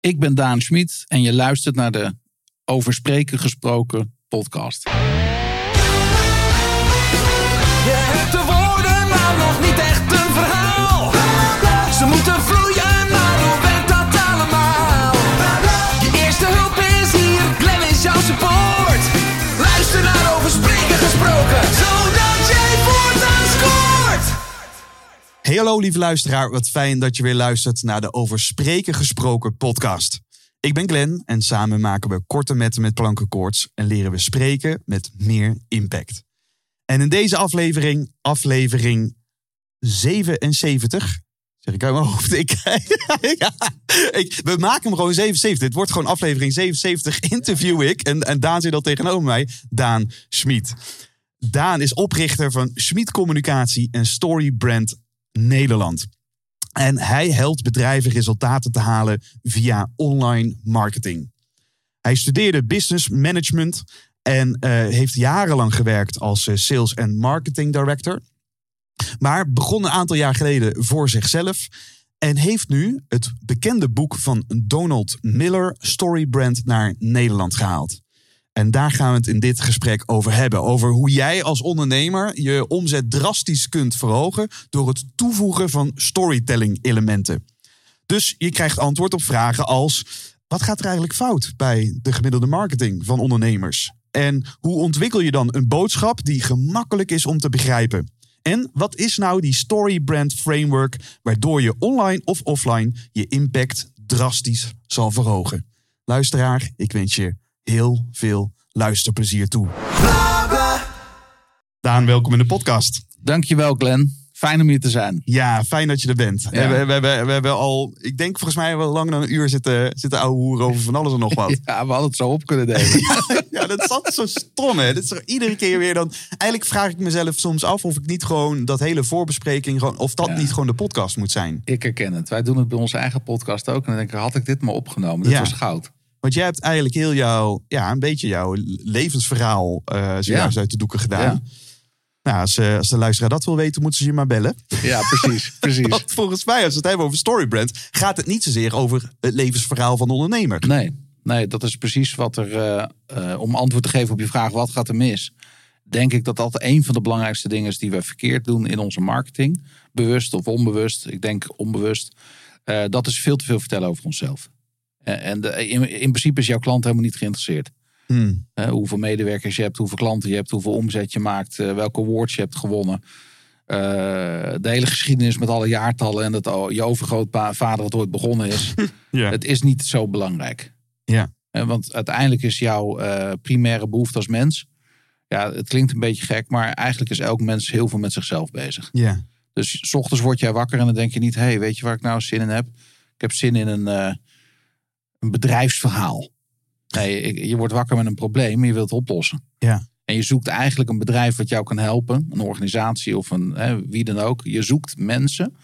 Ik ben Daan Schmid en je luistert naar de Over Spreken Gesproken podcast. Je hebt de woorden, maar nog niet echt een verhaal. Ze moeten vloeien, maar hoe werkt dat allemaal? Je eerste hulp is hier, Glenn is jouw support. Luister naar over spreken gesproken, Hallo lieve luisteraar, wat fijn dat je weer luistert naar de Over Spreken Gesproken podcast. Ik ben Glenn en samen maken we korte metten met plankenkoorts en leren we spreken met meer impact. En in deze aflevering, aflevering 77, zeg ik uit mijn hoofd, ik, ja, ik, we maken hem gewoon 77. Het wordt gewoon aflevering 77, interview ik en, en Daan zit al tegenover mij, Daan Schmid. Daan is oprichter van Schmid Communicatie en Story Brand Nederland. En hij helpt bedrijven resultaten te halen via online marketing. Hij studeerde business management en uh, heeft jarenlang gewerkt als uh, sales en marketing director. Maar begon een aantal jaar geleden voor zichzelf en heeft nu het bekende boek van Donald Miller, Story Brand, naar Nederland gehaald. En daar gaan we het in dit gesprek over hebben. Over hoe jij als ondernemer je omzet drastisch kunt verhogen door het toevoegen van storytelling elementen. Dus je krijgt antwoord op vragen als: wat gaat er eigenlijk fout bij de gemiddelde marketing van ondernemers? En hoe ontwikkel je dan een boodschap die gemakkelijk is om te begrijpen? En wat is nou die story brand framework waardoor je online of offline je impact drastisch zal verhogen? Luisteraar, ik wens je heel veel luisterplezier toe. Daan, welkom in de podcast. Dankjewel Glenn, fijn om hier te zijn. Ja, fijn dat je er bent. Ja. We, we, we, we, hebben al, ik denk volgens mij wel langer dan een uur zitten, zitten ouwe hoeren over van alles en nog wat. Ja, we hadden het zo op kunnen nemen. ja, dat is altijd zo stom hè. Dat is iedere keer weer dan, eigenlijk vraag ik mezelf soms af of ik niet gewoon dat hele voorbespreking, gewoon, of dat ja. niet gewoon de podcast moet zijn. Ik herken het. Wij doen het bij onze eigen podcast ook. En dan denk ik, had ik dit maar opgenomen. Dit was goud. Want jij hebt eigenlijk heel jouw, ja, een beetje jouw levensverhaal uh, zojuist ja. uit de doeken gedaan. Ja. Nou, als, uh, als de luisteraar dat wil weten, moeten ze je maar bellen. Ja, precies. precies. Want volgens mij, als we het hebben over storybrand, gaat het niet zozeer over het levensverhaal van de ondernemer. Nee, nee dat is precies wat er, uh, uh, om antwoord te geven op je vraag, wat gaat er mis? Denk ik dat dat een van de belangrijkste dingen is die we verkeerd doen in onze marketing. Bewust of onbewust. Ik denk onbewust. dat is veel te veel vertellen over onszelf. En de, in, in, principe is jouw klant helemaal niet geïnteresseerd. Hmm. Uh, hoeveel medewerkers je hebt, hoeveel klanten je hebt, hoeveel omzet je maakt, uh, welke awards je hebt gewonnen. Uh, de hele geschiedenis met alle jaartallen en dat je overgrootvader het ooit begonnen is. ja. Het is niet zo belangrijk. Ja. want uiteindelijk is jouw primaire behoefte als mens. Ja, het klinkt een beetje gek, maar eigenlijk is elk mens heel veel met zichzelf bezig. Ja. Dus s ochtends word jij wakker en dan denk je niet: hé, hey, weet je waar ik nou zin in heb? Ik heb zin in een een bedrijfsverhaal. Nee, je wordt wakker met een probleem en je wilt het oplossen. Ja. En je zoekt eigenlijk een bedrijf wat jou kan helpen, een organisatie of een, hè, wie dan ook. Je zoekt mensen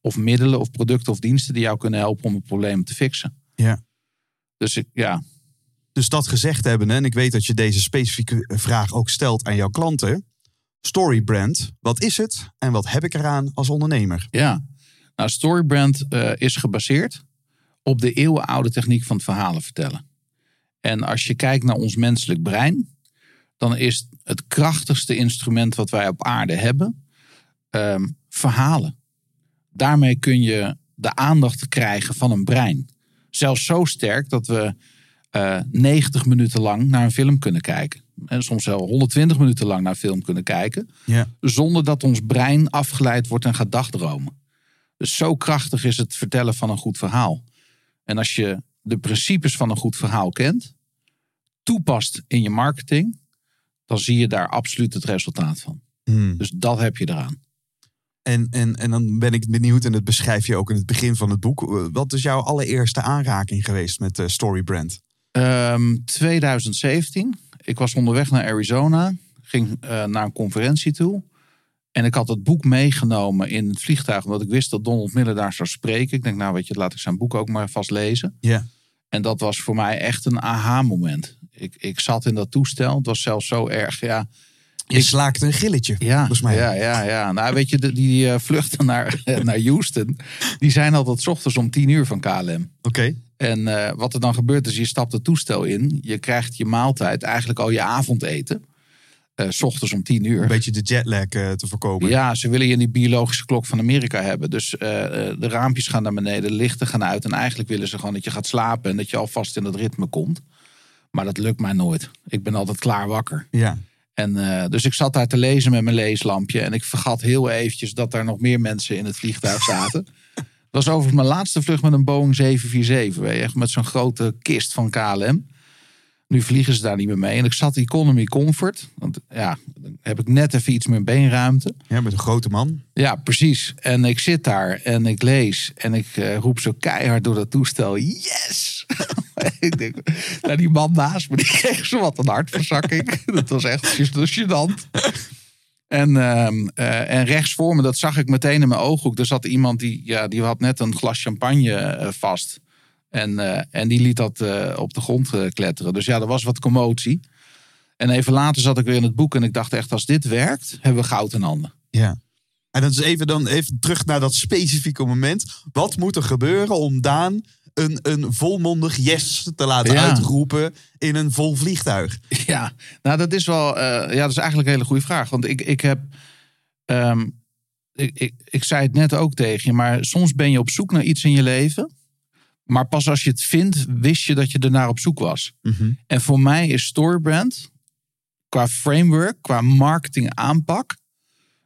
of middelen of producten of diensten die jou kunnen helpen om het probleem te fixen. Ja. Dus ik, ja. Dus dat gezegd hebben, en ik weet dat je deze specifieke vraag ook stelt aan jouw klanten. Storybrand, wat is het en wat heb ik eraan als ondernemer? Ja, nou, Storybrand uh, is gebaseerd op de eeuwenoude techniek van het verhalen vertellen. En als je kijkt naar ons menselijk brein, dan is het krachtigste instrument wat wij op aarde hebben um, verhalen. Daarmee kun je de aandacht krijgen van een brein. Zelfs zo sterk dat we uh, 90 minuten lang naar een film kunnen kijken. En soms wel 120 minuten lang naar een film kunnen kijken. Ja. Zonder dat ons brein afgeleid wordt en gaat dagdromen. Dus zo krachtig is het vertellen van een goed verhaal. En als je de principes van een goed verhaal kent, toepast in je marketing, dan zie je daar absoluut het resultaat van. Hmm. Dus dat heb je eraan. En, en, en dan ben ik benieuwd, en dat beschrijf je ook in het begin van het boek. Wat is jouw allereerste aanraking geweest met uh, Storybrand? Um, 2017. Ik was onderweg naar Arizona. Ging uh, naar een conferentie toe. En ik had het boek meegenomen in het vliegtuig, omdat ik wist dat Donald Miller daar zou spreken. Ik denk, nou weet je, laat ik zijn boek ook maar vast lezen. Ja. En dat was voor mij echt een aha-moment. Ik, ik zat in dat toestel. Het was zelfs zo erg, ja. Je slaakt een gilletje, Ja, volgens mij. ja, ja, ja. Nou, weet je, die eh, vluchten naar, naar Houston, die zijn altijd 's ochtends om 10 uur van KLM. Oké. En eh, wat er dan gebeurt is, je stapt het toestel in. Je krijgt je maaltijd, eigenlijk al je avondeten. Eh, s ochtends om 10 uur. Een beetje de jetlag eh, te voorkomen. Ja, ze willen je in die biologische klok van Amerika hebben. Dus eh, de raampjes gaan naar beneden, de lichten gaan uit. En eigenlijk willen ze gewoon dat je gaat slapen en dat je alvast in dat ritme komt. Maar dat lukt mij nooit. Ik ben altijd klaar wakker. Ja. En, dus ik zat daar te lezen met mijn leeslampje. En ik vergat heel eventjes dat daar nog meer mensen in het vliegtuig zaten. Het was overigens mijn laatste vlucht met een Boeing 747. Weet je, echt met zo'n grote kist van KLM. Nu vliegen ze daar niet meer mee. En ik zat economy comfort. Want ja, dan heb ik net even iets meer beenruimte. ja, met een grote man. Ja, precies. En ik zit daar en ik lees. En ik eh, roep zo keihard door dat toestel. Yes! ik denk, nou, die man naast me, die kreeg zo wat een hartverzakking. dat was echt gênant. En, eh, en rechts voor me, dat zag ik meteen in mijn ooghoek. Er zat iemand die, ja, die had net een glas champagne eh, vast. En, eh, en die liet dat eh, op de grond eh, kletteren. Dus ja, er was wat commotie. En even later zat ik weer in het boek en ik dacht echt, als dit werkt, hebben we goud in handen. Ja. En dat is even dan even terug naar dat specifieke moment. Wat moet er gebeuren om Daan een, een volmondig yes te laten Ja. uitroepen in een vol vliegtuig? Ja, nou dat is wel, ja, dat is eigenlijk een hele goede vraag. Want ik, ik heb, ehm, ik, ik, ik zei het net ook tegen je, maar soms ben je op zoek naar iets in je leven. Maar pas als je het vindt, wist je dat je ernaar op zoek was. En voor mij is Storybrand, qua framework, qua marketing aanpak,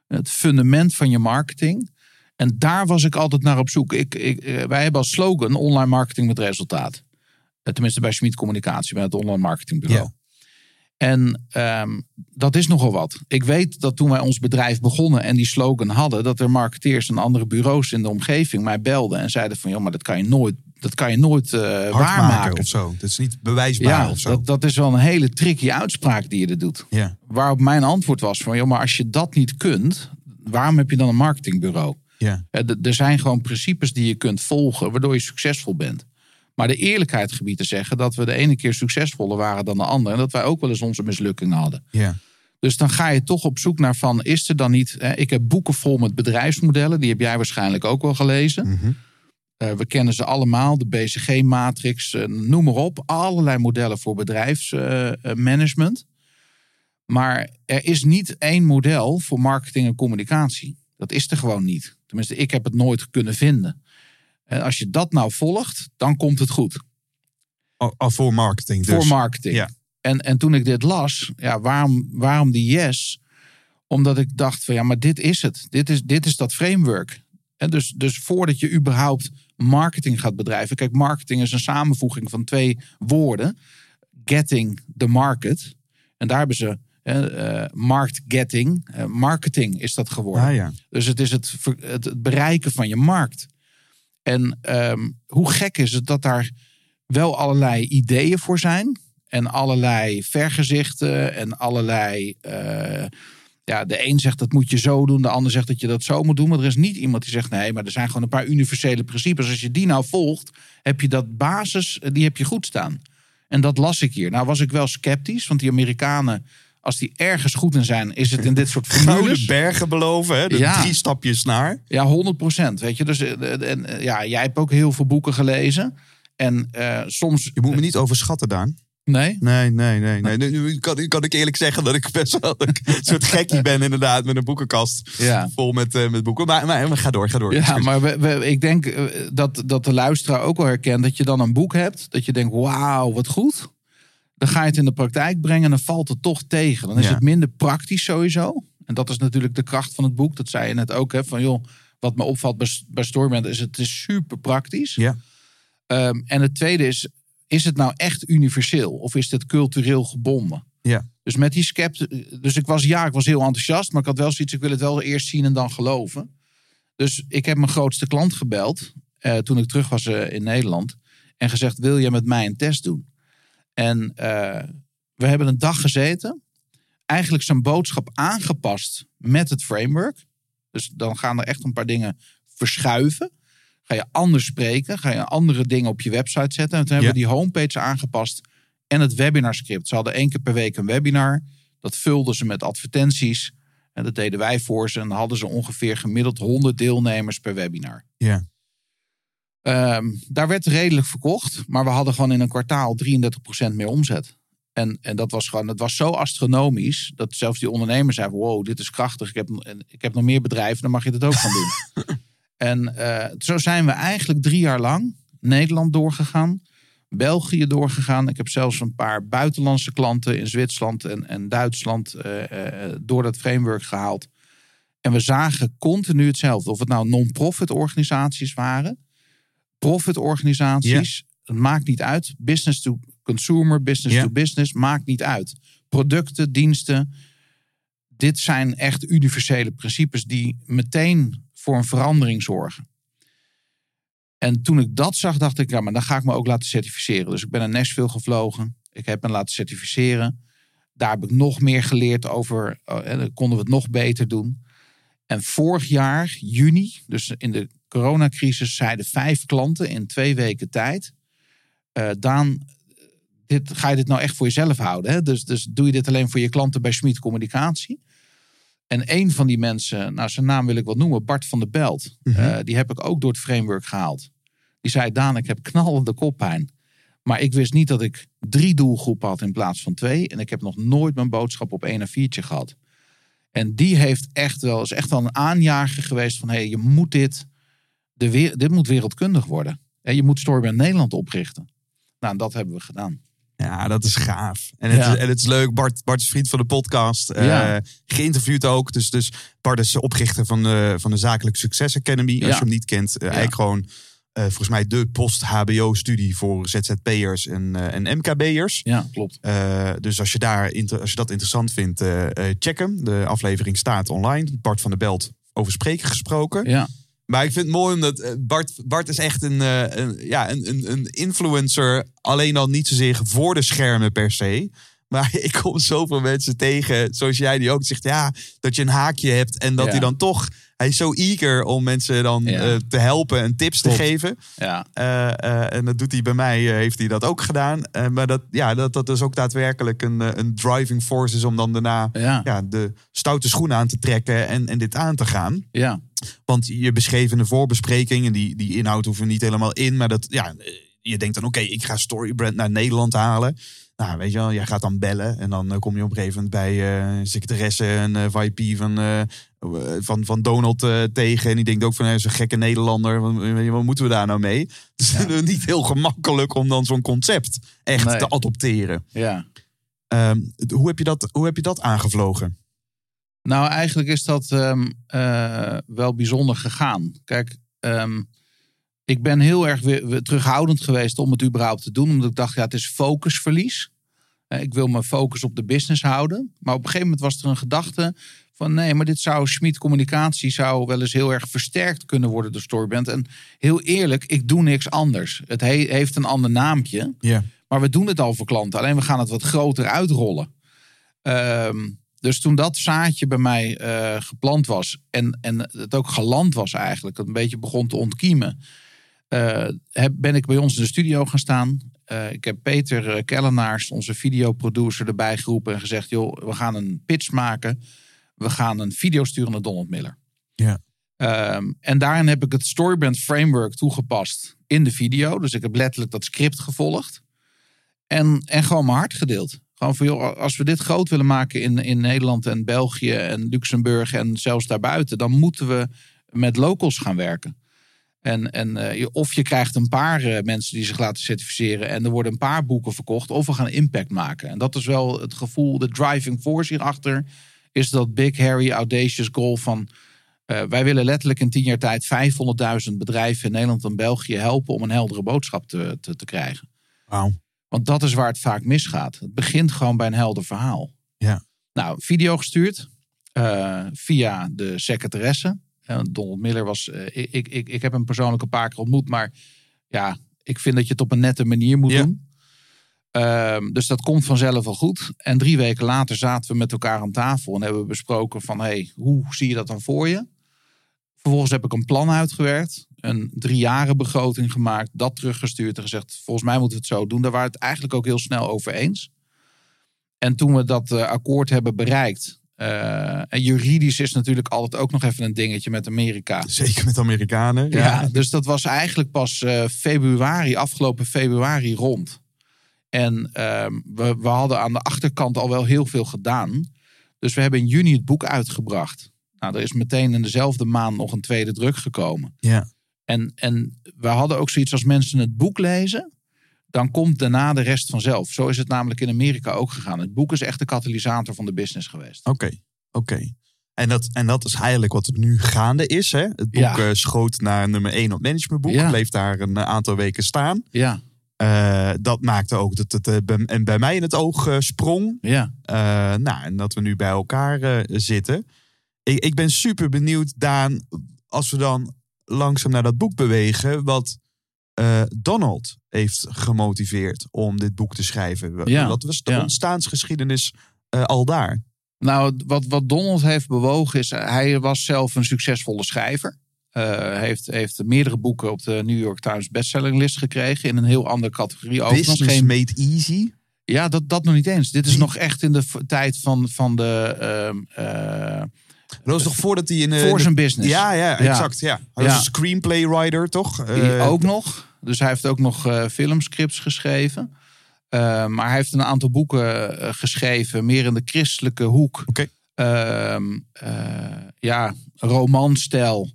het fundament van je marketing. En daar was ik altijd naar op zoek. Ik, ik, eh, wij hebben als slogan online marketing met resultaat. Eh, Tenminste bij Schmid Communicatie, bij het online marketingbureau. Ja. En ehm, dat is nogal wat. Ik weet dat toen wij ons bedrijf begonnen en die slogan hadden, dat er marketeers en andere bureaus in de omgeving mij belden en zeiden van, joh, maar dat kan je nooit, dat kan je nooit eh waarmaken. maken of zo. Dat is niet bewijsbaar Ja, of zo. dat, dat is wel een hele tricky uitspraak die je er doet. Ja. Waarop mijn antwoord was van, joh, maar als je dat niet kunt, waarom heb je dan een marketingbureau? Ja. D- Er zijn gewoon principes die je kunt volgen, waardoor je succesvol bent. Maar de eerlijkheid gebied te zeggen dat we de ene keer succesvoller waren dan de andere. En dat wij ook wel eens onze mislukkingen hadden. Ja. Dus dan ga je toch op zoek naar van, is er dan niet... Hè, ik heb boeken vol met bedrijfsmodellen, die heb jij waarschijnlijk ook wel gelezen. Mhm. Eh, we kennen ze allemaal, de BCG-matrix, eh, noem maar op. Allerlei modellen voor bedrijfsmanagement. maar er is niet één model voor marketing en communicatie. Dat is er gewoon niet. Tenminste, ik heb het nooit kunnen vinden. En als je dat nou volgt, dan komt het goed. Al, al voor marketing. Dus. Voor marketing. Ja. En, en toen ik dit las, ja, waarom, waarom die yes? Omdat ik dacht van ja, maar dit is het. Dit is, dit is dat framework. En dus, dus voordat je überhaupt marketing gaat bedrijven. Kijk, marketing is een samenvoeging van twee woorden. Getting the market. En daar hebben ze eh, eh, market getting. eh, marketing is dat geworden. Ah, ja. Dus het is het, het bereiken van je markt. En ehm, hoe gek is het dat daar wel allerlei ideeën voor zijn. En allerlei vergezichten en allerlei... eh, ja, de een zegt dat moet je zo doen, de ander zegt dat je dat zo moet doen. Maar er is niet iemand die zegt nee, maar er zijn gewoon een paar universele principes. Als je die nou volgt, heb je dat basis, eh, die heb je goed staan. En dat las ik hier. Nou was ik wel sceptisch, want die Amerikanen, als die ergens goed in zijn, is het in dit soort formules. bergen beloven, hè? De Ja. drie stapjes naar. Ja, 100 procent. Weet je, dus eh, en, eh, ja, jij hebt ook heel veel boeken gelezen. En eh, soms. Je moet me niet overschatten, Daan. Nee? Nee, nee, nee. nee. Nu, kan, kan ik eerlijk zeggen dat ik best wel een soort gekkie ben, inderdaad, met een boekenkast Ja. vol met, eh, met boeken. Maar, maar, maar ga door, ga door. Ja, maar we, we- ik denk eh, dat, dat de luisteraar ook wel herkent dat je dan een boek hebt. Dat je denkt, wauw, wat goed. Dan ga je het in de praktijk brengen en dan valt het toch tegen. Dan is Ja. het minder praktisch sowieso. En dat is natuurlijk de kracht van het boek. Dat zei je net ook. Hè, van joh, wat me opvalt bij, bij Storybrand is het is super praktisch. Ja. Ehm, en het tweede is, is het nou echt universeel? Of is het cultureel gebonden? Ja. Dus met die scept, dus ik was ja, ik was heel enthousiast, maar ik had wel zoiets, ik wil het wel eerst zien en dan geloven. Dus ik heb mijn grootste klant gebeld eh, toen ik terug was eh, in Nederland en gezegd: wil je met mij een test doen? En eh, we hebben een dag gezeten, eigenlijk zijn boodschap aangepast met het framework. Dus dan gaan er echt een paar dingen verschuiven. Ga je anders spreken, ga je andere dingen op je website zetten. En toen hebben we die homepage aangepast en het webinarscript. Ze hadden één keer per week een webinar. Dat vulden ze met advertenties. En dat deden wij voor ze. En dan hadden ze ongeveer gemiddeld 100 deelnemers per webinar. Ja. Ehm, daar werd redelijk verkocht. Maar we hadden gewoon in een kwartaal 33% meer omzet. En, en dat was gewoon, het was zo astronomisch. Dat zelfs die ondernemer zei: Wow, dit is krachtig. Ik heb, ik heb nog meer bedrijven, dan mag je dit ook gaan doen. en eh, zo zijn we eigenlijk drie jaar lang Nederland doorgegaan. België doorgegaan. Ik heb zelfs een paar buitenlandse klanten in Zwitserland en, en Duitsland eh, eh, door dat framework gehaald. En we zagen continu hetzelfde. Of het nou non-profit organisaties waren, profit organisaties, het maakt niet uit. Business to consumer, business to business, maakt niet uit. Producten, diensten. Dit zijn echt universele principes die meteen voor een verandering zorgen. En toen ik dat zag, dacht ik, ja, maar dan ga ik me ook laten certificeren. Dus ik ben naar Nashville gevlogen. Ik heb me laten certificeren. Daar heb ik nog meer geleerd over. eh, En dan konden we het nog beter doen. En vorig jaar, juni, dus in de coronacrisis, zeiden vijf klanten in twee weken tijd. Daan, dit, ga je dit nou echt voor jezelf houden? Hè? Dus, dus doe je dit alleen voor je klanten bij Schmid Communicatie? En een van die mensen, nou zijn naam wil ik wat noemen, Bart van der Belt. eh, die heb ik ook door het framework gehaald. Die zei, Daan, ik heb knallende koppijn. Maar ik wist niet dat ik drie doelgroepen had in plaats van twee. En ik heb nog nooit mijn boodschap op één A4'tje gehad. En die heeft echt wel, is echt wel een aanjager geweest van... hé, hey, je moet dit, de, dit moet wereldkundig worden. En je moet Storybrand Nederland oprichten. Nou, en dat hebben we gedaan. Ja, dat is gaaf. En het, Ja. is, en het is leuk. Bart, Bart is vriend van de podcast. eh, geïnterviewd ook. Dus, dus Bart is oprichter van de, van de Zakelijk Succes Academy. Als Ja. je hem niet kent. eh. Eigenlijk gewoon eh, volgens mij de post-HBO-studie voor ZZP'ers en, en MKB'ers. Ja, klopt. Dus als je, daar, inter- als je dat interessant vindt, check hem. De aflevering staat online. Bart van der Belt over spreken gesproken. Ja, Maar ik vind het mooi omdat eh, Bart, Bart is echt een, eh, een, ja, een, een, influencer. Alleen al niet zozeer voor de schermen per se. Maar ik kom zoveel mensen tegen, zoals jij die ook zegt, ja, dat je een haakje hebt en dat Ja. hij dan toch, hij is zo eager om mensen dan Ja. eh, te helpen en tips te geven. ja, en dat doet hij bij mij, heeft hij dat ook gedaan. Maar dat, ja, dat dat dus ook daadwerkelijk een, een driving force is om dan daarna ja, ja, de stoute schoenen aan te trekken en, en dit aan te gaan. ja. Want je beschreef in de voorbespreking, en die, die inhoud hoeven we niet helemaal in, maar dat, ja, eh, je denkt dan, oké, ik ga Storybrand naar Nederland halen. Nou, weet je wel, jij gaat dan bellen en dan eh, kom je op een gegeven moment bij eh secretaresse en eh VP van, van, van Donald tegen. En die denkt ook van, hij is een gekke Nederlander, wat, wat moeten we daar nou mee? Het is niet heel gemakkelijk om dan zo'n concept echt Nee. te adopteren. ja. Ehm, hoe, heb je dat, hoe heb je dat aangevlogen? Nou, eigenlijk is dat ehm, eh, wel bijzonder gegaan. Kijk, ehm, ik ben heel erg weer, weer terughoudend geweest om het überhaupt te doen. Omdat ik dacht, ja, het is focusverlies. Eh, ik wil mijn focus op de business houden. Maar op een gegeven moment was er een gedachte van... nee, maar dit zou Schmid Communicatie zou wel eens heel erg versterkt kunnen worden door Storyband. En heel eerlijk, ik doe niks anders. Het he- heeft een ander naampje. Ja. Maar we doen het al voor klanten. Alleen we gaan het wat groter uitrollen. Ehm, dus toen dat zaadje bij mij eh, geplant was. En, en het ook geland was eigenlijk. Een beetje begon te ontkiemen. eh, heb, ben ik bij ons in de studio gaan staan. Eh, ik heb Peter Kellenaars, onze videoproducer, erbij geroepen. En gezegd, joh, we gaan een pitch maken. We gaan een video sturen naar Donald Miller. Ja. Ehm, en daarin heb ik het Storybrand Framework toegepast in de video. Dus ik heb letterlijk dat script gevolgd. En, en gewoon mijn hart gedeeld. Gewoon van, joh, als we dit groot willen maken in, in Nederland en België en Luxemburg en zelfs daarbuiten, dan moeten we met locals gaan werken. En, en eh, of je krijgt een paar eh, mensen die zich laten certificeren en er worden een paar boeken verkocht, of we gaan impact maken. En dat is wel het gevoel, de driving force hierachter, is dat big, hairy, audacious goal van eh, wij willen letterlijk in tien jaar tijd 500.000 bedrijven in Nederland en België helpen om een heldere boodschap te, te, te krijgen. Wauw. Want dat is waar het vaak misgaat. Het begint gewoon bij een helder verhaal. Ja. Nou, video gestuurd eh, via de secretaresse. Eh, Donald Miller was. eh, ik, ik, ik, ik heb hem persoonlijk een paar keer ontmoet, maar ja, ik vind dat je het op een nette manier moet Ja. doen. Ehm, dus dat komt vanzelf wel goed. En drie weken later zaten we met elkaar aan tafel en hebben we besproken van, hey, hoe zie je dat dan voor je? Vervolgens heb ik een plan uitgewerkt, een drie jaren begroting gemaakt, dat teruggestuurd en gezegd, volgens mij moeten we het zo doen. Daar waren we het eigenlijk ook heel snel over eens. En toen we dat eh, akkoord hebben bereikt. eh, en juridisch is natuurlijk altijd ook nog even een dingetje met Amerika. Zeker met Amerikanen. Ja, dus dat was eigenlijk pas eh, februari, afgelopen februari rond. En ehm, we, we hadden aan de achterkant al wel heel veel gedaan. Dus we hebben in juni het boek uitgebracht. Nou, er is meteen in dezelfde maand nog een tweede druk gekomen. Ja. En, en we hadden ook zoiets als mensen het boek lezen, dan komt daarna de rest vanzelf. Zo is het namelijk in Amerika ook gegaan. Het boek is echt de katalysator van de business geweest. Oké, oké. En dat, en dat is eigenlijk wat het nu gaande is. Hè? Het boek Ja. eh, schoot naar nummer 1 op managementboek. Ja. Bleef daar een eh, aantal weken staan. Ja, Eh, dat maakte ook dat het bij, mij in het oog sprong. ja. Nou, en dat we nu bij elkaar zitten. Ik, ik ben super benieuwd, Daan, als we dan langzaam naar dat boek bewegen, wat eh, Donald heeft gemotiveerd om dit boek te schrijven. Ja, Wat was de ja. ontstaansgeschiedenis eh, al daar? Nou, wat, wat Donald heeft bewogen is, hij was zelf een succesvolle schrijver. Eh heeft, heeft meerdere boeken op de New York Times bestsellinglist gekregen in een heel andere categorie. Business geen made easy. Ja, dat, dat nog niet eens. Dit is nog echt in de tijd van, van de. ehm, eh, Dat was toch voordat hij in... eh, voor zijn business. Ja, ja, exact. Ja. Hij was een screenplay writer, toch? Eh, ook nog. Dus hij heeft ook nog eh, filmscripts geschreven. Maar hij heeft een aantal boeken geschreven, meer in de christelijke hoek. Oké. Ehm, eh, ja, romanstijl,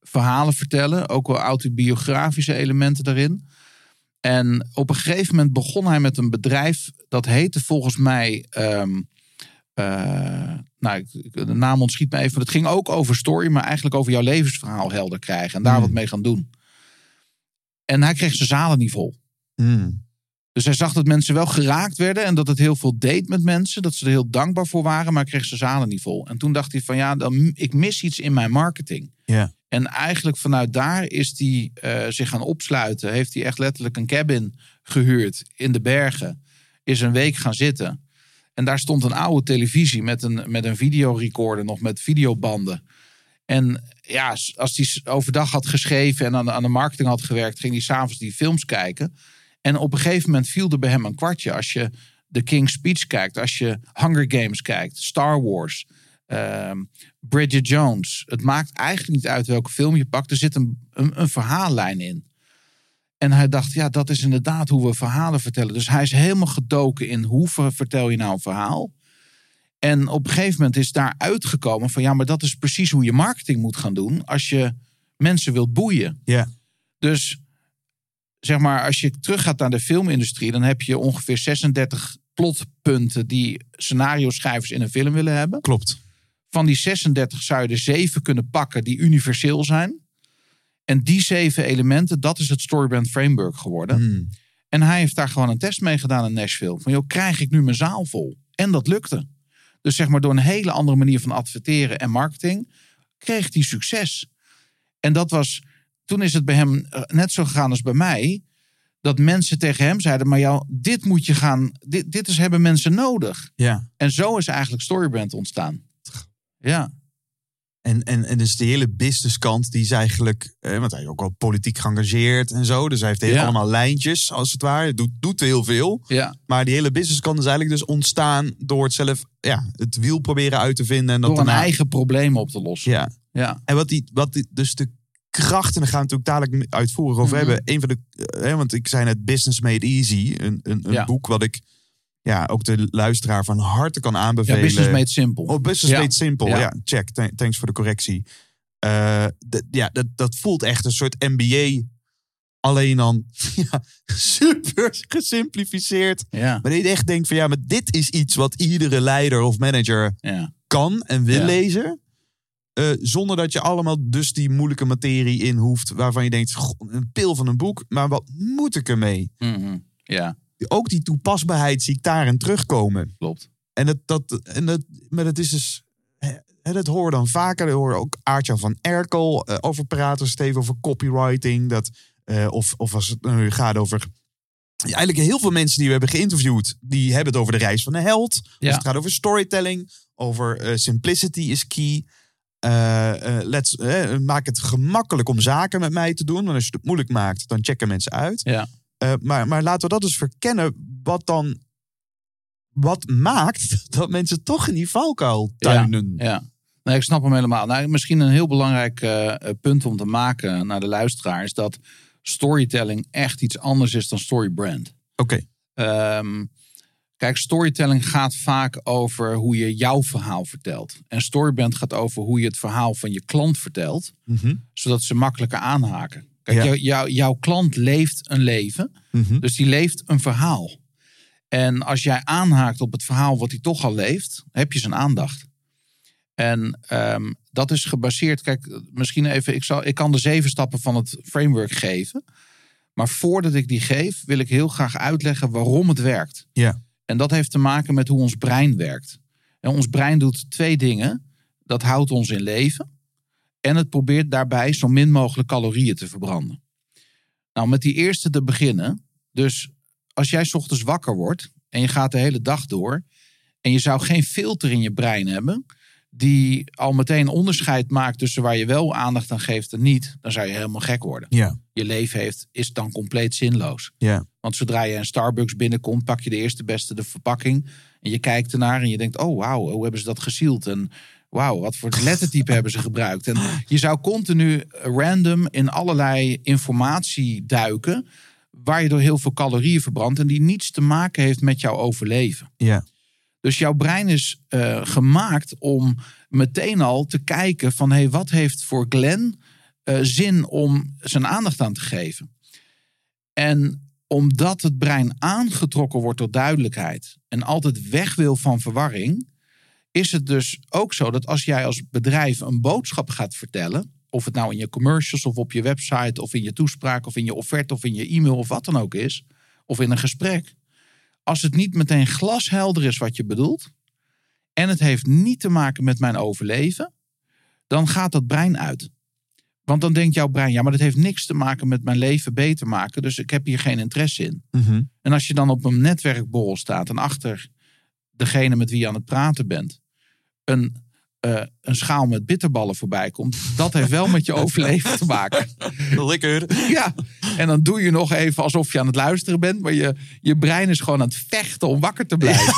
verhalen vertellen. Ook wel autobiografische elementen daarin. En op een gegeven moment begon hij met een bedrijf. Dat heette volgens mij. ehm, eh, nou, de naam ontschiet me even. Maar het ging ook over story, maar eigenlijk over jouw levensverhaal helder krijgen. En daar Hmm. wat mee gaan doen. En hij kreeg zijn zalen niet vol. hmm. Dus hij zag dat mensen wel geraakt werden en dat het heel veel deed met mensen. Dat ze er heel dankbaar voor waren, maar hij kreeg zijn zalen niet vol. En toen dacht hij van ja, dan, ik mis iets in mijn marketing. En eigenlijk vanuit daar is hij eh, zich gaan opsluiten. Heeft hij echt letterlijk een cabin gehuurd in de bergen. Is een week gaan zitten. En daar stond een oude televisie met een, met een videorecorder, nog met videobanden. En ja, als hij overdag had geschreven en aan de, aan de marketing had gewerkt, ging hij s'avonds die films kijken. En op een gegeven moment viel er bij hem een kwartje. Als je The King's Speech kijkt, als je Hunger Games kijkt, Star Wars, ehm, Bridget Jones. Het maakt eigenlijk niet uit welke film je pakt. Er zit een, een, een verhaallijn in. En hij dacht, ja, dat is inderdaad hoe we verhalen vertellen. Dus hij is helemaal gedoken in hoe ver- vertel je nou een verhaal. En op een gegeven moment is daar uitgekomen van ja, maar dat is precies hoe je marketing moet gaan doen als je mensen wilt boeien. Ja. Dus zeg maar, als je teruggaat naar de filmindustrie, dan heb je ongeveer 36 plotpunten die scenario schrijvers in een film willen hebben. Klopt. Van die 36 zou je er zeven kunnen pakken die universeel zijn. En die zeven elementen, dat is het Storybrand Framework geworden. Hmm. En hij heeft daar gewoon een test mee gedaan in Nashville. Van joh, krijg ik nu mijn zaal vol? En dat lukte. Dus zeg maar door een hele andere manier van adverteren en marketing kreeg hij succes. En dat was, toen is het bij hem eh, net zo gegaan als bij mij. Dat mensen tegen hem zeiden, maar jou, dit moet je gaan, dit, dit is, hebben mensen nodig. Ja. En zo is eigenlijk Storybrand ontstaan. Ja, En, en, en dus de hele businesskant, die is eigenlijk, eh, want hij is ook wel politiek geëngageerd en zo. Dus hij heeft heel Ja. allemaal lijntjes, als het ware. Doet, doet heel veel. ja. Maar die hele businesskant is eigenlijk dus ontstaan door het zelf, ja, het wiel proberen uit te vinden. En dat door een eigen probleem op te lossen. Ja. Ja, En wat die, wat die, dus de kracht, en daar gaan we natuurlijk dadelijk uitvoerig over Mhm. hebben. Een van de, eh, want ik zei net Business Made Easy, een, een, een Ja. boek wat ik ja, ook de luisteraar van harte kan ja aanbevelen. business made simple. Oh, Business Ja. Made Simple. Ja, Ja. check. Tha- Thanks voor de correctie. Eh, ja, dat, dat voelt echt een soort MBA. Alleen dan ja, super gesimplificeerd. Ja, Maar je echt denkt van ja, maar dit is iets wat iedere leider of manager ja, kan en wil Ja. lezen. Eh, zonder dat je allemaal dus die moeilijke materie in hoeft. Waarvan je denkt, "Goh, een pil van een boek. Maar wat moet ik ermee? Mhm. ja Ook die toepasbaarheid zie ik daarin terugkomen. klopt. En dat, dat, en dat, maar dat is dus. Hè, dat hoor dan vaker. Dat hoor ook Aartjan van Erkel eh, over praten. Steven over copywriting. Dat, eh, of, of als het nu gaat over. Eigenlijk heel veel mensen die we hebben geïnterviewd. die hebben het over de reis van de held. Ja. het gaat over storytelling. Over eh, simplicity is key. Let's, maak het gemakkelijk om zaken met mij te doen. Want als je het moeilijk maakt, dan checken mensen uit. Ja. Eh, maar, maar laten we dat eens verkennen. Wat dan wat maakt dat mensen toch in die valkuil tuinen? Ja, nee, ik snap hem helemaal. Nou, misschien een heel belangrijk eh, punt om te maken naar de luisteraar is dat storytelling echt iets anders is dan storybrand. Oké. Ehm, kijk, storytelling gaat vaak over hoe je jouw verhaal vertelt. En storybrand gaat over hoe je het verhaal van je klant vertelt, Mhm. zodat ze makkelijker aanhaken. Kijk, Ja. jou- jou- jouw klant leeft een leven, Mhm. dus die leeft een verhaal. En als jij aanhaakt op het verhaal wat hij toch al leeft, heb je zijn aandacht. En ehm, dat is gebaseerd. Kijk, misschien even. Ik, zal, ik kan de zeven stappen van het framework geven. Maar voordat ik die geef, wil ik heel graag uitleggen waarom het werkt. Ja. En dat heeft te maken met hoe ons brein werkt. En ons brein doet twee dingen. Dat houdt ons in leven. En het probeert daarbij zo min mogelijk calorieën te verbranden. Nou, met die eerste te beginnen. Dus als jij 's ochtends wakker wordt en je gaat de hele dag door. En je zou geen filter in je brein hebben. Die al meteen onderscheid maakt tussen waar je wel aandacht aan geeft en niet. Dan zou je helemaal gek worden. Ja. Je leven heeft, is dan compleet zinloos. Ja. Want zodra je een Starbucks binnenkomt, pak je de eerste beste de verpakking. En je kijkt ernaar en je denkt, oh wauw, hoe hebben ze dat gesield? En wauw, wat voor lettertype hebben ze gebruikt? En je zou continu random in allerlei informatie duiken... waar je door heel veel calorieën verbrandt... en die niets te maken heeft met jouw overleven. Ja. Dus jouw brein is eh, gemaakt om meteen al te kijken van... hé, hey, wat heeft voor Glenn eh, zin om zijn aandacht aan te geven? En omdat het brein aangetrokken wordt door duidelijkheid... en altijd weg wil van verwarring... is het dus ook zo dat als jij als bedrijf een boodschap gaat vertellen... of het nou in je commercials of op je website... of in je toespraak of in je offerte of in je e-mail of wat dan ook is... of in een gesprek als het niet meteen glashelder is wat je bedoelt. en het heeft niet te maken met mijn overleven. dan gaat dat brein uit. Want dan denkt jouw brein, ja, maar dat heeft niks te maken met mijn leven beter maken. dus ik heb hier geen interesse in. Mhm. En als je dan op een netwerkborrel staat en achter degene met wie je aan het praten bent. Een, eh, een schaal met bitterballen voorbij komt. dat heeft wel met je overleven te maken. Lekker. Ja, en dan doe je nog even alsof je aan het luisteren bent. Maar je, je brein is gewoon aan het vechten om wakker te blijven.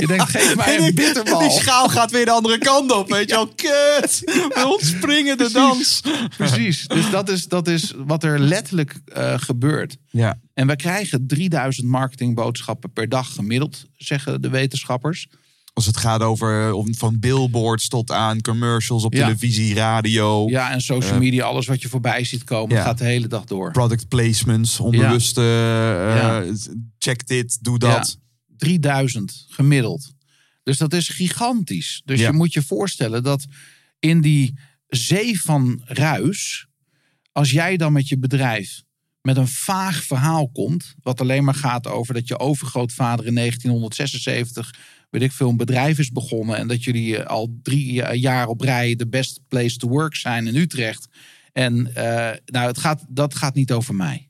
Je denkt, geef mij een bitterbal. Die schaal gaat weer de andere kant op. Weet je wel, kut. We ontspringen de dans. Precies. Dus dat is, dat is wat er letterlijk eh, gebeurt. Ja. En wij krijgen 3000 marketingboodschappen per dag gemiddeld, zeggen de wetenschappers. Als het gaat over van billboards tot aan commercials op Ja. televisie, radio, Ja, en social media, alles wat je voorbij ziet komen, Ja. gaat de hele dag door. product placements, onbewuste, eh, check dit, doe dat. Ja, 3000 gemiddeld. Dus dat is gigantisch. Dus je moet je voorstellen dat in die zee van ruis, als jij dan met je bedrijf met een vaag verhaal komt, wat alleen maar gaat over dat je overgrootvader in 1976, weet ik veel, een bedrijf is begonnen en dat jullie eh, al drie eh, jaar op rij de best place to work zijn in Utrecht. En eh, nou, het gaat, dat gaat niet over mij.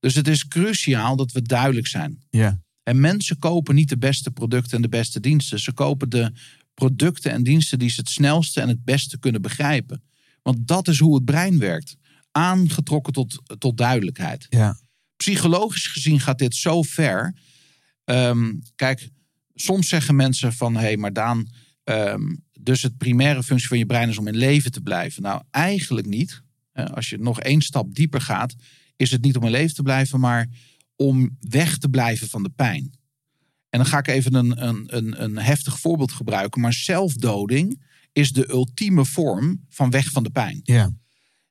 Dus het is cruciaal dat we duidelijk zijn. Ja. En mensen kopen niet de beste producten en de beste diensten. Ze kopen de producten en diensten die ze het snelste en het beste kunnen begrijpen. Want dat is hoe het brein werkt. Aangetrokken tot, tot duidelijkheid. Ja. Psychologisch gezien gaat dit zo ver. Ehm, kijk, soms zeggen mensen van... hé, hey, maar Daan, ehm, dus het primaire functie van je brein is om in leven te blijven. Nou, eigenlijk niet. Als je nog één stap dieper gaat... is het niet om in leven te blijven, maar om weg te blijven van de pijn. En dan ga ik even een, een, een, een heftig voorbeeld gebruiken. Maar zelfdoding is de ultieme vorm van weg van de pijn. ja.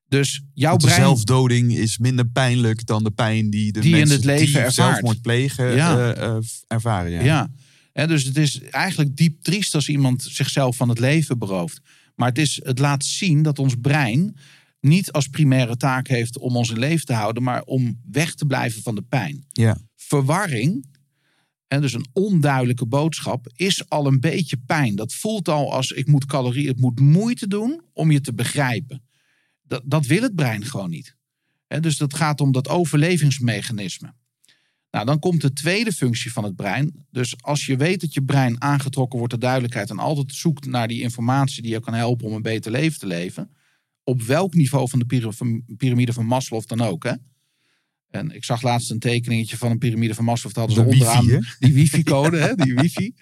Dus jouw Want de brein... zelfdoding is minder pijnlijk dan de pijn die de Die in mensen het leven die ervaart. zelfmoord plegen Ja. eh, eh, ervaren. Ja. Ja. Dus het is eigenlijk diep triest als iemand zichzelf van het leven berooft. Maar het, is, het laat zien dat ons brein niet als primaire taak heeft om ons in leven te houden, maar om weg te blijven van de pijn. Ja. Verwarring, en dus een onduidelijke boodschap, is al een beetje pijn. Dat voelt al als ik moet calorieën, het moet moeite doen om je te begrijpen. Dat, dat wil het brein gewoon niet. Dus dat gaat om dat overlevingsmechanisme. Nou, dan komt de tweede functie van het brein. Dus als je weet dat je brein aangetrokken wordt door duidelijkheid en altijd zoekt naar die informatie die je kan helpen om een beter leven te leven, op welk niveau van de piramide van Maslow dan ook, hè? En ik zag laatst een tekeningetje van een piramide van Maslow. Dat hadden ze De wifi, onderaan hè? die wifi-code, hè, die wifi.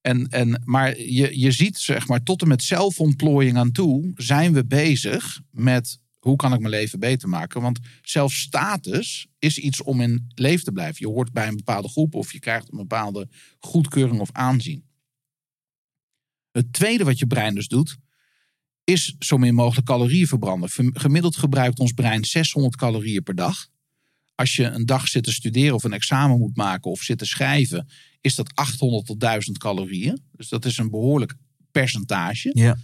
En, en, maar je, je ziet, zeg maar, tot en met zelfontplooiing aan toe zijn we bezig met hoe kan ik mijn leven beter maken. Want zelfs status is iets om in leven te blijven. Je hoort bij een bepaalde groep of je krijgt een bepaalde goedkeuring of aanzien. Het tweede wat je brein dus doet, is zo min mogelijk calorieën verbranden. Gemiddeld gebruikt ons brein 600 calorieën per dag. Als je een dag zit te studeren of een examen moet maken of zit te schrijven, is dat 800 tot 1000 calorieën. Dus dat is een behoorlijk percentage. Ja.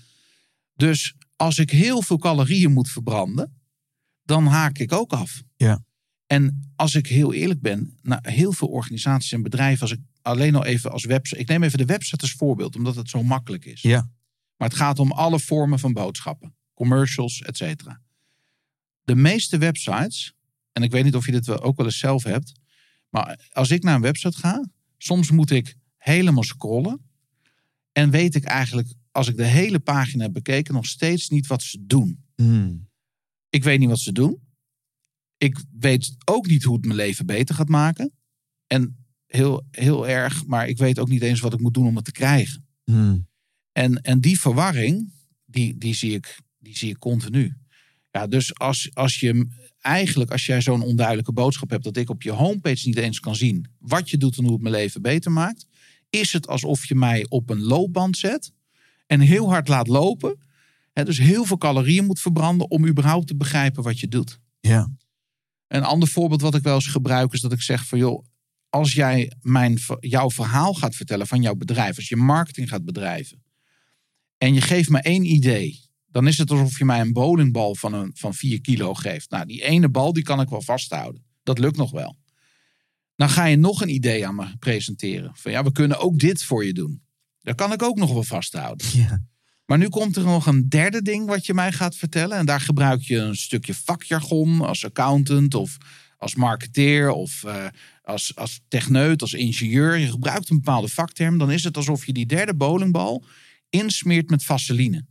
Dus als ik heel veel calorieën moet verbranden, dan haak ik ook af. Ja. En als ik heel eerlijk ben, nou, heel veel organisaties en bedrijven, als ik alleen al even als website, ik neem even de website als voorbeeld, omdat het zo makkelijk is. Ja. Maar het gaat om alle vormen van boodschappen, commercials, et cetera. De meeste websites, en ik weet niet of je dit ook wel eens zelf hebt, maar als ik naar een website ga, soms moet ik helemaal scrollen en weet ik eigenlijk, als ik de hele pagina heb bekeken, nog steeds niet wat ze doen. Hmm. Ik weet niet wat ze doen. Ik weet ook niet hoe het mijn leven beter gaat maken. En heel, heel erg, maar ik weet ook niet eens wat ik moet doen om het te krijgen. Hmm. En, en die verwarring, die, die, zie ik, die zie ik continu. Ja, dus als, als je eigenlijk, als jij zo'n onduidelijke boodschap hebt, dat ik op je homepage niet eens kan zien wat je doet en hoe het mijn leven beter maakt, is het alsof je mij op een loopband zet en heel hard laat lopen. Hè, dus heel veel calorieën moet verbranden om überhaupt te begrijpen wat je doet. Ja. Een ander voorbeeld wat ik wel eens gebruik is dat ik zeg van joh, als jij mijn, jouw verhaal gaat vertellen van jouw bedrijf, als je marketing gaat bedrijven en je geeft me één idee, dan is het alsof je mij een bowlingbal van, een, van 4 kilo geeft. Nou, die ene bal die kan ik wel vasthouden. Dat lukt nog wel. Dan ga je nog een idee aan me presenteren. Van ja, we kunnen ook dit voor je doen. Dat kan ik ook nog wel vasthouden. Ja. Maar nu komt er nog een derde ding wat je mij gaat vertellen. En daar gebruik je een stukje vakjargon als accountant of als marketeer of eh, als, als techneut, als ingenieur. Je gebruikt een bepaalde vakterm. Dan is het alsof je die derde bowlingbal insmeert met vaseline.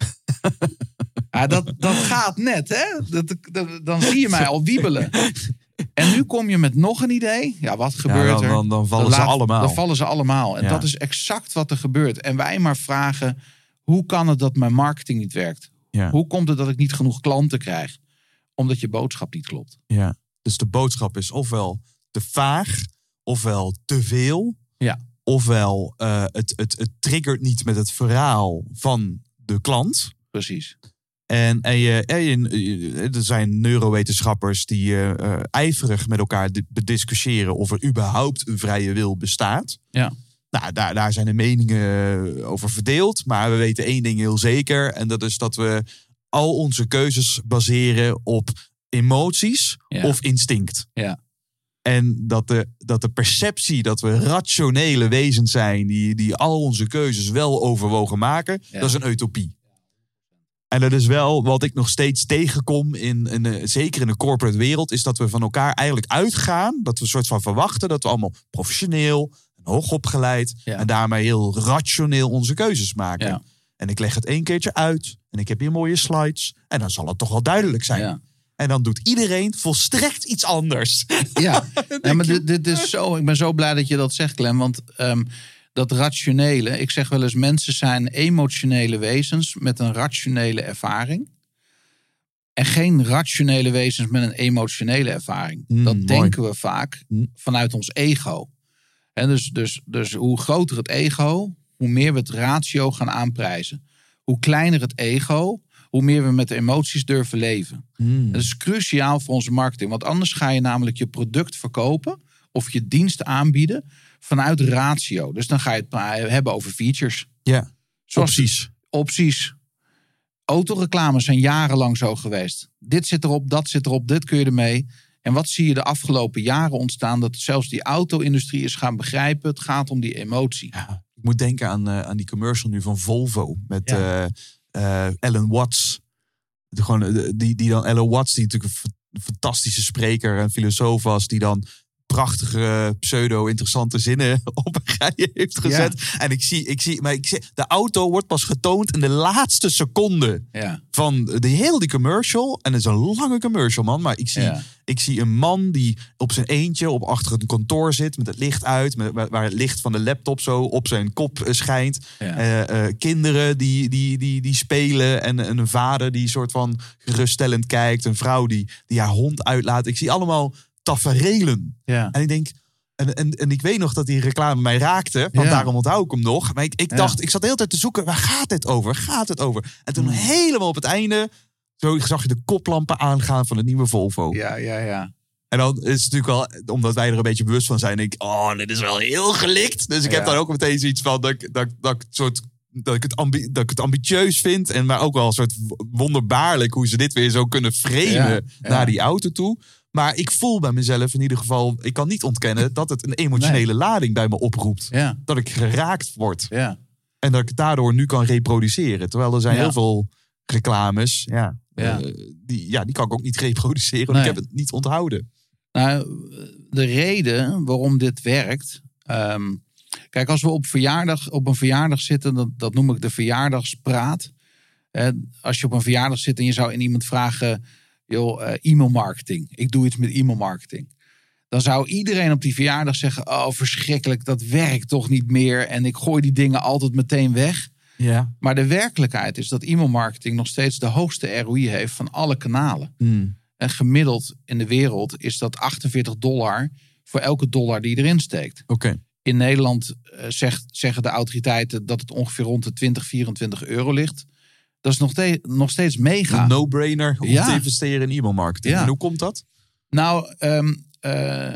ja, dat, dat gaat net, hè? Dat, dat- dan zie je mij al wiebelen. En nu kom je met nog een idee. Ja, wat gebeurt dan, er? dan, dan vallen Dan ze allemaal. Dan vallen ze allemaal. En Ja. dat is exact wat er gebeurt. En wij maar vragen, hoe kan het dat mijn marketing niet werkt? Ja. Hoe komt het dat ik niet genoeg klanten krijg? Omdat je boodschap niet klopt. Ja. Dus de boodschap is ofwel te vaag, ofwel te veel. Ja. Ofwel eh, het, het, het triggert niet met het verhaal van de klant. Precies. En, en, je, en je- je- er zijn neurowetenschappers die eh, eh, ijverig met elkaar di- bediscussiëren of er überhaupt een vrije wil bestaat. Ja. Nou, daar, daar zijn de meningen over verdeeld. Maar we weten één ding heel zeker. En dat is dat we al onze keuzes baseren op emoties Ja. of instinct. Ja. En dat de, dat de perceptie dat we rationele wezens zijn, die, die al onze keuzes wel overwogen maken, Ja. dat is een utopie. En dat is wel wat ik nog steeds tegenkom, in, in, zeker in de corporate wereld, is dat we van elkaar eigenlijk uitgaan. Dat we een soort van verwachten dat we allemaal professioneel en hoogopgeleid Ja. en daarmee heel rationeel onze keuzes maken. Ja. En ik leg het één keertje uit en ik heb hier mooie slides en dan zal het toch wel duidelijk zijn. Ja. En dan doet iedereen volstrekt iets anders. Ja, ja maar dit, dit is zo. Ik ben zo blij dat je dat zegt, Clem. Want ehm, dat rationele, ik zeg wel eens, mensen zijn emotionele wezens met een rationele ervaring. En geen rationele wezens met een emotionele ervaring. Mm, dat mooi. denken we vaak Mm. vanuit ons ego. En dus, dus, dus hoe groter het ego, hoe meer we het ratio gaan aanprijzen. Hoe kleiner het ego, hoe meer we met de emoties durven leven. Dat is cruciaal voor onze marketing. Want anders ga je namelijk je product verkopen of je dienst aanbieden vanuit ratio. Dus dan ga je het hebben over features. Ja, Zoals opties. opties. Autoreclames zijn jarenlang zo geweest. Dit zit erop, dat zit erop, dit kun je ermee. En wat zie je de afgelopen jaren ontstaan? Dat zelfs die auto-industrie is gaan begrijpen. Het gaat om die emotie. Ja, ik moet denken aan, eh, aan die commercial nu van Volvo met Ja. eh, eh, Ellen Watts. De, gewoon, die, die dan Ellen Watts, die natuurlijk een fa- fantastische spreker en filosoof was, die dan prachtige, pseudo-interessante zinnen op een rij heeft gezet. En ik zie, ik zie, maar ik zie, de auto wordt pas getoond in de laatste seconde Ja. van de heel die commercial. En het is een lange commercial, man. Maar ik zie, Ja. ik zie een man die op zijn eentje op achter een kantoor zit met het licht uit, met, waar- het licht van de laptop zo op zijn kop eh, schijnt. Eh, eh, kinderen die, die, die, die spelen en, en een vader die soort van geruststellend kijkt. Een vrouw die, die haar hond uitlaat. Ik zie allemaal taferelen. Ja. En ik denk, en, en, en ik weet nog dat die reclame mij raakte. Want Ja. daarom onthoud ik hem nog. Maar ik, dacht, ik zat de hele tijd te zoeken, waar gaat dit over? Gaat het over? En toen Hmm. helemaal op het einde, zo zag je de koplampen aangaan van het nieuwe Volvo. Ja, ja, ja. En dan is het natuurlijk wel, omdat wij er een beetje bewust van zijn, denk ik, oh, dit is wel heel gelikt. Dus ik heb dan ook meteen zoiets van dat, ik- dat, dat, soort, dat, ik het ambi- dat ik het ambitieus vind. En maar ook wel een soort wonderbaarlijk hoe ze dit weer zo kunnen framen Ja, ja. naar die auto toe. Maar ik voel bij mezelf in ieder geval, ik kan niet ontkennen dat het een emotionele lading bij me oproept. Ja, Dat ik geraakt word. ja. En dat ik het daardoor nu kan reproduceren. Terwijl er zijn Ja. heel veel reclames. Ja, Ja. eh, die, ja, die kan ik ook niet reproduceren. Nee. ik heb het niet onthouden. Nou, de reden waarom dit werkt. ehm, kijk, als we op, verjaardag, op een verjaardag zitten, dat, dat noem ik de verjaardagspraat. Eh, als je op een verjaardag zit en je zou in iemand vragen: joh, eh, e-mailmarketing. Ik doe iets met e-mailmarketing. Dan zou iedereen op die verjaardag zeggen: Oh, verschrikkelijk, dat werkt toch niet meer. En ik gooi die dingen altijd meteen weg. Ja. Maar de werkelijkheid is dat e-mailmarketing nog steeds de hoogste ROI heeft van alle kanalen. En gemiddeld in de wereld is dat 48 dollar voor elke dollar die je erin steekt. Oké. In Nederland eh, zegt, zeggen de autoriteiten dat het ongeveer rond de 20, 24 euro ligt. Dat is nog, te- nog steeds mega. Een no-brainer om Ja. te investeren in e-mailmarketing. Ja. En hoe komt dat? Nou, eh,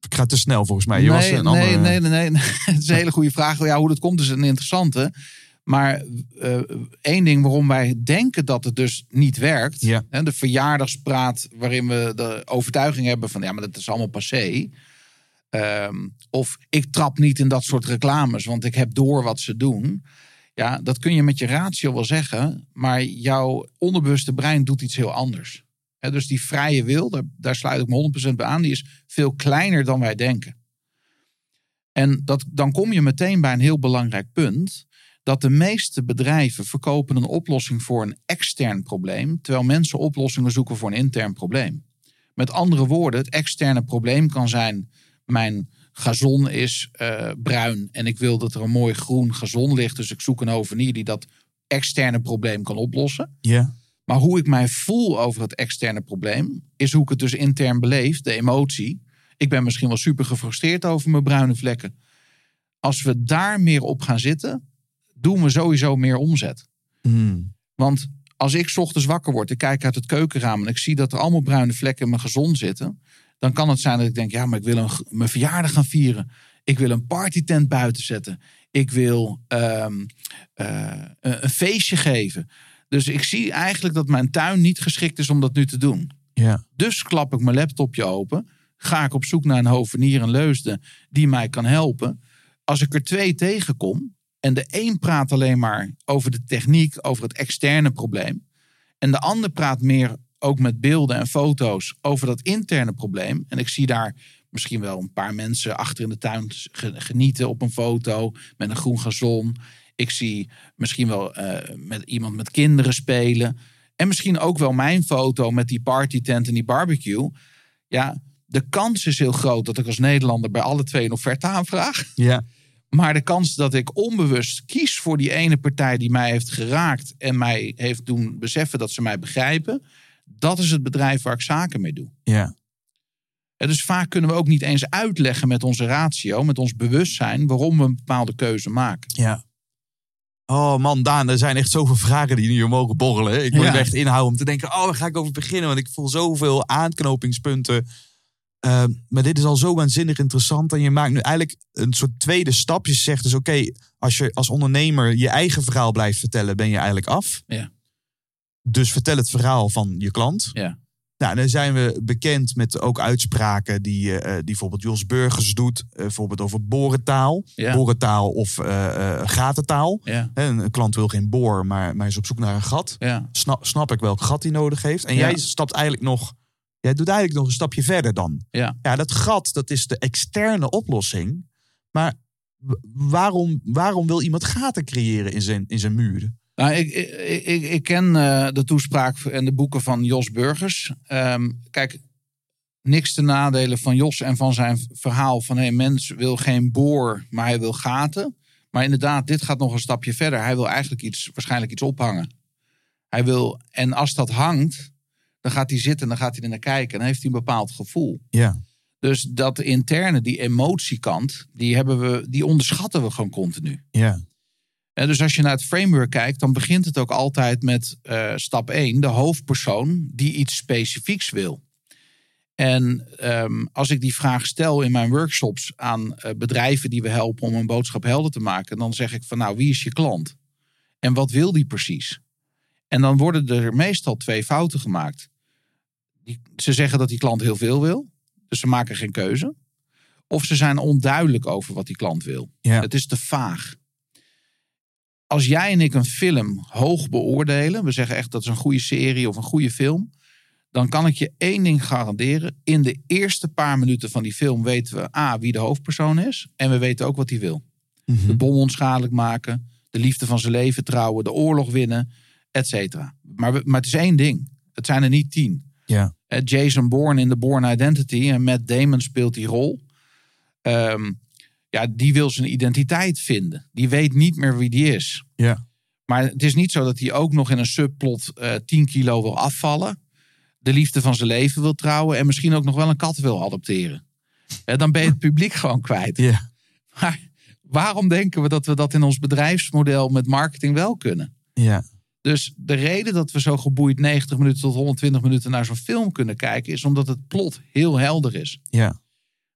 Ik ga te snel volgens mij. Je nee, was een nee, andere... nee, nee, nee. Het is een hele goede vraag. Ja, hoe dat komt is een interessante. Maar eh, één ding waarom wij denken dat het dus niet werkt. Ja. Hè, de verjaardagspraat waarin we de overtuiging hebben van ja, maar dat is allemaal passé. Ehm, of ik trap niet in dat soort reclames, want ik heb door wat ze doen. Ja, dat kun je met je ratio wel zeggen, maar jouw onderbewuste brein doet iets heel anders. Dus die vrije wil, daar, daar sluit ik me 100% bij aan, die is veel kleiner dan wij denken. En dat, dan kom je meteen bij een heel belangrijk punt. Dat de meeste bedrijven verkopen een oplossing voor een extern probleem. Terwijl mensen oplossingen zoeken voor een intern probleem. Met andere woorden, het externe probleem kan zijn: mijn gazon is eh, bruin en ik wil dat er een mooi groen gazon ligt. Dus ik zoek een hovenier die dat externe probleem kan oplossen. Ja. Maar hoe ik mij voel over het externe probleem, is hoe ik het dus intern beleef, de emotie. Ik ben misschien wel super gefrustreerd over mijn bruine vlekken. Als we daar meer op gaan zitten, doen we sowieso meer omzet. Hmm. Want als ik 's ochtends wakker word, ik kijk uit het keukenraam en ik zie dat er allemaal bruine vlekken in mijn gezond zitten, dan kan het zijn dat ik denk, ja, maar ik wil een, mijn verjaardag gaan vieren. Ik wil een partytent buiten zetten. Ik wil ehm, eh, een, feestje geven. Dus ik zie eigenlijk dat mijn tuin niet geschikt is om dat nu te doen. Ja. Dus klap ik mijn laptopje open. Ga ik op zoek naar een hovenier en leusde die mij kan helpen. Als ik er twee tegenkom en de een praat alleen maar over de techniek, over het externe probleem. En de ander praat meer ook met beelden en foto's over dat interne probleem. En ik zie daar misschien wel een paar mensen achter in de tuin ge- genieten op een foto met een groen gazon. Ik zie misschien wel eh, met iemand met kinderen spelen. En misschien ook wel mijn foto met die partytent en die barbecue. Ja, de kans is heel groot dat ik als Nederlander bij alle twee een offerte aanvraag. Ja. Maar de kans dat ik onbewust kies voor die ene partij die mij heeft geraakt en mij heeft doen beseffen dat ze mij begrijpen, dat is het bedrijf waar ik zaken mee doe. Ja. En dus vaak kunnen we ook niet eens uitleggen met onze ratio, met ons bewustzijn, waarom we een bepaalde keuze maken. Ja. Oh man, Daan, er zijn echt zoveel vragen die nu mogen borrelen. Ik moet Ja. echt inhouden om te denken, oh, waar ga ik over beginnen? Want ik voel zoveel aanknopingspunten. Uh, maar dit is al zo waanzinnig interessant. En je maakt nu eigenlijk een soort tweede stap. Je zegt dus, oké, als je als ondernemer je eigen verhaal blijft vertellen, ben je eigenlijk af. Ja. Dus vertel het verhaal van je klant. Ja. Nou, dan zijn we bekend met ook uitspraken die, eh, die bijvoorbeeld Jos Burgers doet. eh, bijvoorbeeld over borentaal. Ja. Borentaal of eh eh, gatentaal. Ja, Een, klant wil geen boor, maar, maar is op zoek naar een gat. ja, Snap, snap ik welk gat hij nodig heeft. En jij stapt eigenlijk nog Jij doet eigenlijk nog een stapje verder dan. Ja. Ja, dat gat, dat is de externe oplossing. Maar waarom, waarom wil iemand gaten creëren in zijn, in zijn muren? Nou, ik, ik, ik, ik ken eh, de toespraak en de boeken van Jos Burgers. Ehm, kijk, niks te nadelen van Jos en van zijn verhaal van hey, mens wil geen boor, maar hij wil gaten. Maar inderdaad, dit gaat nog een stapje verder. Hij wil eigenlijk iets, waarschijnlijk iets ophangen. Hij wil, en als dat hangt, dan gaat hij zitten en dan gaat hij er naar kijken. En dan heeft hij een bepaald gevoel. Ja. Dus dat interne, die emotiekant, die, hebben we, die onderschatten we gewoon continu. Ja. En dus als je naar het framework kijkt, dan begint het ook altijd met eh, stap 1, de hoofdpersoon die iets specifieks wil. En ehm, als ik die vraag stel in mijn workshops aan eh, bedrijven die we helpen om een boodschap helder te maken, dan zeg ik van nou, wie is je klant? En wat wil die precies? En dan worden er meestal twee fouten gemaakt. Die, ze zeggen dat die klant heel veel wil, dus ze maken geen keuze. Of ze zijn onduidelijk over wat die klant wil. Ja. Het is te vaag als jij en ik een film hoog beoordelen, we zeggen echt dat is een goede serie of een goede film, dan kan ik je één ding garanderen. In de eerste paar minuten van die film weten we A, wie de hoofdpersoon is. En we weten ook wat hij wil. De bom onschadelijk maken, de liefde van zijn leven trouwen, de oorlog winnen, et cetera. Maar, we- maar het is één ding. Het zijn er niet tien. Ja. Eh, Jason Bourne in The Bourne Identity en Matt Damon speelt die rol. Ehm, ja, die wil zijn identiteit vinden. Die weet niet meer wie die is. Ja. Maar het is niet zo dat hij ook nog in een subplot eh 10 kilo wil afvallen. De liefde van zijn leven wil trouwen. En misschien ook nog wel een kat wil adopteren. Eh, dan ben je het publiek gewoon kwijt. Ja. Maar waarom denken we dat we dat in ons bedrijfsmodel met marketing wel kunnen? Ja. Dus de reden dat we zo geboeid 90 minuten tot 120 minuten naar zo'n film kunnen kijken, is omdat het plot heel helder is. Ja.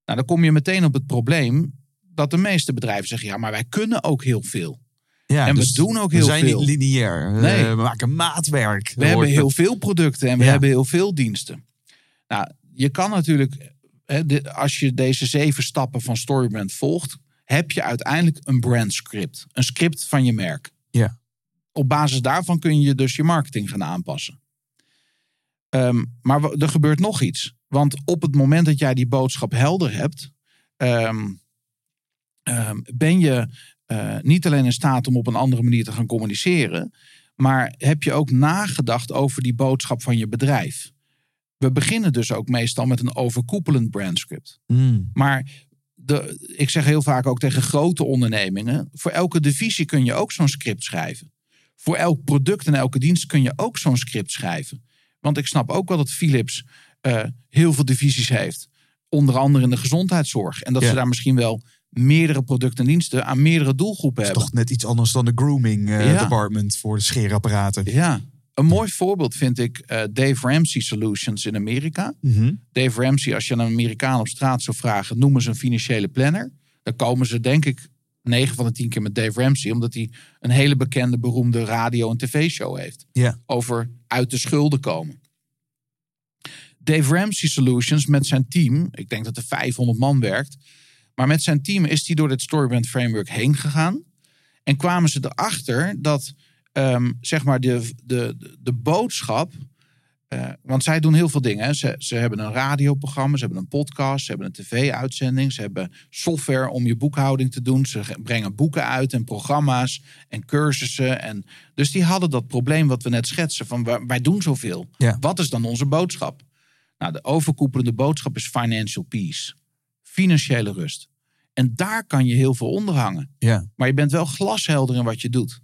Nou, dan kom je meteen op het probleem dat de meeste bedrijven zeggen: ja, maar wij kunnen ook heel veel. ja En we dus doen ook we heel zijn veel. niet lineair. Nee. we maken maatwerk. We hebben heel veel producten en we Ja. hebben heel veel diensten. Nou, je kan natuurlijk, hè, de- als je deze zeven stappen van Storybrand volgt, heb je uiteindelijk een brandscript. Een script van je merk. Ja. Op basis daarvan kun je dus je marketing gaan aanpassen. Ehm, maar er gebeurt nog iets. Want op het moment dat jij die boodschap helder hebt, ehm, ben je eh, niet alleen in staat om op een andere manier te gaan communiceren, maar heb je ook nagedacht over die boodschap van je bedrijf. We beginnen dus ook meestal met een overkoepelend brandscript. Mm. Maar de, ik zeg heel vaak ook tegen grote ondernemingen: voor elke divisie kun je ook zo'n script schrijven. Voor elk product en elke dienst kun je ook zo'n script schrijven. Want ik snap ook wel dat Philips eh, heel veel divisies heeft. Onder andere in de gezondheidszorg. En dat Ja. ze daar misschien wel meerdere producten en diensten aan meerdere doelgroepen Dat is hebben. toch net iets anders dan de grooming eh, Ja. department voor de scheerapparaten. Ja, een mooi voorbeeld vind ik eh, Dave Ramsey Solutions in Amerika. Mhm. Dave Ramsey, als je aan een Amerikaan op straat zou vragen, noemen ze een financiële planner. Dan komen ze denk ik 9 van de 10 keer met Dave Ramsey, omdat hij een hele bekende, beroemde radio- en tv-show heeft. Over uit de schulden komen. Dave Ramsey Solutions met zijn team, ik denk dat er 500 man werkt, maar met zijn team is hij door dit Storybrand Framework heen gegaan. En kwamen ze erachter dat ehm, zeg maar de, de, de boodschap. eh, want zij doen heel veel dingen. Ze, ze hebben een radioprogramma, ze hebben een podcast, ze hebben een tv-uitzending, ze hebben software om je boekhouding te doen. Ze ge- brengen boeken uit en programma's en cursussen. En, dus die hadden dat probleem wat we net schetsen: van wij, wij doen zoveel. Ja. Wat is dan onze boodschap? Nou, de overkoepelende boodschap is financial peace, financiële rust. En daar kan je heel veel onder hangen. Ja. Maar je bent wel glashelder in wat je doet.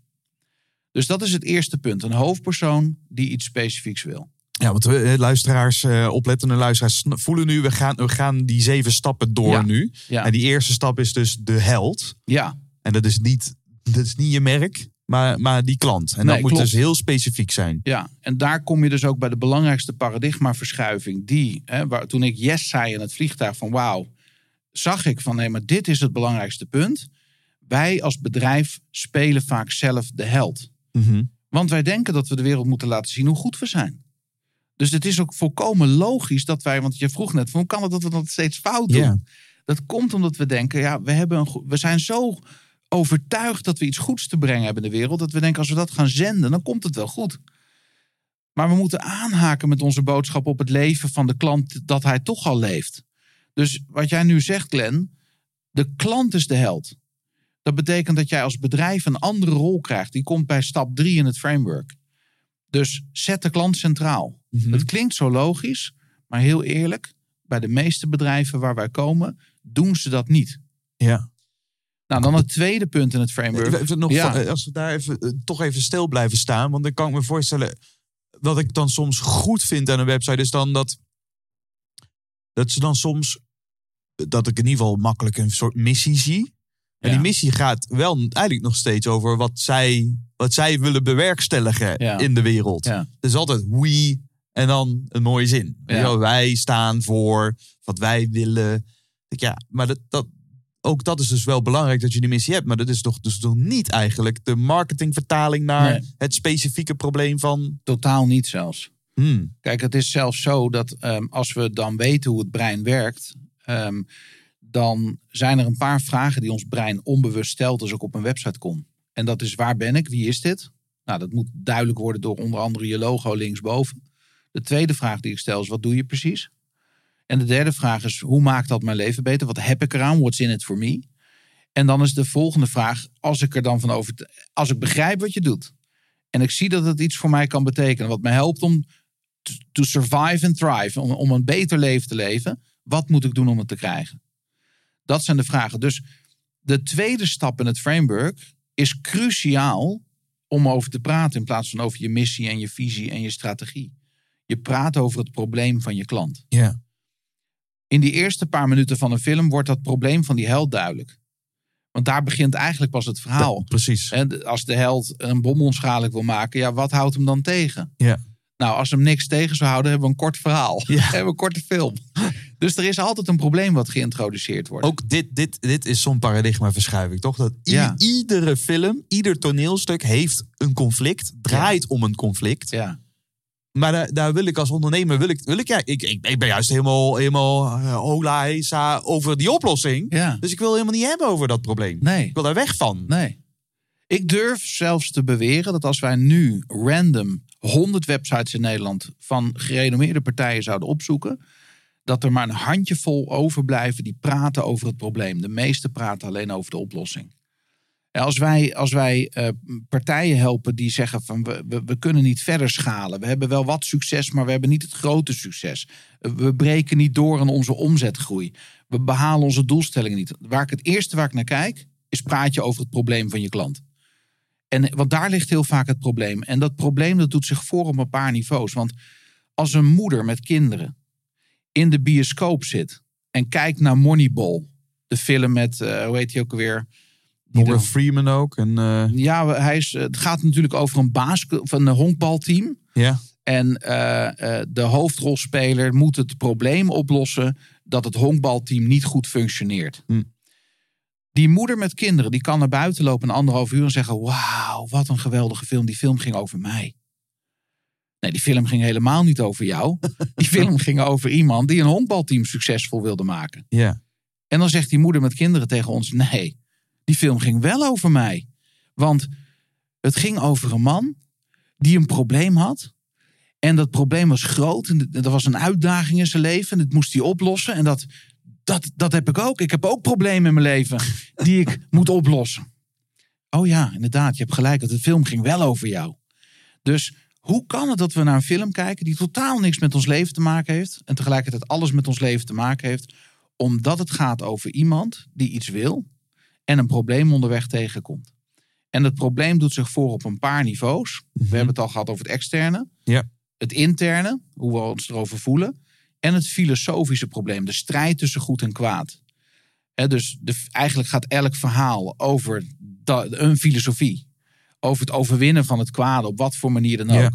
Dus dat is het eerste punt. Een hoofdpersoon die iets specifieks wil. Ja, want we, eh, luisteraars, eh, oplettende luisteraars voelen nu, we gaan, we gaan die zeven stappen door Ja. nu. Ja, En die eerste stap is dus de held. ja. En dat is niet, dat is niet je merk, maar, maar die klant. En dat moet klopt. dus heel specifiek zijn. ja. En daar kom je dus ook bij de belangrijkste paradigmaverschuiving. Die, hè, waar, toen ik yes zei in het vliegtuig van wauw, zag ik van nee, maar dit is het belangrijkste punt. Wij als bedrijf spelen vaak zelf de held. Mhm. Want wij denken dat we de wereld moeten laten zien hoe goed we zijn. Dus het is ook volkomen logisch dat wij, want je vroeg net, hoe kan het dat we dat steeds fout doen? Dat komt omdat we denken, ja, we, hebben een, we zijn zo overtuigd dat we iets goeds te brengen hebben in de wereld, dat we denken als we dat gaan zenden, dan komt het wel goed. Maar we moeten aanhaken met onze boodschap op het leven van de klant dat hij toch al leeft. Dus wat jij nu zegt, Glenn, de klant is de held. Dat betekent dat jij als bedrijf een andere rol krijgt. Die komt bij stap drie in het framework. Dus zet de klant centraal. Mhm. Het klinkt zo logisch, maar heel eerlijk, bij de meeste bedrijven waar wij komen, doen ze dat niet. Ja. Nou, dan het tweede punt in het framework. Even nog, Ja. eh, als we daar even, eh, toch even stil blijven staan. Want dan kan ik me voorstellen. Wat ik dan soms goed vind aan een website is dan dat. Dat ze dan soms. Dat ik in ieder geval makkelijk een soort missie zie. En Ja. die missie gaat wel eigenlijk nog steeds over wat zij, wat zij willen bewerkstelligen Ja. in de wereld. Ja. Is altijd we en dan een mooie zin. Ja. Wij staan voor wat wij willen. Ja, maar dat, dat, ook dat is dus wel belangrijk dat je die missie hebt. Maar dat is toch dus toch niet eigenlijk de marketingvertaling naar Nee. het specifieke probleem van. Totaal niet zelfs. Hmm, Kijk, het is zelfs zo dat ehm, als we dan weten hoe het brein werkt, ehm, dan zijn er een paar vragen die ons brein onbewust stelt als ik op een website kom. En dat is waar ben ik? Wie is dit? Nou, dat moet duidelijk worden door onder andere je logo linksboven. De tweede vraag die ik stel is: wat doe je precies? En de derde vraag is: hoe maakt dat mijn leven beter? Wat heb ik eraan? What's in it for me? En dan is de volgende vraag: als ik er dan van over, als ik begrijp wat je doet en ik zie dat het iets voor mij kan betekenen, wat mij helpt om to- survive and thrive, om een beter leven te leven, wat moet ik doen om het te krijgen? Dat zijn de vragen. Dus de tweede stap in het framework is cruciaal om over te praten in plaats van over je missie en je visie en je strategie. Je praat over het probleem van je klant. ja. In die eerste paar minuten van een film wordt dat probleem van die held duidelijk. Want daar begint eigenlijk pas het verhaal. precies. De- Als de held een bom onschadelijk wil maken, ja, wat houdt hem dan tegen? Ja. Nou, als hem niks tegen zou houden, hebben we een kort verhaal. Ja. hebben we een korte film. Dus er is altijd een probleem wat geïntroduceerd wordt. Ook dit, dit, dit is zo'n paradigmaverschuiving, toch? Dat Ja. iedere film, ieder toneelstuk heeft een conflict, draait om een conflict. Ja, Maar daar, daar wil ik als ondernemer, wil ik, wil ik, ja, ik, ik, ik ben juist helemaal, helemaal eh, hola hesa over die oplossing. ja. Dus ik wil helemaal niet hebben over dat probleem. Nee, Ik wil daar weg van. nee. Ik durf zelfs te beweren dat als wij nu random 100 websites in Nederland van gerenommeerde partijen zouden opzoeken, dat er maar een handjevol overblijven die praten over het probleem. De meeste praten alleen over de oplossing. Als wij, als wij eh, partijen helpen die zeggen van we, we, we kunnen niet verder schalen. We hebben wel wat succes, maar we hebben niet het grote succes. Eh, We breken niet door in onze omzetgroei. We behalen onze doelstellingen niet. Waar ik het eerste waar ik naar kijk, is praat je over het probleem van je klant. En, want daar ligt heel vaak het probleem. En dat probleem dat doet zich voor op een paar niveaus. Want als een moeder met kinderen in de bioscoop zit en kijkt naar Moneyball, de film met, eh, hoe heet hij ook alweer? Morgan Freeman ook. En, eh, ja, hij is, het gaat natuurlijk over een basket, of een honkbalteam. ja. En eh, de hoofdrolspeler moet het probleem oplossen dat het honkbalteam niet goed functioneert. Hm. Die moeder met kinderen, die kan naar buiten lopen een anderhalf uur en zeggen: Wauw, wat een geweldige film. Die film ging over mij. Nee, die film ging helemaal niet over jou. Die film ging over iemand die een honkbalteam succesvol wilde maken. ja. En dan zegt die moeder met kinderen tegen ons: nee, die film ging wel over mij. Want het ging over een man die een probleem had. En dat probleem was groot. En er was een uitdaging in zijn leven. En dat moest hij oplossen. En dat, dat, dat heb ik ook. Ik heb ook problemen in mijn leven die ik moet oplossen. Oh ja, inderdaad, je hebt gelijk. Dat de film ging wel over jou. Dus hoe kan het dat we naar een film kijken die totaal niks met ons leven te maken heeft. En tegelijkertijd alles met ons leven te maken heeft. Omdat het gaat over iemand die iets wil en een probleem onderweg tegenkomt. En het probleem doet zich voor op een paar niveaus. We hebben het al gehad over het externe. Ja. Het interne, hoe we ons erover voelen. En het filosofische probleem, de strijd tussen goed en kwaad. Dus de, eigenlijk gaat elk verhaal over da- een filosofie. Over het overwinnen van het kwade, op wat voor manier dan ook. Ja.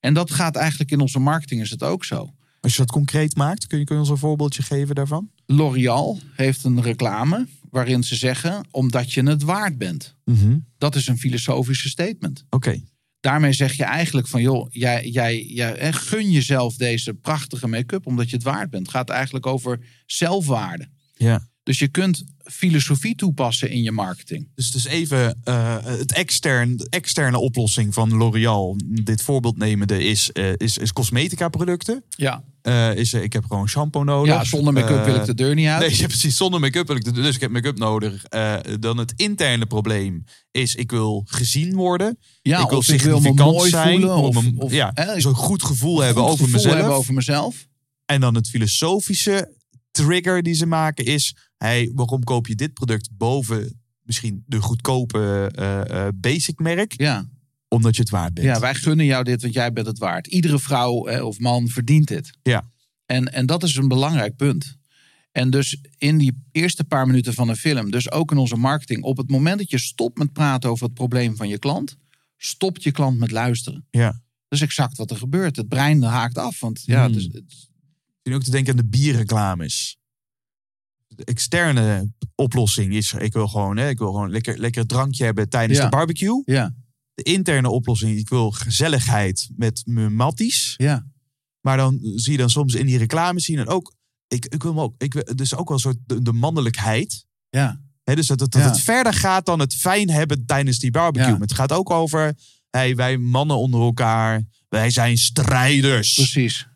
En dat gaat eigenlijk in onze marketing is het ook zo. Als je dat concreet maakt, kun je, kun je ons een voorbeeldje geven daarvan? L'Oreal heeft een reclame waarin ze zeggen, omdat je het waard bent. Mhm. Dat is een filosofische statement. Oké. Daarmee zeg je eigenlijk van, joh, jij, jij, jij gun jezelf deze prachtige make-up omdat je het waard bent. Het gaat eigenlijk over zelfwaarde. Ja. Dus je kunt filosofie toepassen in je marketing. Dus, dus even eh, het extern, de externe oplossing van L'Oreal, dit voorbeeld nemende, is, eh, is, is cosmetica producten. Ja, Eh, is, ik heb gewoon shampoo nodig. ja zonder make-up wil ik de deur niet uit. Nee, ja, precies. Zonder make-up wil ik de- dus ik heb make-up nodig. Dan het interne probleem is ik wil gezien worden. ja, ik wil of ik wil significant mooi zijn. voelen. Of, of ja, zo'n goed gevoel goed hebben over gevoel mezelf. hebben over mezelf. En dan het filosofische trigger die ze maken is... Hey, waarom koop je dit product boven misschien de goedkope eh, eh, basic merk? Ja. Omdat je het waard bent. ja, wij gunnen jou dit, want jij bent het waard. Iedere vrouw hè, of man verdient dit. Ja. En, en dat is een belangrijk punt. En dus in die eerste paar minuten van een film, dus ook in onze marketing, op het moment dat je stopt met praten over het probleem van je klant, stopt je klant met luisteren. Ja. Dat is exact wat er gebeurt. Het brein haakt af. Want ja, Hmm. het- Ik zit ook te denken aan de bierreclames. De externe oplossing is, ik wil gewoon, hè, ik wil gewoon lekker, lekker drankje hebben tijdens Ja. de barbecue. ja, De interne oplossing, ik wil gezelligheid met mijn matties. ja, Maar dan zie je dan soms in die reclames zien en ook, ik, ik wil ook, ik, dus ook wel een soort de, de mannelijkheid. ja, Hè, dus dat, het- dat Ja. het verder gaat dan het fijn hebben tijdens die barbecue. Ja. Het gaat ook over, hey, wij mannen onder elkaar, wij zijn strijders. precies.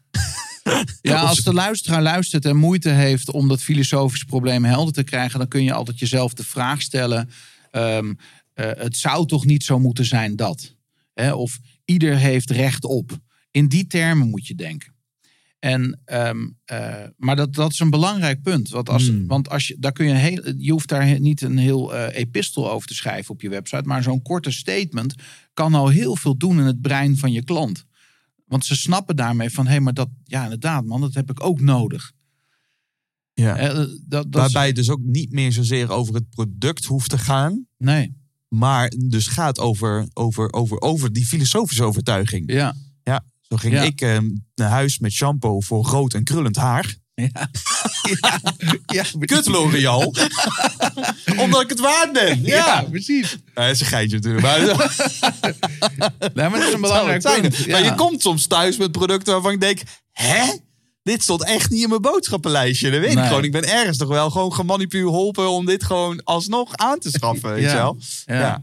Ja, als de luisteraar luistert en moeite heeft om dat filosofische probleem helder te krijgen, dan kun je altijd jezelf de vraag stellen: ehm, eh, het zou toch niet zo moeten zijn dat? Hè? Of ieder heeft recht op. In die termen moet je denken. En, ehm, eh, maar dat, dat is een belangrijk punt. Want, als, Hmm. want als je, daar kun je, heel, je hoeft daar niet een heel eh, epistel over te schrijven op je website. Maar zo'n korte statement kan al heel veel doen in het brein van je klant. Want ze snappen daarmee van, hé, hey, maar dat, ja, inderdaad, man, dat heb ik ook nodig. Ja. Eh, dat, dat Waarbij het dus ook niet meer zozeer over het product hoeft te gaan. nee, Maar dus gaat over, over, over, over die filosofische overtuiging. ja. Ja, zo ging Ja. ik eh, naar huis met shampoo voor rood en krullend haar. Ja. ja, ja, Kut L'Oreal. Omdat ik het waard ben. Ja. Ja, precies. Dat is een geitje natuurlijk. Maar, Nee, maar dat is een belangrijk punt. Maar je komt soms thuis met producten waarvan ik denk... Hè? Dit stond echt niet in mijn boodschappenlijstje. Dat weet ik Nee. gewoon. Ik ben ergens toch wel gewoon gemanipuleerd geholpen... om dit gewoon alsnog aan te schaffen. Weet je wel? Ja. Ja.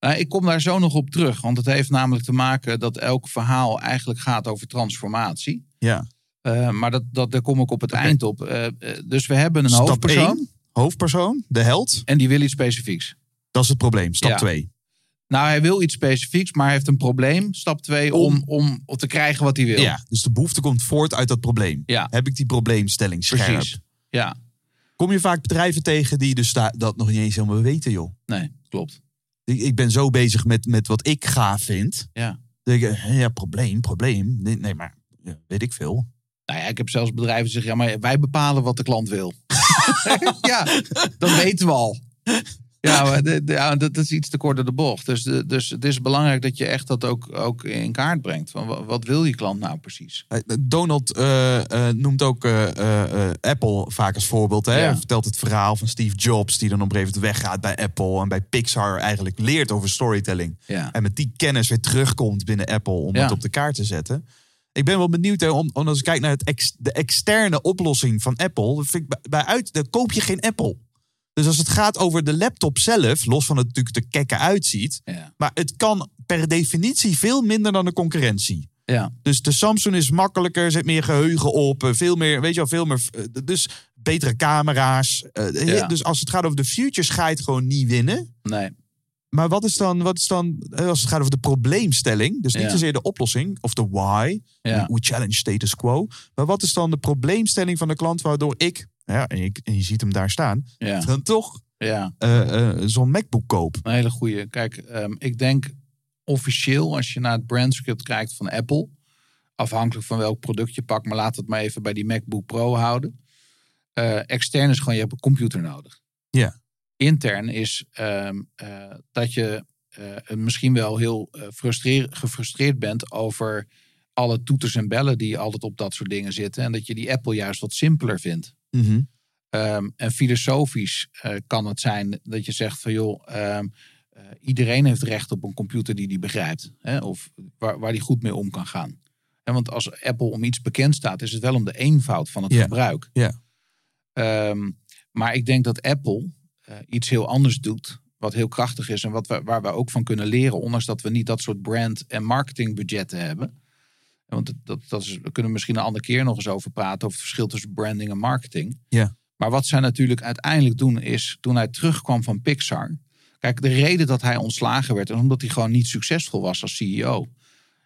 Nou, ik kom daar zo nog op terug. Want het heeft namelijk te maken dat elk verhaal eigenlijk gaat over transformatie. Ja. Eh, maar dat, dat, daar kom ik op het eind op. Eh, eh, dus we hebben een Stap hoofdpersoon één. Hoofdpersoon, de held. en die wil iets specifieks. Dat is het probleem. Stap Ja. 2. Nou, hij wil iets specifieks, maar hij heeft een probleem. Stap 2 om, om, om te krijgen wat hij wil. Ja, dus de behoefte komt voort uit dat probleem. Ja. Heb ik die probleemstelling scherp? precies. Ja, Kom je vaak bedrijven tegen die dus da- dat nog niet eens helemaal weten, joh. nee, klopt. Ik, ik ben zo bezig met, met wat ik gaaf vind. Ja. Denk ik, ja, probleem, probleem. Nee, nee maar ja, weet ik veel. Nou ja, ik heb zelfs bedrijven die zeggen, ja, maar wij bepalen wat de klant wil. ja, dat weten we al. Ja, ja, dat is iets te kort door de bocht. Dus, dus het is belangrijk dat je echt dat ook, ook in kaart brengt. Van, wa- wat wil je klant nou precies? Donald eh, eh, noemt ook eh, Apple vaak als voorbeeld. Hè? Ja. Vertelt het verhaal van Steve Jobs, die dan op een gegeven moment weggaat bij Apple en bij Pixar eigenlijk leert over storytelling. Ja, En met die kennis weer terugkomt binnen Apple om het op de kaart te zetten. Ik ben wel benieuwd, hè, om, om als ik kijk naar het ex- de externe oplossing van Apple. dan Vind ik bij, bij uit, dan koop je geen Apple. Dus als het gaat over de laptop zelf, los van het natuurlijk er kekke uitziet. ja, Maar het kan per definitie veel minder dan de concurrentie. ja. Dus de Samsung is makkelijker, zet meer geheugen op, eh, veel meer, weet je wel, veel meer, eh, dus betere camera's. Eh, Ja. Dus als het gaat over de futures, ga je het gewoon niet winnen. Nee, Maar wat is dan, wat is dan eh, als het gaat over de probleemstelling, dus niet Ja. zozeer de oplossing of de why, ja. we challenge status quo, maar wat is dan de probleemstelling van de klant waardoor ik, ja, en, ik, en je ziet hem daar staan, ja, dan toch ja. eh, eh, zo'n MacBook koop? Een hele goede. Kijk, ehm, ik denk officieel, als je naar het brandscript kijkt van Apple, afhankelijk van welk product je pakt, maar laat het maar even bij die MacBook Pro houden. Extern is gewoon, je hebt een computer nodig. Ja. Intern is ehm, eh, dat je eh, misschien wel heel eh, frustreer- gefrustreerd bent over alle toeters en bellen die altijd op dat soort dingen zitten. En dat je die Apple juist wat simpeler vindt. Mhm. Ehm, en filosofisch kan het zijn dat je zegt van joh, ehm, eh, iedereen heeft recht op een computer die die begrijpt. Hè, of waar, waar die goed mee om kan gaan. En want als Apple om iets bekend staat, is het wel om de eenvoud van het gebruik. Ja. Maar ik denk dat Apple eh, iets heel anders doet. Wat heel krachtig is en wat we, waar we ook van kunnen leren. Ondanks dat we niet dat soort brand- en marketingbudgetten hebben. Want dat, dat, dat is, we kunnen misschien een andere keer nog eens over praten. Over het verschil tussen branding en marketing. Ja. Maar wat zij natuurlijk uiteindelijk doen is. Toen hij terugkwam van Pixar. Kijk, de reden dat hij ontslagen werd. is omdat hij gewoon niet succesvol was als CEO.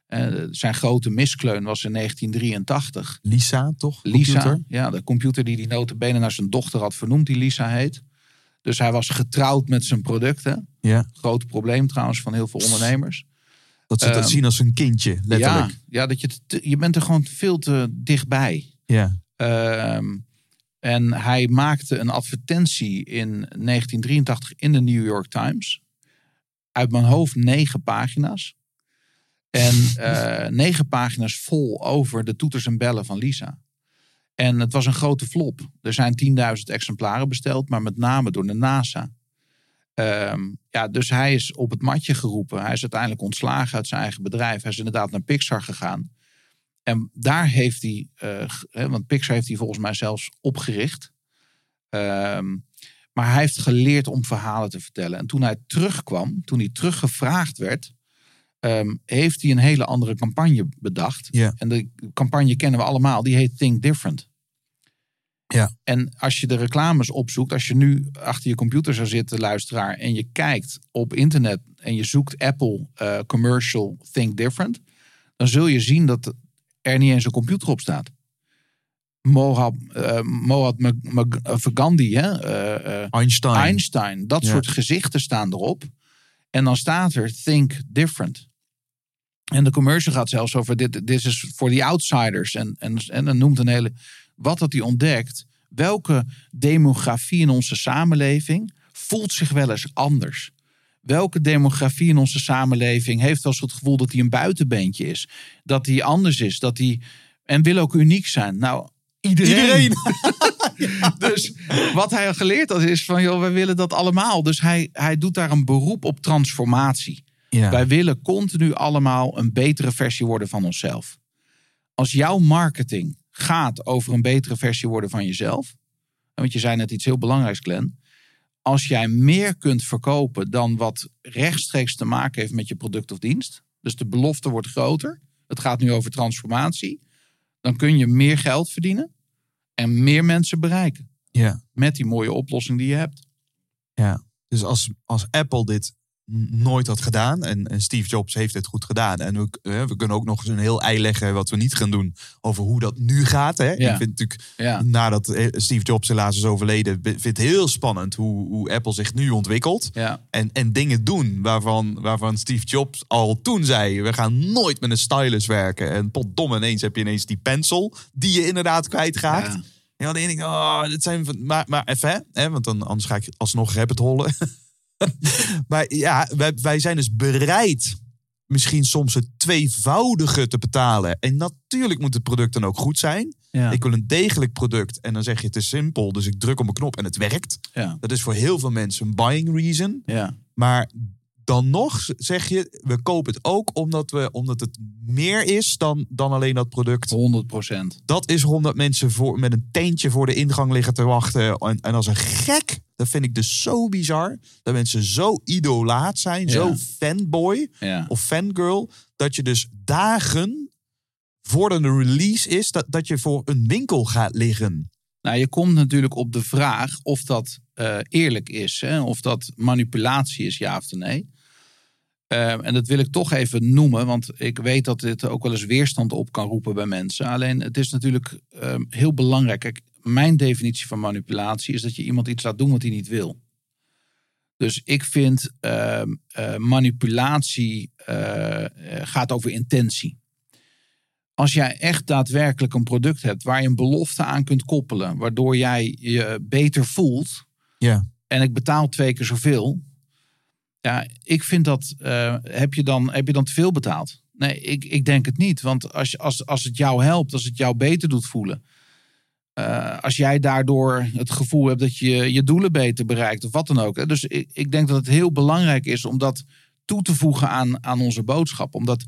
Eh, zijn grote miskleun was in 1983. Lisa, toch? Lisa, Computer? ja, de computer die die notabene naar zijn dochter had vernoemd, die Lisa heet. Dus hij was getrouwd met zijn producten. Ja. Groot probleem trouwens van heel veel ondernemers. Dat ze dat Ehm, zien als een kindje, letterlijk. Ja, ja dat je, te- je bent er gewoon veel te dichtbij. Ja. Ehm, en hij maakte een advertentie in 1983 in de New York Times. Uit mijn hoofd negen pagina's. En eh, negen pagina's vol over de toeters en bellen van Lisa. En het was een grote flop. Er zijn 10.000 exemplaren besteld, maar met name door de NASA. Ehm, ja, dus hij is op het matje geroepen. Hij is uiteindelijk ontslagen uit zijn eigen bedrijf. Hij is inderdaad naar Pixar gegaan. En daar heeft hij, eh, want Pixar heeft hij volgens mij zelfs opgericht. Ehm, maar hij heeft geleerd om verhalen te vertellen. En toen hij terugkwam, toen hij teruggevraagd werd, ehm, heeft hij een hele andere campagne bedacht. En de campagne kennen we allemaal, die heet Think Different. Ja. En als je de reclames opzoekt, als je nu achter je computer zou zitten, luisteraar, en je kijkt op internet en je zoekt Apple eh, commercial Think Different, dan zul je zien dat er niet eens een computer op staat. Mohab, Mag- Mag- eh, Gandhi, hè? Einstein. Einstein, dat Ja. soort gezichten staan erop. En dan staat er Think Different. En de commercial gaat zelfs over dit, dit is voor the outsiders. En, en, en dan noemt een hele. Wat dat hij ontdekt, welke demografie in onze samenleving voelt zich wel eens anders? Welke demografie in onze samenleving heeft wel eens het gevoel dat hij een buitenbeentje is? Dat hij anders is, dat hij. En wil ook uniek zijn. Nou, iedereen. Dus wat hij geleerd had is van, joh, wij willen dat allemaal. Dus hij, hij doet daar een beroep op transformatie. Ja. Wij willen continu allemaal een betere versie worden van onszelf. Als jouw marketing gaat over een betere versie worden van jezelf. Want je zei net iets heel belangrijks, Glenn. Als jij meer kunt verkopen dan wat rechtstreeks te maken heeft met je product of dienst. Dus de belofte wordt groter. Het gaat nu over transformatie. Dan kun je meer geld verdienen. En meer mensen bereiken. ja. Met die mooie oplossing die je hebt. Ja, dus als, als Apple dit nooit had gedaan en, en Steve Jobs heeft dit goed gedaan en we, eh, we kunnen ook nog eens een heel ei leggen wat we niet gaan doen over hoe dat nu gaat. Hè? Ja. Ik vind natuurlijk, Ja. nadat eh, Steve Jobs helaas is overleden, vind het heel spannend hoe, hoe Apple zich nu ontwikkelt. Ja. En, en dingen doen waarvan, waarvan Steve Jobs al toen zei: we gaan nooit met een stylus werken. En potdomme ineens heb je ineens die pencil die je inderdaad kwijtraakt. Ja. Ja, dan denk ik, oh, dit zijn maar, maar even, hè, hè, want dan anders ga ik alsnog rabbit hollen. maar ja, wij, wij zijn dus bereid misschien soms het tweevoudige te betalen. En natuurlijk moet het product dan ook goed zijn. Ja. Ik wil een degelijk product en dan zeg je het is simpel, dus ik druk op een knop en het werkt. Ja. Dat is voor heel veel mensen een buying reason. Ja. Maar dan nog zeg je, we kopen het ook omdat, we, omdat het meer is dan, dan alleen dat product. 100 procent. Dat is omdat mensen voor, met een tentje voor de ingang liggen te wachten. En, en als een gek, dat vind ik dus zo bizar. Dat mensen zo idolaat zijn, Ja. zo fanboy Ja. of fangirl. Dat je dus dagen voordat de release is, dat, dat je voor een winkel gaat liggen. Nou, je komt natuurlijk op de vraag of dat eh, eerlijk is. Hè? Of dat manipulatie is, ja of nee. Eh, en dat wil ik toch even noemen, want ik weet dat dit ook wel eens weerstand op kan roepen bij mensen. Alleen het is natuurlijk eh, heel belangrijk. Kijk, mijn definitie van manipulatie is dat je iemand iets laat doen wat hij niet wil. Dus ik vind eh, eh, manipulatie eh, eh, gaat over intentie. Als jij echt daadwerkelijk een product hebt waar je een belofte aan kunt koppelen, waardoor jij je beter voelt Ja. en ik betaal twee keer zoveel. Ja, ik vind dat. eh, heb, je dan, heb je dan te veel betaald? Nee, ik, ik denk het niet. Want als, je- als, als het jou helpt, als het jou beter doet voelen. eh, als jij daardoor het gevoel hebt dat je je doelen beter bereikt of wat dan ook. Dus ik, ik denk dat het heel belangrijk is om dat toe te voegen aan, aan onze boodschap. Omdat,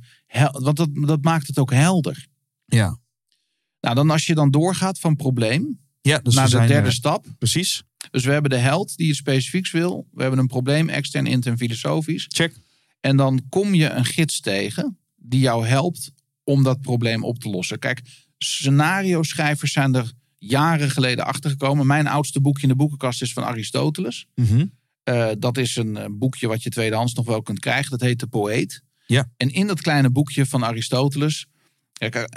want dat, dat maakt het ook helder. Ja. Nou, dan als je dan doorgaat van probleem Ja, dus naar de zijn, derde eh, stap. Precies. Dus we hebben de held die iets specifieks wil. We hebben een probleem, extern, intern, filosofisch. Check. En dan kom je een gids tegen die jou helpt om dat probleem op te lossen. Kijk, scenario-schrijvers zijn er jaren geleden achtergekomen. Mijn oudste boekje in de boekenkast is van Aristoteles. Mhm. Eh, dat is een eh, boekje wat je tweedehands nog wel kunt krijgen. Dat heet De Poëet. Ja. En in dat kleine boekje van Aristoteles... Kijk,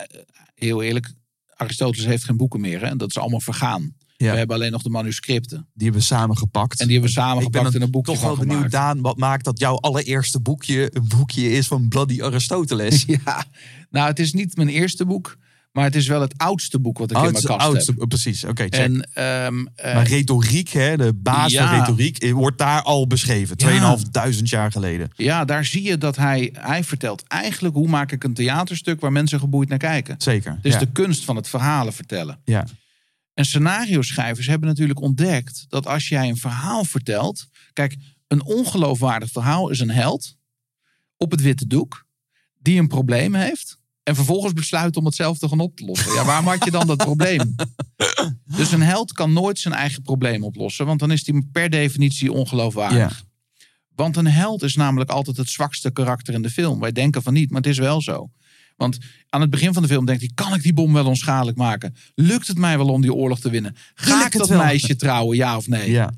heel eerlijk, Aristoteles heeft geen boeken meer. Hè? Dat is allemaal vergaan. Ja. We hebben alleen nog de manuscripten. Die hebben we samengepakt. En die hebben we Ik ben samengepakt in een boekje toch wel benieuwd. Daan, wat maakt dat jouw allereerste boekje een boekje is van Bloody Aristoteles? Ja, nou het is niet mijn eerste boek. Maar het is wel het oudste boek wat ik in mijn Oudste- kast oudste- heb. oh, Precies, oké, check. En, ehm, eh, maar retoriek, hè, de basis Ja. van retoriek, eh, wordt daar al beschreven. 2500 jaar geleden. ja, daar zie je dat hij, hij vertelt eigenlijk hoe maak ik een theaterstuk waar mensen geboeid naar kijken. Zeker. Ja. de kunst van het verhalen vertellen. ja. En scenario-schrijvers hebben natuurlijk ontdekt dat als jij een verhaal vertelt. Kijk, een ongeloofwaardig verhaal is een held op het witte doek die een probleem heeft. En vervolgens besluit om het zelf te gaan op te lossen. Ja, waarom had je dan dat probleem? Dus een held kan nooit zijn eigen probleem oplossen, want dan is hij per definitie ongeloofwaardig. Want een held is namelijk altijd het zwakste karakter in de film. Wij denken van niet, maar het is wel zo. Want aan het begin van de film denkt hij: kan ik die bom wel onschadelijk maken? Lukt het mij wel om die oorlog te winnen? Ga ik dat meisje trouwen, ja of nee? ja.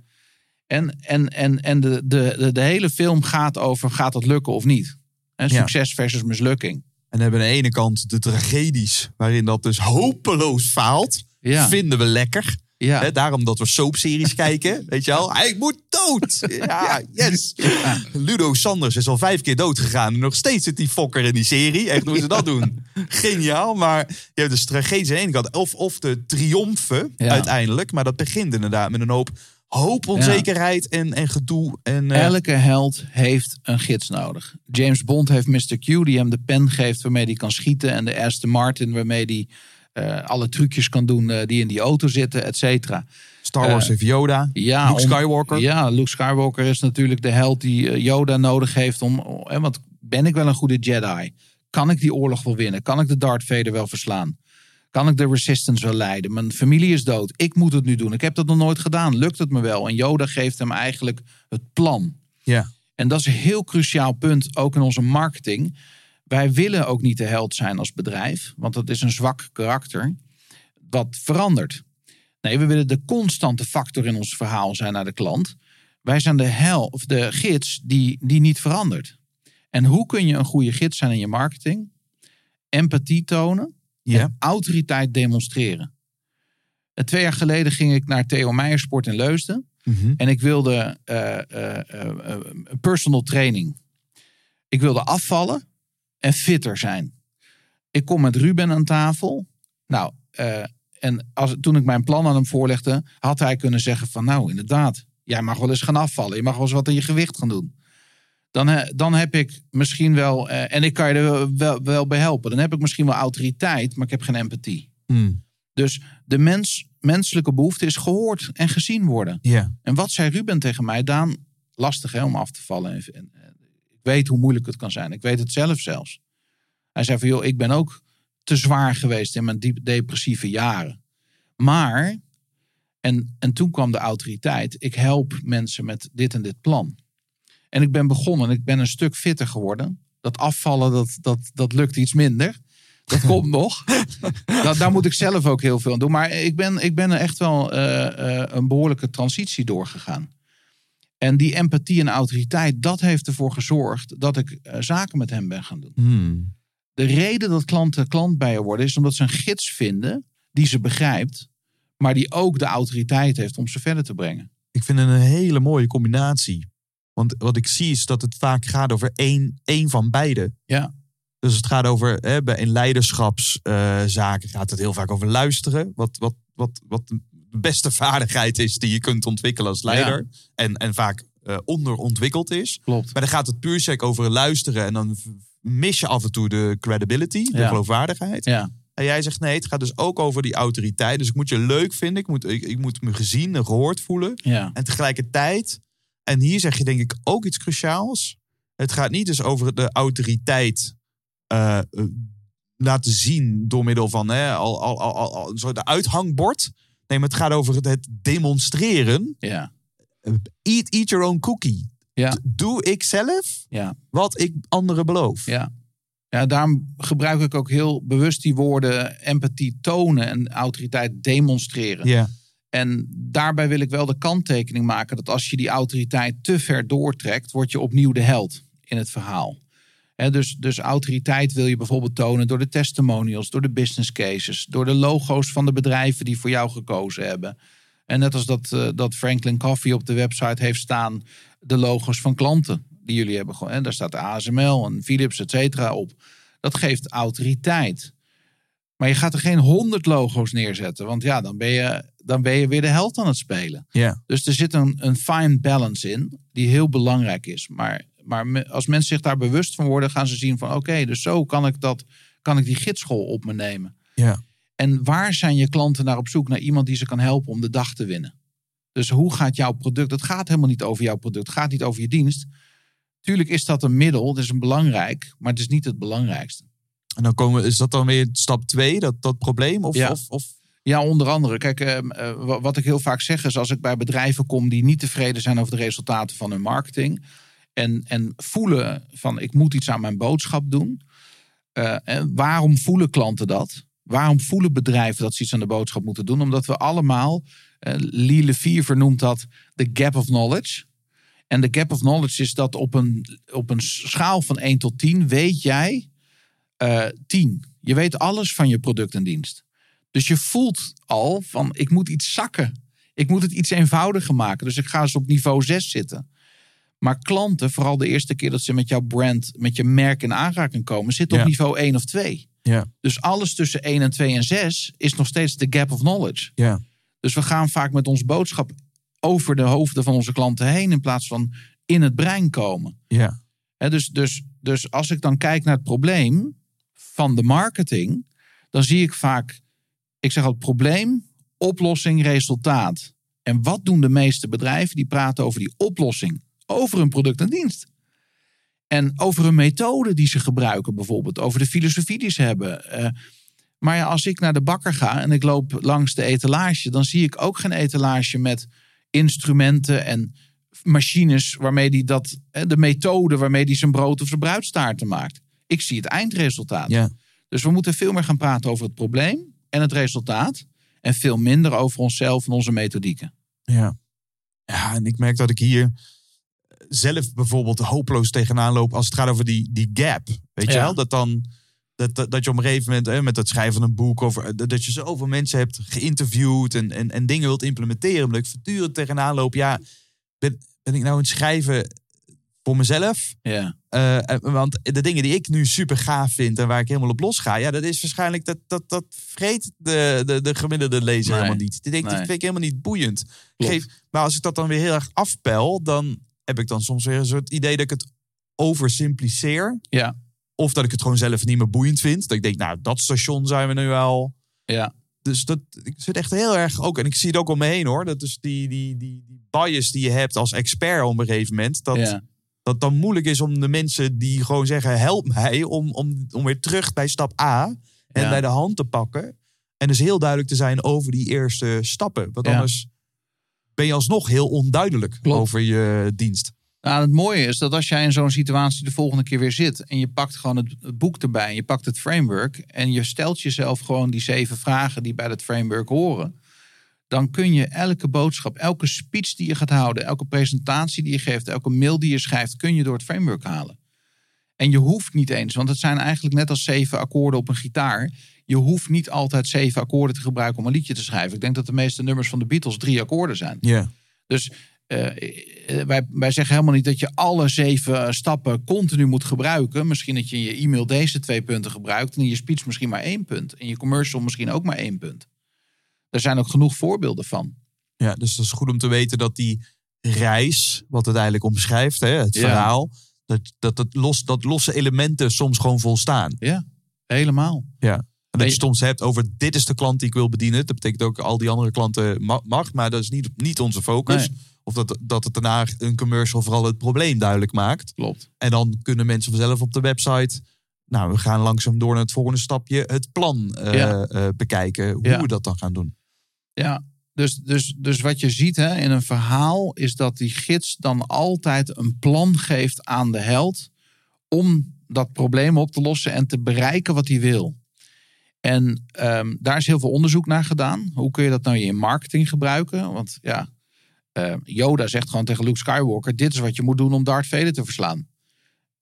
En, en, en, en de, de, de, de hele film gaat over: gaat dat lukken of niet? En Ja. succes versus mislukking. En hebben aan de ene kant de tragedies, waarin dat dus hopeloos faalt. Ja. Vinden we lekker. Ja. Daarom dat we soapseries kijken. Weet je wel? Hij moet dood. Ja, yes. Ludo Sanders is al vijf keer dood gegaan. En nog steeds zit die fokker in die serie. Echt hoe ze dat doen. Geniaal. Maar je hebt dus tragedie aan de ene kant. Of, of de triomfen uiteindelijk. Maar dat begint inderdaad met een hoop hoop, onzekerheid en, en gedoe. En, eh, Elke held heeft een gids nodig. James Bond heeft Mr. Q die hem de pen geeft waarmee hij kan schieten. En de Aston Martin waarmee hij eh, alle trucjes kan doen eh, die in die auto zitten, et cetera. Star Wars heeft Yoda. Ja, Luke om- Skywalker. Ja, Luke Skywalker is natuurlijk de held die Yoda nodig heeft om. Hè, want ben ik wel een goede Jedi? Kan ik die oorlog wel winnen? Kan ik de Darth Vader wel verslaan? Kan ik de Resistance wel leiden? Mijn familie is dood. Ik moet het nu doen. Ik heb dat nog nooit gedaan. Lukt het me wel? En Yoda geeft hem eigenlijk het plan. Ja. En dat is een heel cruciaal punt, ook in onze marketing. Wij willen ook niet de held zijn als bedrijf, want dat is een zwak karakter wat verandert. Nee, we willen de constante factor in ons verhaal zijn naar de klant. Wij zijn de hel of de gids die, die niet verandert. En hoe kun je een goede gids zijn in je marketing? Empathie tonen, Autoriteit demonstreren. En twee jaar geleden ging ik naar Theo Meijersport in Leusden. Mhm. En ik wilde eh, eh, eh, eh, personal training. Ik wilde afvallen en fitter zijn. Ik kom met Ruben aan tafel. Nou, eh, en als, toen ik mijn plan aan hem voorlegde, had hij kunnen zeggen van nou, inderdaad, jij mag wel eens gaan afvallen. Je mag wel eens wat aan je gewicht gaan doen. Dan, dan heb ik misschien wel, eh, en ik kan je er wel, wel, bij helpen. Dan heb ik misschien wel autoriteit, maar ik heb geen empathie. Hmm. Dus de mens, menselijke behoefte is gehoord en gezien worden. En wat zei Ruben tegen mij? Daan, lastig hè, om af te vallen. En, en- en ik weet hoe moeilijk het kan zijn. Ik weet het zelf zelfs. Hij zei van, joh, ik ben ook te zwaar geweest in mijn diep depressieve jaren. Maar, en, en toen kwam de autoriteit. Ik help mensen met dit en dit plan. En ik ben begonnen. Ik ben een stuk fitter geworden. Dat afvallen, dat, dat, dat lukt iets minder. Dat komt nog. Dat, daar moet ik zelf ook heel veel aan doen. Maar ik ben, ik ben er echt wel eh, eh, een behoorlijke transitie doorgegaan. En die empathie en autoriteit, dat heeft ervoor gezorgd dat ik eh, zaken met hem ben gaan doen. Hmm. De reden dat klanten klant bij je worden, is omdat ze een gids vinden die ze begrijpt, maar die ook de autoriteit heeft om ze verder te brengen. Ik vind het een hele mooie combinatie. Want wat ik zie is dat het vaak gaat over één, één van beide. Ja, Dus het gaat over, hè, in leiderschapszaken gaat het heel vaak over luisteren. Wat, wat, wat, wat de beste vaardigheid is die je kunt ontwikkelen als leider. En, en vaak eh, onderontwikkeld is. klopt. Maar dan gaat het puur sec over luisteren. En dan mis je af en toe de credibility, de Ja. geloofwaardigheid. Ja, En jij zegt nee, het gaat dus ook over die autoriteit. Dus ik moet je leuk vinden. Ik moet, ik, ik moet me gezien en gehoord voelen. ja, En tegelijkertijd, en hier zeg je denk ik ook iets cruciaals. Het gaat niet dus over de autoriteit eh, eh, laten zien door middel van hè, al, al, al, al, zo de uithangbord. Nee, maar het gaat over het, demonstreren. Ja, Eat, eat your own cookie. Ja. Doe ik zelf ja. wat ik anderen beloof. Ja. ja, daarom gebruik ik ook heel bewust die woorden empathie tonen en autoriteit demonstreren. Ja. En daarbij wil ik wel de kanttekening maken dat als je die autoriteit te ver doortrekt, word je opnieuw de held in het verhaal. Dus, dus autoriteit wil je bijvoorbeeld tonen door de testimonials, door de business cases, door de logo's van de bedrijven die voor jou gekozen hebben. En net als dat, eh, dat Franklin Coffee op de website heeft staan, de logo's van klanten die jullie hebben. En daar staat ASML en Philips, et cetera, op. Dat geeft autoriteit. Maar je gaat er geen honderd logo's neerzetten, want ja, dan ben je, dan ben je weer de held aan het spelen. Ja. Dus er zit een, een fine balance in, die heel belangrijk is. Maar, maar als mensen zich daar bewust van worden, gaan ze zien van oké, dus zo kan ik, dat, kan ik die gidschool op me nemen. Ja. En waar zijn je klanten naar op zoek? Naar iemand die ze kan helpen om de dag te winnen. Dus hoe gaat jouw product? Het gaat helemaal niet over jouw product. Het gaat niet over je dienst. Tuurlijk is dat een middel. Het is een belangrijk. Maar het is niet het belangrijkste. En dan komen, is dat dan weer stap twee, dat, dat probleem? Of, Ja. of, of Ja, onder andere. Kijk, eh, eh, wa- wat ik heel vaak zeg is als ik bij bedrijven kom die niet tevreden zijn over de resultaten van hun marketing. En, en voelen van ik moet iets aan mijn boodschap doen. Eh, en waarom voelen klanten dat? Waarom voelen bedrijven dat ze iets aan de boodschap moeten doen? Omdat we allemaal, eh Lee Lefevre noemt dat de gap of knowledge. En de gap of knowledge is dat op een, op een schaal van 1 tot 10 weet jij 10. Je weet alles van je product en dienst. Dus je voelt al van ik moet iets zakken. Ik moet het iets eenvoudiger maken. Dus ik ga eens op niveau 6 zitten. Maar klanten, vooral de eerste keer dat ze met jouw brand, met je merk in aanraking komen, zitten op niveau 1 of 2. Ja. Dus alles tussen 1 en 2 en 6 is nog steeds de gap of knowledge. ja. Dus we gaan vaak met ons boodschap over de hoofden van onze klanten heen in plaats van in het brein komen. Ja. Dus, dus, dus als ik dan kijk naar het probleem van de marketing, dan zie ik vaak, ik zeg al probleem, oplossing, resultaat. En wat doen de meeste bedrijven? Die praten over die oplossing, over hun product en dienst. En over een methode die ze gebruiken, bijvoorbeeld, over de filosofie die ze hebben. Eh, maar ja, als ik naar de bakker ga en ik loop langs de etalage, dan zie ik ook geen etalage met instrumenten en machines waarmee die dat, eh, de methode waarmee die zijn brood of zijn bruidstaarten maakt. Ik zie het eindresultaat. Ja. Dus we moeten veel meer gaan praten over het probleem en het resultaat. En veel minder over onszelf en onze methodieken. Ja. Ja, en ik merk dat ik hier zelf bijvoorbeeld hopeloos tegenaan loop als het gaat over die, die gap. Weet je wel? Dat dan. Dat, dat, dat je op een gegeven moment hè, met het schrijven van een boek of eh, dat je zoveel mensen hebt geïnterviewd en, en, en dingen wilt implementeren. Maar dat ik voortdurend tegenaan loop. Ja, ben, ben ik nou aan het schrijven voor mezelf? Ja, Eh, want de dingen die ik nu super gaaf vind en waar ik helemaal op los ga, ja, dat is waarschijnlijk dat dat, dat vreet de, de, de gemiddelde lezer Nee. helemaal niet. Die denkt, Nee. dat vind ik helemaal niet boeiend. Klopt. Geef, maar als ik dat dan weer heel erg afpel, dan heb ik dan soms weer een soort idee dat ik het oversimpliceer. ja, Of dat ik het gewoon zelf niet meer boeiend vind. Dat ik denk, nou, dat station zijn we nu wel. ja. Dus dat ik zit echt heel erg ook, en ik zie het ook om me heen hoor. Dat is die, die, die, die bias die je hebt als expert op een gegeven moment. Dat, ja. Dat dan moeilijk is om de mensen die gewoon zeggen: help mij om, om, om weer terug bij stap A en Ja. bij de hand te pakken. En dus heel duidelijk te zijn over die eerste stappen. Want Ja. anders ben je alsnog heel onduidelijk Klopt. over je dienst. Nou, het mooie is dat als jij in zo'n situatie de volgende keer weer zit en je pakt gewoon het, het boek erbij en je pakt het framework en je stelt jezelf gewoon die zeven vragen die bij dat framework horen, dan kun je elke boodschap, elke speech die je gaat houden, elke presentatie die je geeft, elke mail die je schrijft, kun je door het framework halen. En je hoeft niet eens, want het zijn eigenlijk net als zeven akkoorden op een gitaar. Je hoeft niet altijd zeven akkoorden te gebruiken om een liedje te schrijven. Ik denk dat de meeste nummers van de Beatles drie akkoorden zijn. Ja. Dus eh, eh, wij, wij zeggen helemaal niet dat je alle zeven stappen continu moet gebruiken. Misschien dat je in je e-mail deze twee punten gebruikt. En in je speech misschien maar één punt. En je commercial misschien ook maar één punt. Er zijn ook genoeg voorbeelden van. ja, dus dat is goed om te weten dat die reis, wat het eigenlijk omschrijft, hè, het Ja. verhaal, dat, dat, dat, los, dat losse elementen soms gewoon volstaan. Ja, helemaal. Ja. En dat je soms hebt over dit is de klant die ik wil bedienen. Dat betekent ook al die andere klanten ma- mag, maar dat is niet, niet onze focus. Nee. Of dat, dat het daarna een commercial vooral het probleem duidelijk maakt. Klopt. En dan kunnen mensen vanzelf op de website. Nou, we gaan langzaam door naar het volgende stapje. Het plan eh, Ja. eh, bekijken. Hoe Ja. we dat dan gaan doen. Ja, Dus, dus, dus wat je ziet hè, in een verhaal is dat die gids dan altijd een plan geeft aan de held om dat probleem op te lossen en te bereiken wat hij wil. En ehm, daar is heel veel onderzoek naar gedaan. Hoe kun je dat nou in marketing gebruiken? Want ja, eh, Yoda zegt gewoon tegen Luke Skywalker: dit is wat je moet doen om Darth Vader te verslaan.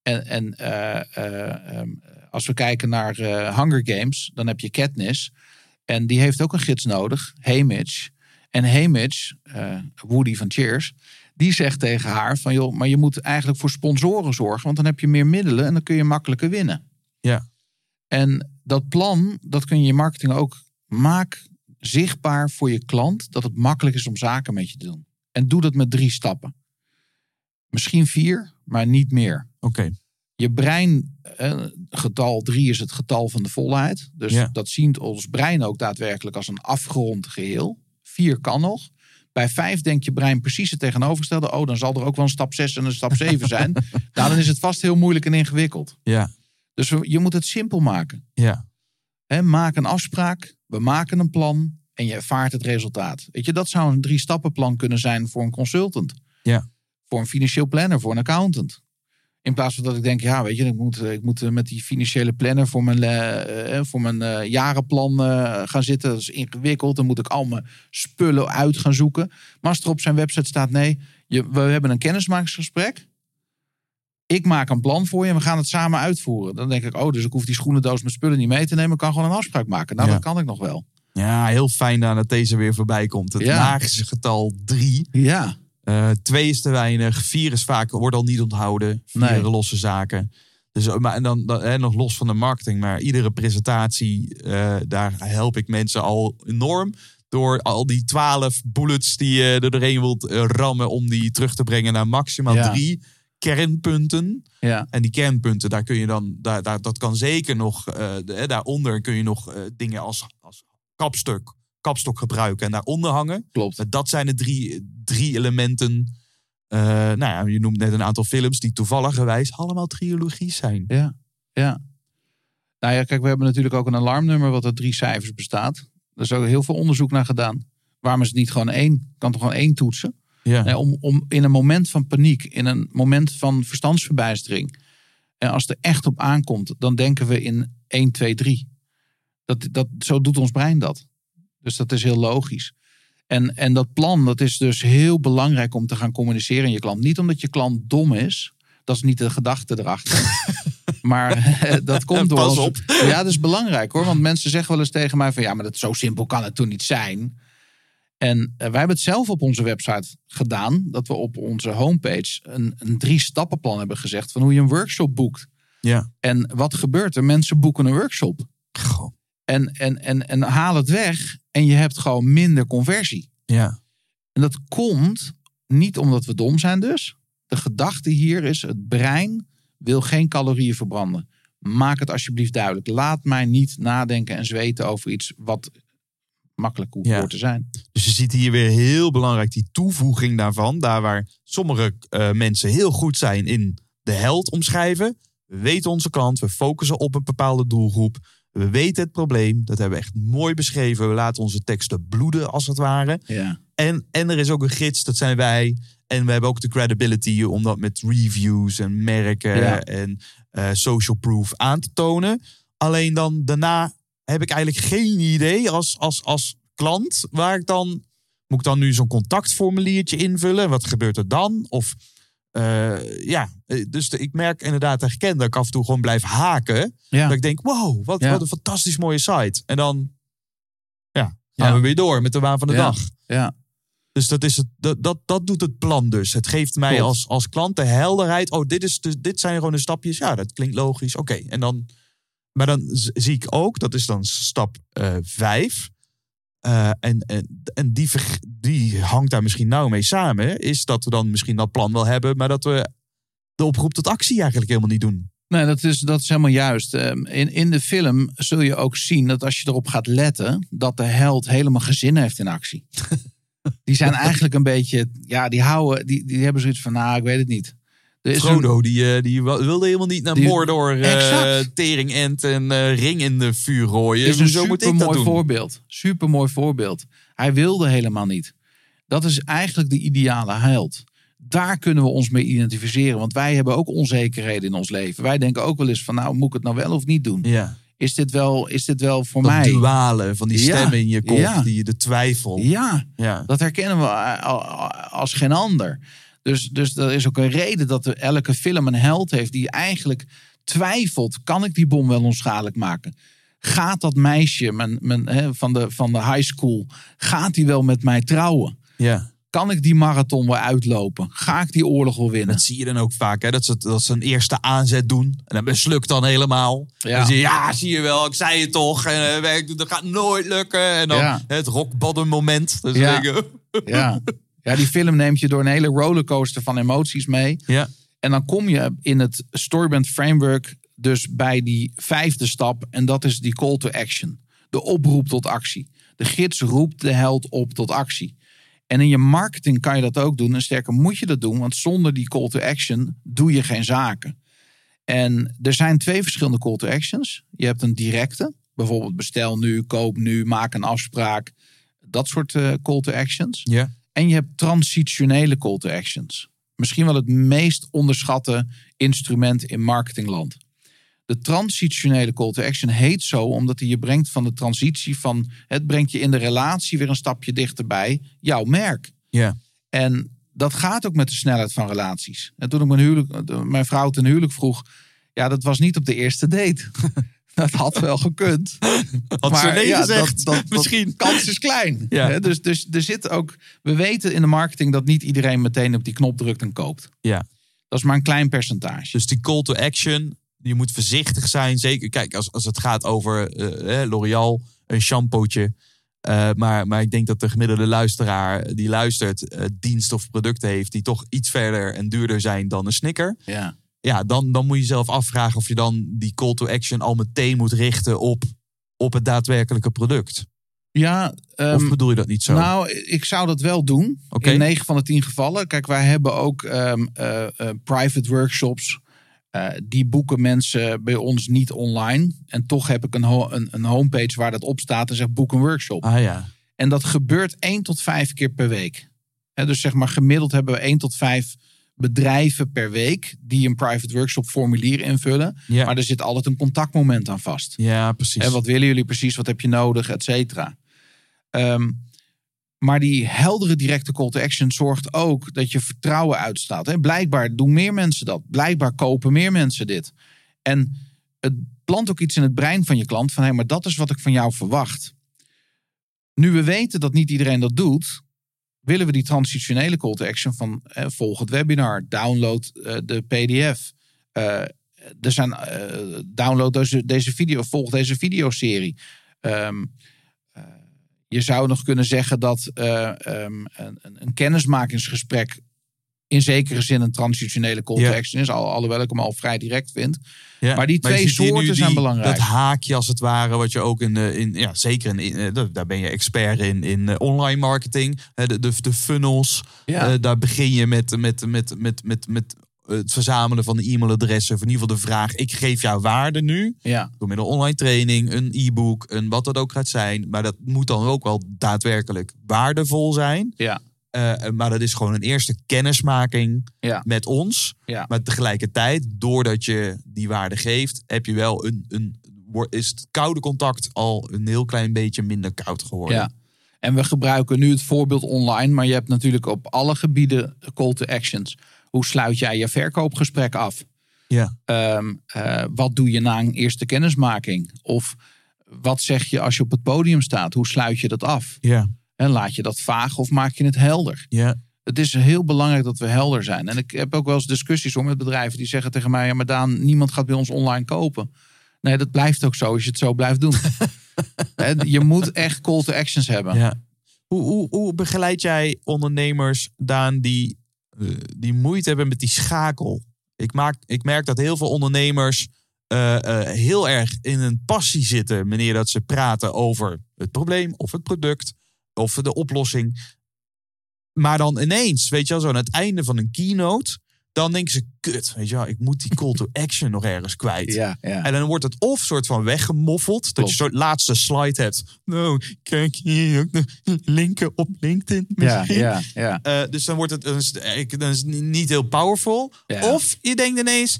En, en eh, eh, ehm, als we kijken naar eh, Hunger Games, dan heb je Katniss. En die heeft ook een gids nodig, Haymitch. En Haymitch, Woody van Cheers, die zegt tegen haar van... joh, maar je moet eigenlijk voor sponsoren zorgen... want dan heb je meer middelen en dan kun je makkelijker winnen. Ja. En dat plan, dat kun je in je marketing ook... maak zichtbaar voor je klant... dat het makkelijk is om zaken met je te doen. En doe dat met drie stappen. Misschien vier, maar niet meer. Oké. Je brein, getal 3 is het getal van de volheid. Dus Ja. dat ziet ons brein ook daadwerkelijk als een afgerond geheel. 4 kan nog. Bij 5 denkt je brein precies het tegenovergestelde. Oh, dan zal er ook wel een stap 6 en een stap 7 zijn. nou, dan is het vast heel moeilijk en ingewikkeld. Ja. Dus je moet het simpel maken. Ja. Maak een afspraak, we maken een plan en je ervaart het resultaat. Weet je, dat zou een drie stappenplan kunnen zijn voor een consultant. Ja. Voor een financieel planner, voor een accountant. In plaats van dat ik denk, ja, weet je, ik moet, ik moet eh, met die financiële planner voor mijn, eh, eh, voor mijn jarenplan gaan zitten. Dat is ingewikkeld. Dan moet ik al mijn spullen uit gaan zoeken. Maar als er op zijn website staat, nee, je, we hebben een kennismakingsgesprek. Ik maak een plan voor je en we gaan het samen uitvoeren. Dan denk ik, oh, dus ik hoef die schoenendoos met spullen niet mee te nemen. Ik kan gewoon een afspraak maken. Nou, Ja. dat kan ik nog wel. Ja, heel fijn dan dat deze weer voorbij komt. Het Ja. magische getal 3. Ja, Eh twee is te weinig. Vier is vaak, wordt al niet onthouden. Vier Nee. losse zaken. Dus, eh, maar, en dan, dan hè, nog los van de marketing. Maar iedere presentatie, eh, daar help ik mensen al enorm. Door al die twaalf bullets die je er doorheen wilt rammen. Om die terug te brengen naar maximaal Ja. drie kernpunten. ja, En die kernpunten, daar kun je dan, daar, daar, dat kan zeker nog, de- daaronder kun je nog dingen als, als kapstuk, kapstok gebruiken en daaronder hangen. klopt. Dat zijn de drie, drie elementen. Eh, nou ja, je noemt net een aantal films die toevalligerwijs allemaal trilogies zijn. Ja, ja. Nou ja, kijk, we hebben natuurlijk ook een alarmnummer wat uit drie cijfers bestaat. Er is ook heel veel onderzoek naar gedaan. Waarom is het niet gewoon één? Kan toch gewoon één toetsen? Ja, Nee, om, om in een moment van paniek, in een moment van verstandsverbijstering. En als het er echt op aankomt, dan denken we in 1, 2, 3. Dat, dat, zo doet ons brein dat. Dus dat is heel logisch. En, en dat plan, dat is dus heel belangrijk om te gaan communiceren aan je klant. Niet omdat je klant dom is. Dat is niet de gedachte erachter. maar dat komt door. Pas ons- op. Ja, dat is belangrijk hoor. Want mensen zeggen wel eens tegen mij van ja, maar dat, zo simpel kan het toen niet zijn. En eh, wij hebben het zelf op onze website gedaan. Dat we op onze homepage een, een drie stappenplan hebben gezegd. Van hoe je een workshop boekt. ja. En wat gebeurt er? Mensen boeken een workshop. Goh. En, en, en, en haal het weg. En je hebt gewoon minder conversie. ja. En dat komt niet omdat we dom zijn dus. De gedachte hier is, het brein wil geen calorieën verbranden. Maak het alsjeblieft duidelijk. Laat mij niet nadenken en zweten over iets wat makkelijk hoeft Ja. voor te zijn. Dus je ziet hier weer heel belangrijk die toevoeging daarvan. Daar waar sommige eh, mensen heel goed zijn in de held omschrijven. We weten onze klant, we focussen op een bepaalde doelgroep. We weten het probleem, dat hebben we echt mooi beschreven. We laten onze teksten bloeden als het ware. Ja, En, en er is ook een gids, dat zijn wij. En we hebben ook de credibility om dat met reviews en merken Ja. en eh, social proof aan te tonen. Alleen dan daarna heb ik eigenlijk geen idee als, als, als klant waar ik dan. Moet ik dan nu zo'n contactformuliertje invullen? Wat gebeurt er dan? Of eh, ja, eh, dus de- ik merk inderdaad herken dat ik af en toe gewoon blijf haken. ja. Dat ik denk, wow, wat, Ja. wat een fantastisch mooie site. En dan ja, gaan we weer door met de waan van de dag. ja. Dus dat, is het, dat, dat, dat doet het plan dus. Het geeft mij Klopt. als, als klant de helderheid. Oh, dit, is de, dit zijn gewoon de stapjes. Ja, dat klinkt logisch. Oké, en dan... Maar dan zie ik ook, dat is dan stap eh, vijf. Eh, en en, en die, die hangt daar misschien nauw mee samen. Is dat we dan misschien dat plan wel hebben, maar dat we de oproep tot actie eigenlijk helemaal niet doen. Nee, dat is, dat is helemaal juist. Ehm, In, in de film zul je ook zien dat als je erop gaat letten, dat de held helemaal gezin heeft in actie. Die zijn eigenlijk een beetje, ja, die houden, die, die hebben zoiets van, nou, ik weet het niet. Frodo, die, eh, die wilde helemaal niet naar Die- Mordor, Exact. tering en eh, ring in de vuur gooien. is een Zo moet ik super dat mooi doen. voorbeeld. Super mooi voorbeeld. Hij wilde helemaal niet. Dat is eigenlijk de ideale held. Daar kunnen we ons mee identificeren. Want wij hebben ook onzekerheden in ons leven. Wij denken ook wel eens van nou, moet ik het nou wel of niet doen? Ja. Is dit wel, is dit wel voor Dat mij? duale van die Ja, stem in je kop, ja. die de twijfel. Ja, Ja. dat herkennen we als geen ander. Dus, dus er is ook een reden dat er elke film een held heeft die eigenlijk twijfelt: kan ik die bom wel onschadelijk maken? Gaat dat meisje mijn, mijn, hè, van, de, van de high school, gaat die wel met mij trouwen? ja. Kan ik die marathon wel uitlopen? Ga ik die oorlog wel winnen? Dat zie je dan ook vaak, hè? Dat, ze, dat ze een eerste aanzet doen. En dan mislukt dan helemaal. Ja. Dan zie je, ja, zie je wel, ik zei het toch. En, eh, dat gaat nooit lukken. En dan Ja. het rock bottom moment. Dus Ja. ja. Ja. die film neemt je door een hele rollercoaster van emoties mee. ja. En dan kom je in het Storyband Framework dus bij die vijfde stap. En dat is die call to action. De oproep tot actie. De gids roept de held op tot actie. En in je marketing kan je dat ook doen. En sterker moet je dat doen. Want zonder die call to action doe je geen zaken. En er zijn twee verschillende call to actions. Je hebt een directe. Bijvoorbeeld bestel nu, koop nu, maak een afspraak. Dat soort eh, call to actions. ja. En je hebt transitionele call to actions. Misschien wel het meest onderschatte instrument in marketingland. De transitionele call to action heet zo omdat hij je brengt van de transitie van het brengt je in de relatie weer een stapje dichterbij jouw merk. Ja. En dat gaat ook met de snelheid van relaties. En toen ik mijn, huwelijk, mijn vrouw ten huwelijk vroeg, ja, dat was niet op de eerste date. dat had wel gekund. Had ze nee ja, gezegd? Dat, dat, Misschien. Kans is klein. Ja. Dus, dus er zit ook. We weten in de marketing dat niet iedereen meteen op die knop drukt en koopt. Ja. Dat is maar een klein percentage. Dus die call to action, je moet voorzichtig zijn. Zeker, kijk, als, als het gaat over eh, eh, L'Oreal, een shampootje. Eh, maar, maar ik denk dat de gemiddelde luisteraar die luistert, dienst of producten heeft die toch iets verder en duurder zijn dan een snicker. Ja. Ja, dan, dan moet je jezelf afvragen of je dan die call to action al meteen moet richten op, op het daadwerkelijke product. Ja, Of ehm, bedoel je dat niet zo? nou, ik zou dat wel doen. Oké. In 9 van de 10 gevallen. Kijk, wij hebben ook ehm, eh, eh, private workshops. Eh, die boeken mensen bij ons niet online. En toch heb ik een, ho- een, een homepage waar dat op staat en zegt boek een workshop. ah ja. En dat gebeurt één tot vijf keer per week. Hè, dus zeg maar gemiddeld hebben we één tot vijf bedrijven per week die een private workshop formulier invullen. Ja. Maar er zit altijd een contactmoment aan vast. ja, precies. Hè, wat willen jullie precies? Wat heb je nodig? Et cetera. Ehm, maar die heldere directe call to action zorgt ook dat je vertrouwen uitstaat. Hè? Blijkbaar doen meer mensen dat. Blijkbaar kopen meer mensen dit. En het plant ook iets in het brein van je klant van hé, maar dat is wat ik van jou verwacht. Nu we weten dat niet iedereen dat doet, willen we die transitionele call to action van eh, volg het webinar, download eh, de PDF. Eh, er zijn download deze, deze video, volg deze videoserie. Eh, je zou nog kunnen zeggen dat eh, ehm, een, een- kennismakingsgesprek in zekere zin een transitionele call to action is, al, alhoewel ik hem al vrij direct vind. Ja, Maar die twee soorten zijn belangrijk. Dat haakje als het ware, wat je ook in, eh, in ja, zeker in, eh, daar ben je expert in, in eh, online marketing. De, de, de funnels, Ja. daar begin je met, met, met, met, met, met het verzamelen van de e-mailadressen. Of in ieder geval de vraag, ik geef jou waarde nu. Ja, Door middel online training, een e-book, een wat dat ook gaat zijn. Maar dat moet dan ook wel daadwerkelijk waardevol zijn. ja, Eh, maar dat is gewoon een eerste kennismaking Ja. met ons. Ja. Maar tegelijkertijd, doordat je die waarde geeft, heb je wel een, een, is het koude contact al een heel klein beetje minder koud geworden. ja. En we gebruiken nu het voorbeeld online, maar je hebt natuurlijk op alle gebieden call to actions. Hoe sluit jij je verkoopgesprek af? Ja. Ehm, eh, wat doe je na een eerste kennismaking? Of wat zeg je als je op het podium staat? Hoe sluit je dat af? Ja. En laat je dat vaag of maak je het helder? Ja. Het is heel belangrijk dat we helder zijn. En ik heb ook wel eens discussies hoor, met bedrijven die zeggen tegen mij: Ja, maar Daan, niemand gaat bij ons online kopen. Nee, dat blijft ook zo als je het zo blijft doen. Je moet echt call to actions hebben. ja. Hoe, hoe, hoe begeleid jij ondernemers, Daan, die, eh, die moeite hebben met die schakel? Ik, maak, ik merk dat heel veel ondernemers eh, eh, heel erg in een passie zitten wanneer dat ze praten over het probleem of het product of de oplossing. Maar dan ineens, weet je wel, zo aan het einde van een keynote, dan denken ze, kut, weet je wel, ik moet die call to action nog ergens kwijt. Ja, ja. En dan wordt het of soort van weggemoffeld. Dat je Klopt. soort laatste slide hebt. Nou, kijk hier ook linken op LinkedIn ja, misschien. ja, ja. Eh, dus dan wordt het dan is, dan is niet heel powerful. Ja. Of je denkt ineens,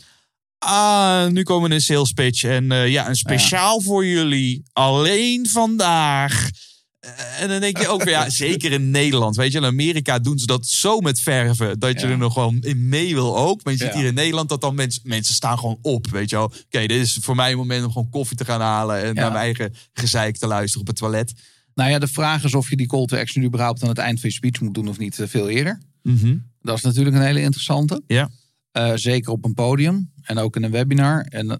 ah, nu komen we een sales pitch. En eh, ja, een speciaal voor jullie. Alleen vandaag. Eh, en dan denk je ook weer, ja, zeker in Nederland. Weet je, in Amerika doen ze dat zo met verven. Dat je Ja. er nog gewoon in mee wil ook. Maar je ziet Ja. hier in Nederland dat dan mensen, mensen staan gewoon op. Weet je wel. Oké, dit is voor mij een moment om gewoon koffie te gaan halen. En Ja. naar mijn eigen gezeik te luisteren op het toilet. Nou ja, de vraag is of je die call to action überhaupt aan het eind van je speech moet doen of niet eh, veel eerder. Dat is natuurlijk een hele interessante. Ja. Eh, zeker op een podium en ook in een webinar en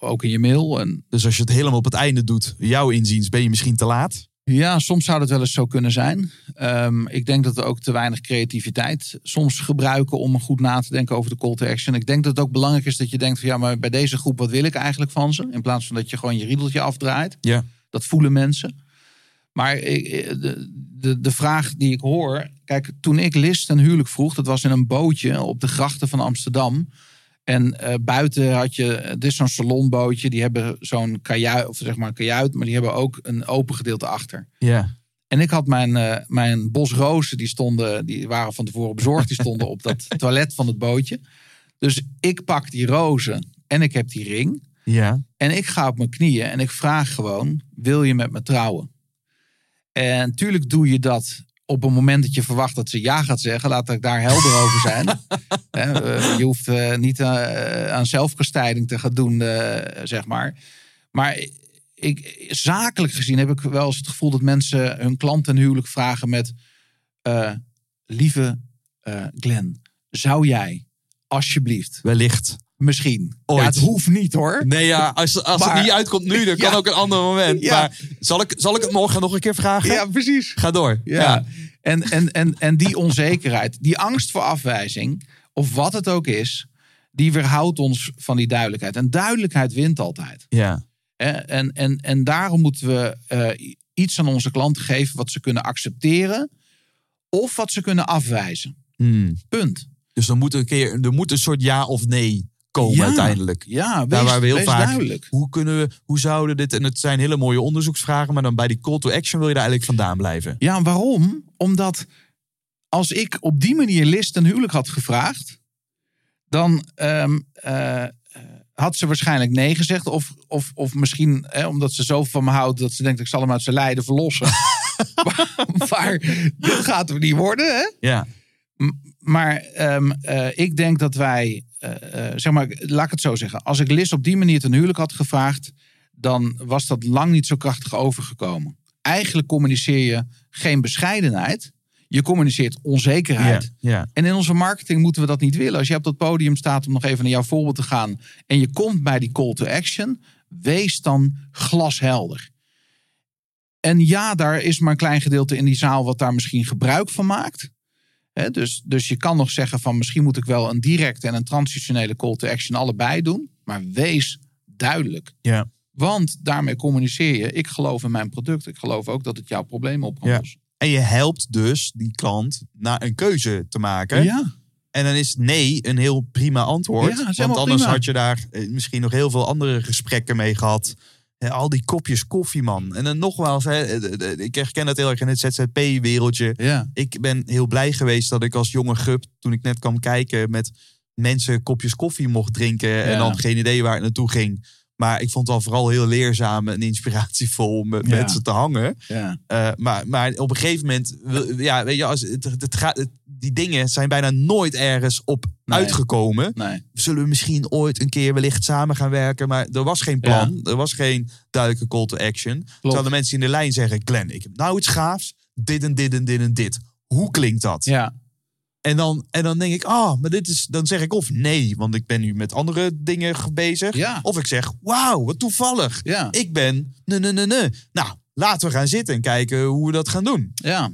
ook in je mail. En Dus als je het helemaal op het einde doet, jouw inziens, ben je misschien te laat. Ja, soms zou dat wel eens zo kunnen zijn. Ehm, ik denk dat we ook te weinig creativiteit soms gebruiken om goed na te denken over de call to action. Ik denk dat het ook belangrijk is dat je denkt van ja, maar bij deze groep wat wil ik eigenlijk van ze? In plaats van dat je gewoon je riedeltje afdraait. Ja. Dat voelen mensen. Maar ik- de, de, de vraag die ik hoor. Kijk, toen ik List een huwelijk vroeg, dat was in een bootje op de grachten van Amsterdam. En eh, buiten had je, het is zo'n salonbootje, die hebben zo'n kajuit, of zeg maar een kajuit, maar die hebben ook een open gedeelte achter. Ja. En ik had mijn, eh, mijn bos rozen, die stonden, die waren van tevoren bezorgd, die stonden op dat toilet van het bootje. Dus ik pak die rozen en ik heb die ring. Ja. En ik ga op mijn knieën en ik vraag gewoon: wil je met me trouwen? En tuurlijk doe je dat op een moment dat je verwacht dat ze ja gaat zeggen. Laat ik daar helder over zijn. Hè, eh, je hoeft eh, niet eh, aan zelfkastijding te gaan doen, zeg maar. Maar ik, zakelijk gezien heb ik wel eens het gevoel dat mensen hun klant een huwelijk vragen met: eh, Lieve eh, Glenn, zou jij alsjeblieft, Wellicht. Misschien, Ooit. ja, het hoeft niet hoor. Nee, ja, als, als Maar- het niet uitkomt nu, dan kan Ja. ook een ander moment. Ja. Maar zal ik, zal ik het morgen nog een keer vragen? Ja, precies. Ga door. Ja. En, en, en, en die onzekerheid, die angst voor afwijzing, of wat het ook is, die weerhoudt ons van die duidelijkheid. En duidelijkheid wint altijd. Ja. En, en, en daarom moeten we eh, iets aan onze klanten geven wat ze kunnen accepteren of wat ze kunnen afwijzen. Hmm. Punt. Dus dan moet een keer, er moet een soort ja of nee komen Ja. uiteindelijk. Ja, wees, Daar waar we heel vaak, duidelijk. hoe kunnen we, hoe zouden dit, en het zijn hele mooie onderzoeksvragen, maar dan bij die call to action wil je daar eigenlijk vandaan blijven. Ja, waarom? Omdat als ik op die manier List een huwelijk had gevraagd, dan ehm, eh, had ze waarschijnlijk nee gezegd. Of, of, of misschien hè, omdat ze zo van me houdt dat ze denkt ik zal hem uit zijn lijden verlossen. maar, maar dit gaat er niet worden. Hè? Ja. Maar ehm, eh, ik denk dat wij, zeg maar, laat ik het zo zeggen. Als ik Liz op die manier ten huwelijk had gevraagd, dan was dat lang niet zo krachtig overgekomen. Eigenlijk communiceer je geen bescheidenheid. Je communiceert onzekerheid. Ja. ja. En in onze marketing moeten we dat niet willen. Als je op dat podium staat om nog even naar jouw voorbeeld te gaan. en je komt bij die call to action. wees dan glashelder. En ja, daar is maar een klein gedeelte in die zaal wat daar misschien gebruik van maakt. Dus, dus je kan nog zeggen van misschien moet ik wel een directe en een transitionele call to action allebei doen. Maar wees duidelijk. Ja. Want daarmee communiceer je, ik geloof in mijn product. Ik geloof ook dat het jouw probleem op kan Ja. lossen. En je helpt dus die klant naar een keuze te maken. Ja, En dan is nee een heel prima antwoord. Ja, want anders prima. had je daar eh, misschien nog heel veel andere gesprekken mee gehad. Eh, al die kopjes koffie, man. En dan nogmaals, hè, eh, eh, ik herken dat heel erg in het ZZP-wereldje. ja. Ik ben heel blij geweest dat ik als jonge gup, toen ik net kwam kijken, met mensen kopjes koffie mocht drinken. En dan geen idee waar het naartoe ging. Maar ik vond het al vooral heel leerzaam en inspiratievol om met Ja. mensen te hangen. ja. Eh, maar, maar op een gegeven moment, ja, weet je, als het, het gaat, het- die dingen zijn bijna nooit ergens op Nee. uitgekomen. Nee. Zullen we misschien ooit een keer wellicht samen gaan werken? Maar er was geen plan, er was geen duidelijke call to action. Terwijl de mensen in de lijn zeggen: Glenn, ik heb nou iets gaafs, dit en dit en dit en dit. Hoe klinkt dat? Ja, En, dan, en dan denk ik, ah, maar dit is, dan zeg ik of nee, want ik ben nu met andere dingen ge- bezig. Ja. Of ik zeg, wauw, wat toevallig. ja, Ik ben, nee, nee, nee, nee. Nou, laten we gaan zitten en kijken hoe we dat gaan doen. ja.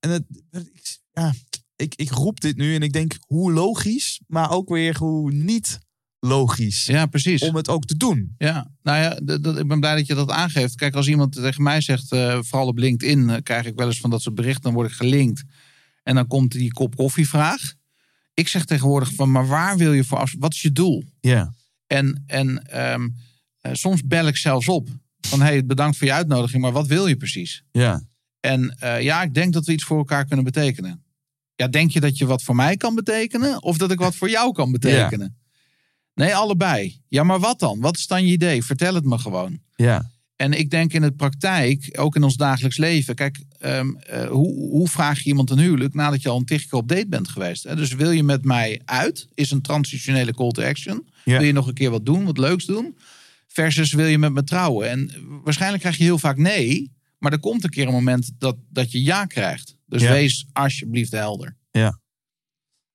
En het, ik- ja, ik, ik roep dit nu en ik denk, hoe logisch, maar ook weer hoe niet logisch. Ja, precies. Om het ook te doen. Ja, nou ja, dat- ik ben blij dat je dat aangeeft. Kijk, als iemand tegen mij zegt, eh, vooral op LinkedIn, eh, krijg ik wel eens van dat soort berichten, dan word ik gelinkt. En dan komt die kop koffievraag. Ik zeg tegenwoordig van, maar waar wil je voor af? Wat is je doel? Ja. En, en ehm, eh, soms bel ik zelfs op. Van, hey, bedankt voor je uitnodiging, maar wat wil je precies? Ja. En eh, ja, ik denk dat we iets voor elkaar kunnen betekenen. Ja, denk je dat je wat voor mij kan betekenen? Of dat ik wat voor jou kan betekenen? Nee, allebei. Ja, maar wat dan? Wat is dan je idee? Vertel het me gewoon. Ja. En ik denk in de praktijk, ook in ons dagelijks leven. Kijk, ehm, eh, hoe, hoe vraag je iemand een huwelijk nadat je al een tig keer op date bent geweest? Hè? Dus wil je met mij uit? Is een transitionele call to action. Ja. Wil je nog een keer wat doen, wat leuks doen? Versus wil je met me trouwen? En waarschijnlijk krijg je heel vaak nee. Maar er komt een keer een moment dat, dat je ja krijgt. Dus Ja. wees alsjeblieft helder.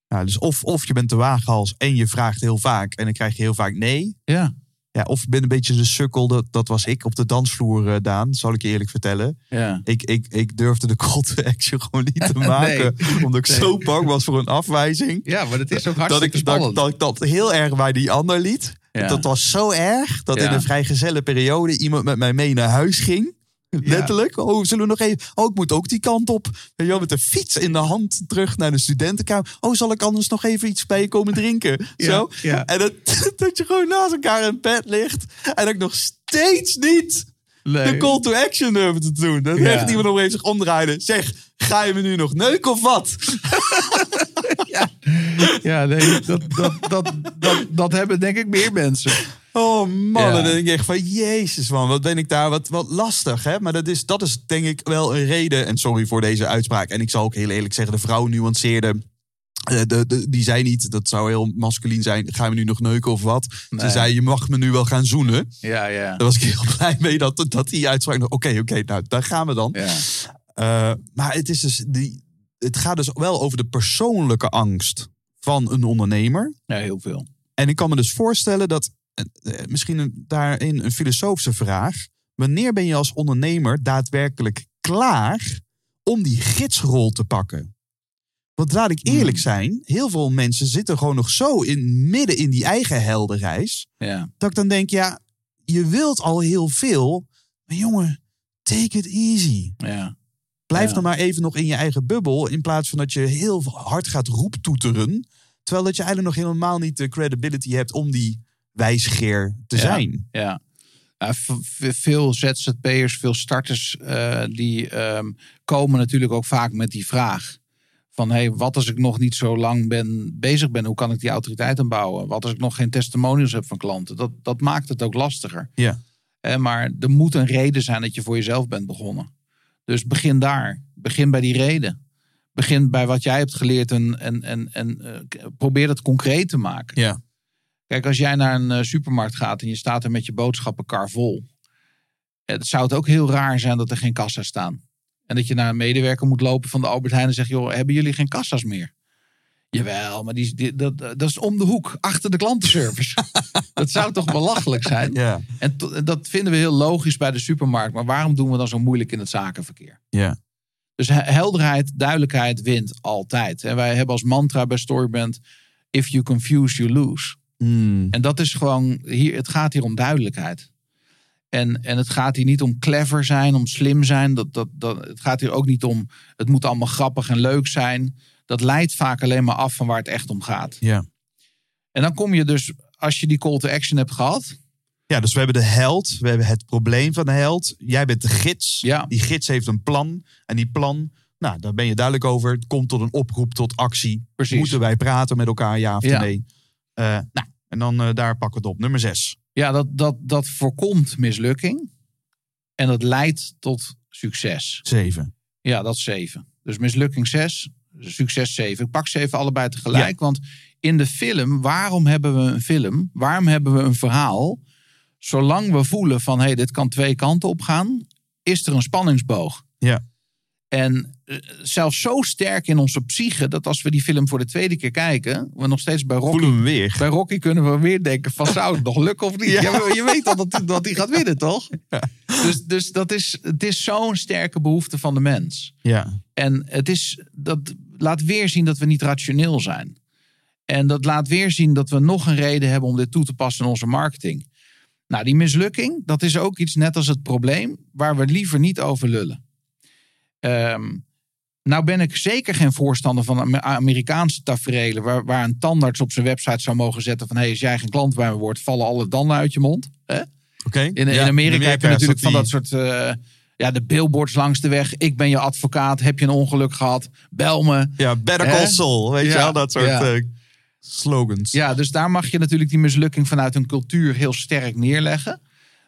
Ja, dus of, of je bent de waaghals en je vraagt heel vaak en dan krijg je heel vaak nee. Ja, Ja, of je bent een beetje de sukkel, dat, dat was ik op de dansvloer, eh, Daan, zal ik je eerlijk vertellen. ja. Ik, ik, ik durfde de call to action gewoon niet te maken, omdat ik Nee. zo bang was voor een afwijzing. ja maar dat is ook Dat hartstikke ik, dat, spannend. dat ik dat heel erg bij die ander liet. Ja. Dat was zo erg dat in een vrijgezelle periode iemand met mij mee naar huis ging. Letterlijk. Oh, zullen we nog even. Oh, ik moet ook die kant op. Weet je met de fiets in de hand terug naar de studentenkamer. Oh, zal ik anders nog even iets bij je komen drinken? Zo. ja. En dat, dat je gewoon naast elkaar in bed ligt. En dat ik nog steeds niet Nee. de call to action durfde te doen. Ja. echt iemand nog even zich omdraaide. Zeg, ga je me nu nog neuken of wat? Ja, nee, dat, dat, dat, dat, dat hebben denk ik meer mensen. Oh man, Ja. dan denk ik echt van jezus man, wat ben ik daar wat, wat lastig. Hè? Maar dat is, dat is denk ik wel een reden. En sorry voor deze uitspraak. En ik zal ook heel eerlijk zeggen, de vrouw nuanceerde. eh, de, de, die zei niet, dat zou heel masculien zijn. Ga je me nu nog neuken of wat? Nee. Ze zei, je mag me nu wel gaan zoenen. Ja, ja. Daar was ik heel blij mee dat, dat die uitspraak. Oké, oké, nou daar gaan we dan. ja. Eh, maar het, is dus die, het gaat dus wel over de persoonlijke angst van een ondernemer. Ja, heel veel. En ik kan me dus voorstellen dat, eh, eh, misschien een, daarin een filosofische vraag. Wanneer ben je als ondernemer daadwerkelijk klaar om die gidsrol te pakken? Want laat ik eerlijk zijn, heel veel mensen zitten gewoon nog zo in, midden in die eigen heldenreis. Ja, Dat ik dan denk, ja, je wilt al heel veel. Maar jongen, take it easy. ja. Blijf Ja. dan maar even nog in je eigen bubbel. In plaats van dat je heel hard gaat roeptoeteren. Terwijl dat je eigenlijk nog helemaal niet de credibility hebt om die wijsgeer te Ja. zijn. Ja. Veel ZZP'ers, veel starters, eh, die ehm, komen natuurlijk ook vaak met die vraag. Van, hey, wat als ik nog niet zo lang ben, bezig ben? Hoe kan ik die autoriteit aanbouwen? Wat als ik nog geen testimonials heb van klanten? Dat, dat maakt het ook lastiger. Ja. Eh, maar er moet een reden zijn dat je voor jezelf bent begonnen. Dus begin daar. Begin bij die reden. Begin bij wat jij hebt geleerd en, en, en, en eh, probeer dat concreet te maken. Ja. Kijk, als jij naar een eh, supermarkt gaat en je staat er met je boodschappenkar vol. eh, Het zou het ook heel raar zijn dat er geen kassa's staan. En dat je naar een medewerker moet lopen van de Albert Heijn en zegt: joh, hebben jullie geen kassa's meer? Jawel, maar die, die- dat, dat is om de hoek, achter de klantenservice. dat zou toch belachelijk zijn? Ja. En to- dat vinden we heel logisch bij de supermarkt. Maar waarom doen we dan zo moeilijk in het zakenverkeer? Ja. Dus he- helderheid, duidelijkheid wint altijd. En wij hebben als mantra bij Storyband... If you confuse, you lose. Hmm. En dat is gewoon, hier, het gaat hier om duidelijkheid. En, en het gaat hier niet om clever zijn, om slim zijn. Dat, dat, dat, het gaat hier ook niet om, het moet allemaal grappig en leuk zijn. Dat leidt vaak alleen maar af van waar het echt om gaat. Ja. En dan kom je dus, als je die call to action hebt gehad. ja, dus we hebben de held. We hebben het probleem van de held. Jij bent de gids. Ja. Die gids heeft een plan. En die plan, nou, daar ben je duidelijk over. Het komt tot een oproep tot actie. Precies. Moeten wij praten met elkaar, ja of Ja. nee? Eh, nou, en dan eh, daar pakken we het op. Nummer zes. Ja, dat, dat, dat voorkomt mislukking. En dat leidt tot succes. Zeven. Ja, dat is zeven. Dus mislukking zes, succes zeven. Ik pak ze even allebei tegelijk. Want in de film, waarom hebben we een film? Waarom hebben we een verhaal? Zolang we voelen van, hé, hey, dit kan twee kanten op gaan, is er een spanningsboog. Ja. En eh, zelfs zo sterk in onze psyche, dat als we die film voor de tweede keer kijken, we nog steeds bij Rocky Voelen we weer. bij Rocky kunnen we weer denken van zou het nog lukken of niet? Ja. Ja. maar je weet al dat, dat hij gaat winnen, toch? Dus, dus dat is, het is zo'n sterke behoefte van de mens. Ja. En het is, dat laat weer zien dat we niet rationeel zijn. En dat laat weer zien dat we nog een reden hebben om dit toe te passen in onze marketing. Nou, die mislukking, dat is ook iets net als het probleem waar we liever niet over lullen. Ehm, Nou ben ik zeker geen voorstander van Amer- Amerikaanse tafereelen... Waar, waar een tandarts op zijn website zou mogen zetten van... hey, als jij geen klant bij me wordt, vallen alle tanden uit je mond. Hè? Oké. In, Ja, in Amerika heb je natuurlijk van die- dat soort... eh, ja, de billboards langs de weg. Ik ben je advocaat. Heb je een ongeluk gehad? Bel me. Ja, Better? Call Saul, weet je wel? Dat soort ja. eh, slogans. Ja, dus daar mag je natuurlijk die mislukking vanuit een cultuur heel sterk neerleggen.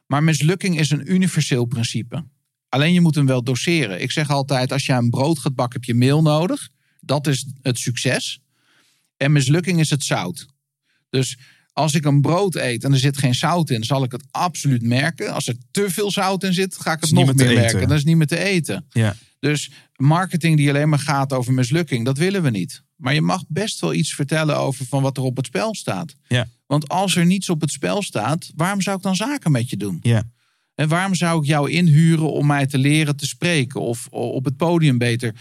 Maar mislukking is een universeel principe. Alleen je moet hem wel doseren. Ik zeg altijd, als je een brood gaat bakken, heb je meel nodig. Dat is het succes. En mislukking is het zout. Dus als ik een brood eet en er zit geen zout in, zal ik het absoluut merken. Als er te veel zout in zit, ga ik het nog meer te merken. eten. Dat is niet meer te eten. Ja. Dus marketing die alleen maar gaat over mislukking, dat willen we niet. Maar je mag best wel iets vertellen over van wat er op het spel staat. Ja. Want als er niets op het spel staat, waarom zou ik dan zaken met je doen? Ja. En waarom zou ik jou inhuren om mij te leren te spreken of op het podium beter?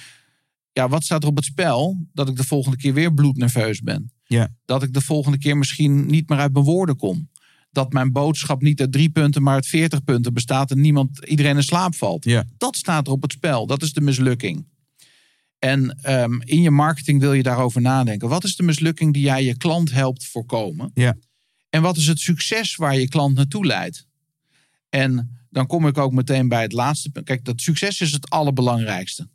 Ja, wat staat er op het spel? Dat ik de volgende keer weer bloednerveus ben. Ja. Dat ik de volgende keer misschien niet meer uit mijn woorden kom. Dat mijn boodschap niet uit drie punten, maar uit veertig punten bestaat en niemand, iedereen in slaap valt. Ja. Dat staat er op het spel. Dat is de mislukking. En ehm, in je marketing wil je daarover nadenken. Wat is de mislukking die jij je klant helpt voorkomen? Ja. En wat is het succes waar je klant naartoe leidt? En dan kom ik ook meteen bij het laatste punt. Kijk, dat succes is het allerbelangrijkste.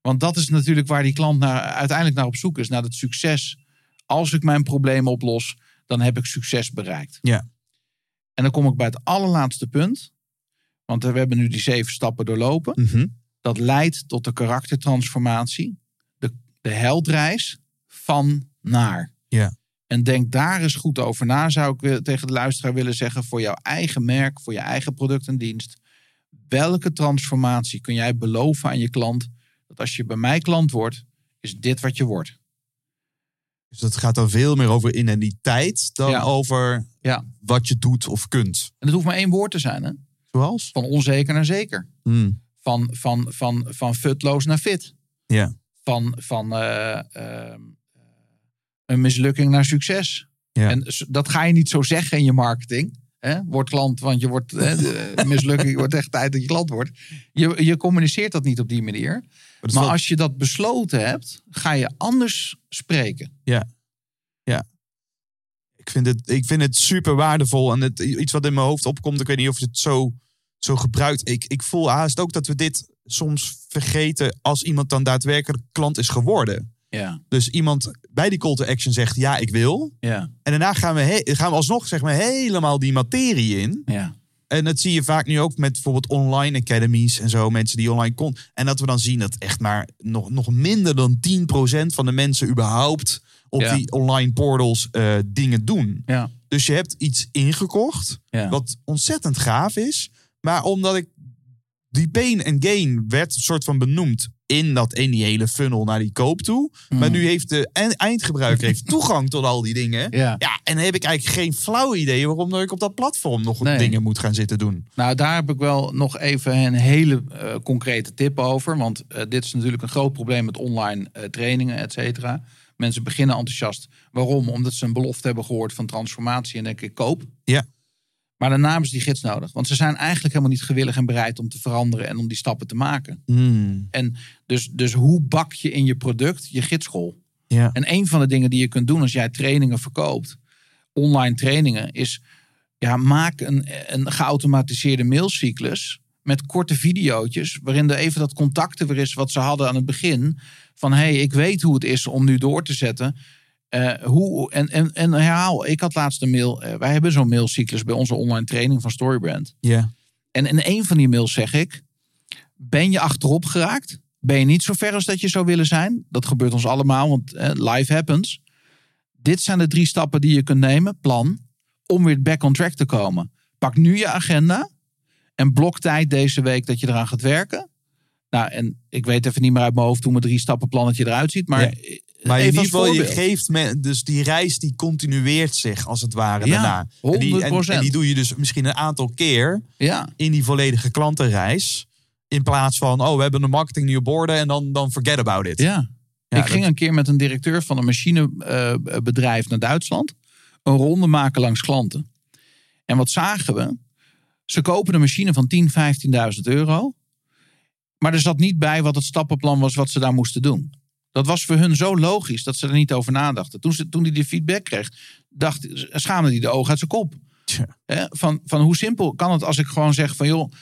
Want dat is natuurlijk waar die klant naar, uiteindelijk naar op zoek is. Naar het succes. Als ik mijn probleem oplos, dan heb ik succes bereikt. Ja. En dan kom ik bij het allerlaatste punt. Want we hebben nu die zeven stappen doorlopen. Mhm. Dat leidt tot de karaktertransformatie. De, de heldreis van naar. Ja. En denk daar eens goed over na, zou ik eh, tegen de luisteraar willen zeggen. Voor jouw eigen merk, voor je eigen product en dienst. Welke transformatie kun jij beloven aan je klant? Dat als je bij mij klant wordt, is dit wat je wordt. Dus dat gaat dan veel meer over identiteit dan Ja. over Ja. wat je doet of kunt. En het hoeft maar één woord te zijn. Hè? Zoals? Van onzeker naar zeker. Hmm. Van, van, van, van futloos naar fit. Ja. Van, van eh, ehm, eh, een mislukking naar succes. Ja. En dat ga je niet zo zeggen in je marketing. Hè? Word klant, want je wordt hè, mislukking wordt echt tijd dat je klant wordt. Je, je communiceert dat niet op die manier. Maar, wel- als je dat besloten hebt, ga je anders spreken. ik, vind het, ik vind het super waardevol. En het, iets wat in mijn hoofd opkomt, ik weet niet of je het zo, zo gebruikt. Ik, ik voel haast ook dat we dit soms vergeten als iemand dan daadwerkelijk klant is geworden. Ja, Dus iemand bij die call to action zegt ja, ik wil. ja, En daarna gaan we, gaan we alsnog zeg maar, helemaal die materie in. ja. En dat zie je vaak nu ook met bijvoorbeeld online academies en zo. Mensen die online kon. En dat we dan zien dat echt maar nog, nog minder dan 10% van de mensen überhaupt op Ja. die online portals eh, dingen doen. ja. Dus je hebt iets ingekocht, ja. wat ontzettend gaaf is. Maar omdat ik die pain en gain werd soort van benoemd in, dat, in die hele funnel naar die koop toe. Maar Mm. nu heeft de eindgebruiker heeft toegang tot al die dingen. Ja. Ja, en heb ik eigenlijk geen flauw idee waarom dat ik op dat platform nog Nee. dingen moet gaan zitten doen. Nou, daar heb ik wel nog even een hele eh, concrete tip over. Want eh, dit is natuurlijk een groot probleem met online eh, trainingen, et cetera. Mensen beginnen enthousiast. Waarom? Omdat ze een belofte hebben gehoord van transformatie en denken ik koop. Ja. Maar daarna hebben ze die gids nodig. Want ze zijn eigenlijk helemaal niet gewillig en bereid om te veranderen en om die stappen te maken. En dus, dus hoe bak je in je product je gidsschool? Ja. En een van de dingen die je kunt doen als jij trainingen verkoopt, online trainingen, is ja, maak een, een geautomatiseerde mailcyclus met korte videootjes, waarin er even dat contact weer is wat ze hadden aan het begin. Van hé, hey, ik weet hoe het is om nu door te zetten. Eh, hoe, en, en, en herhaal, ik had laatst een mail. eh, wij hebben zo'n mailcyclus bij onze online training van Storybrand. Ja. En in een van die mails zeg ik: Ben je achterop geraakt? Ben je niet zo ver als dat je zou willen zijn? Dat gebeurt ons allemaal, want eh, life happens. Dit zijn de drie stappen die je kunt nemen, plan, om weer back on track te komen. Pak nu je agenda en blok tijd deze week dat je eraan gaat werken. Nou, en ik weet even niet meer uit mijn hoofd hoe mijn drie stappen plannetje eruit ziet, maar, Ja. Eh, Maar in ieder geval, je geeft me, dus die reis die continueert zich als het ware Ja, daarna. En die, en, 100%. en die doe je dus misschien een aantal keer Ja, in die volledige klantenreis. In plaats van, oh, we hebben de marketing nu op orde en dan, dan forget about it. Ja. Ja, ik ging een keer met een directeur van een machinebedrijf naar Duitsland. Een ronde maken langs klanten. En wat zagen we? Ze kopen een machine van 10.000, 15.000 euro. Maar er zat niet bij wat het stappenplan was wat ze daar moesten doen. Dat was voor hun zo logisch dat ze er niet over nadachten. Toen, ze, toen hij die feedback kreeg, dacht, schaamde hij de ogen uit zijn kop. Van, van hoe simpel kan het als ik gewoon zeg van joh.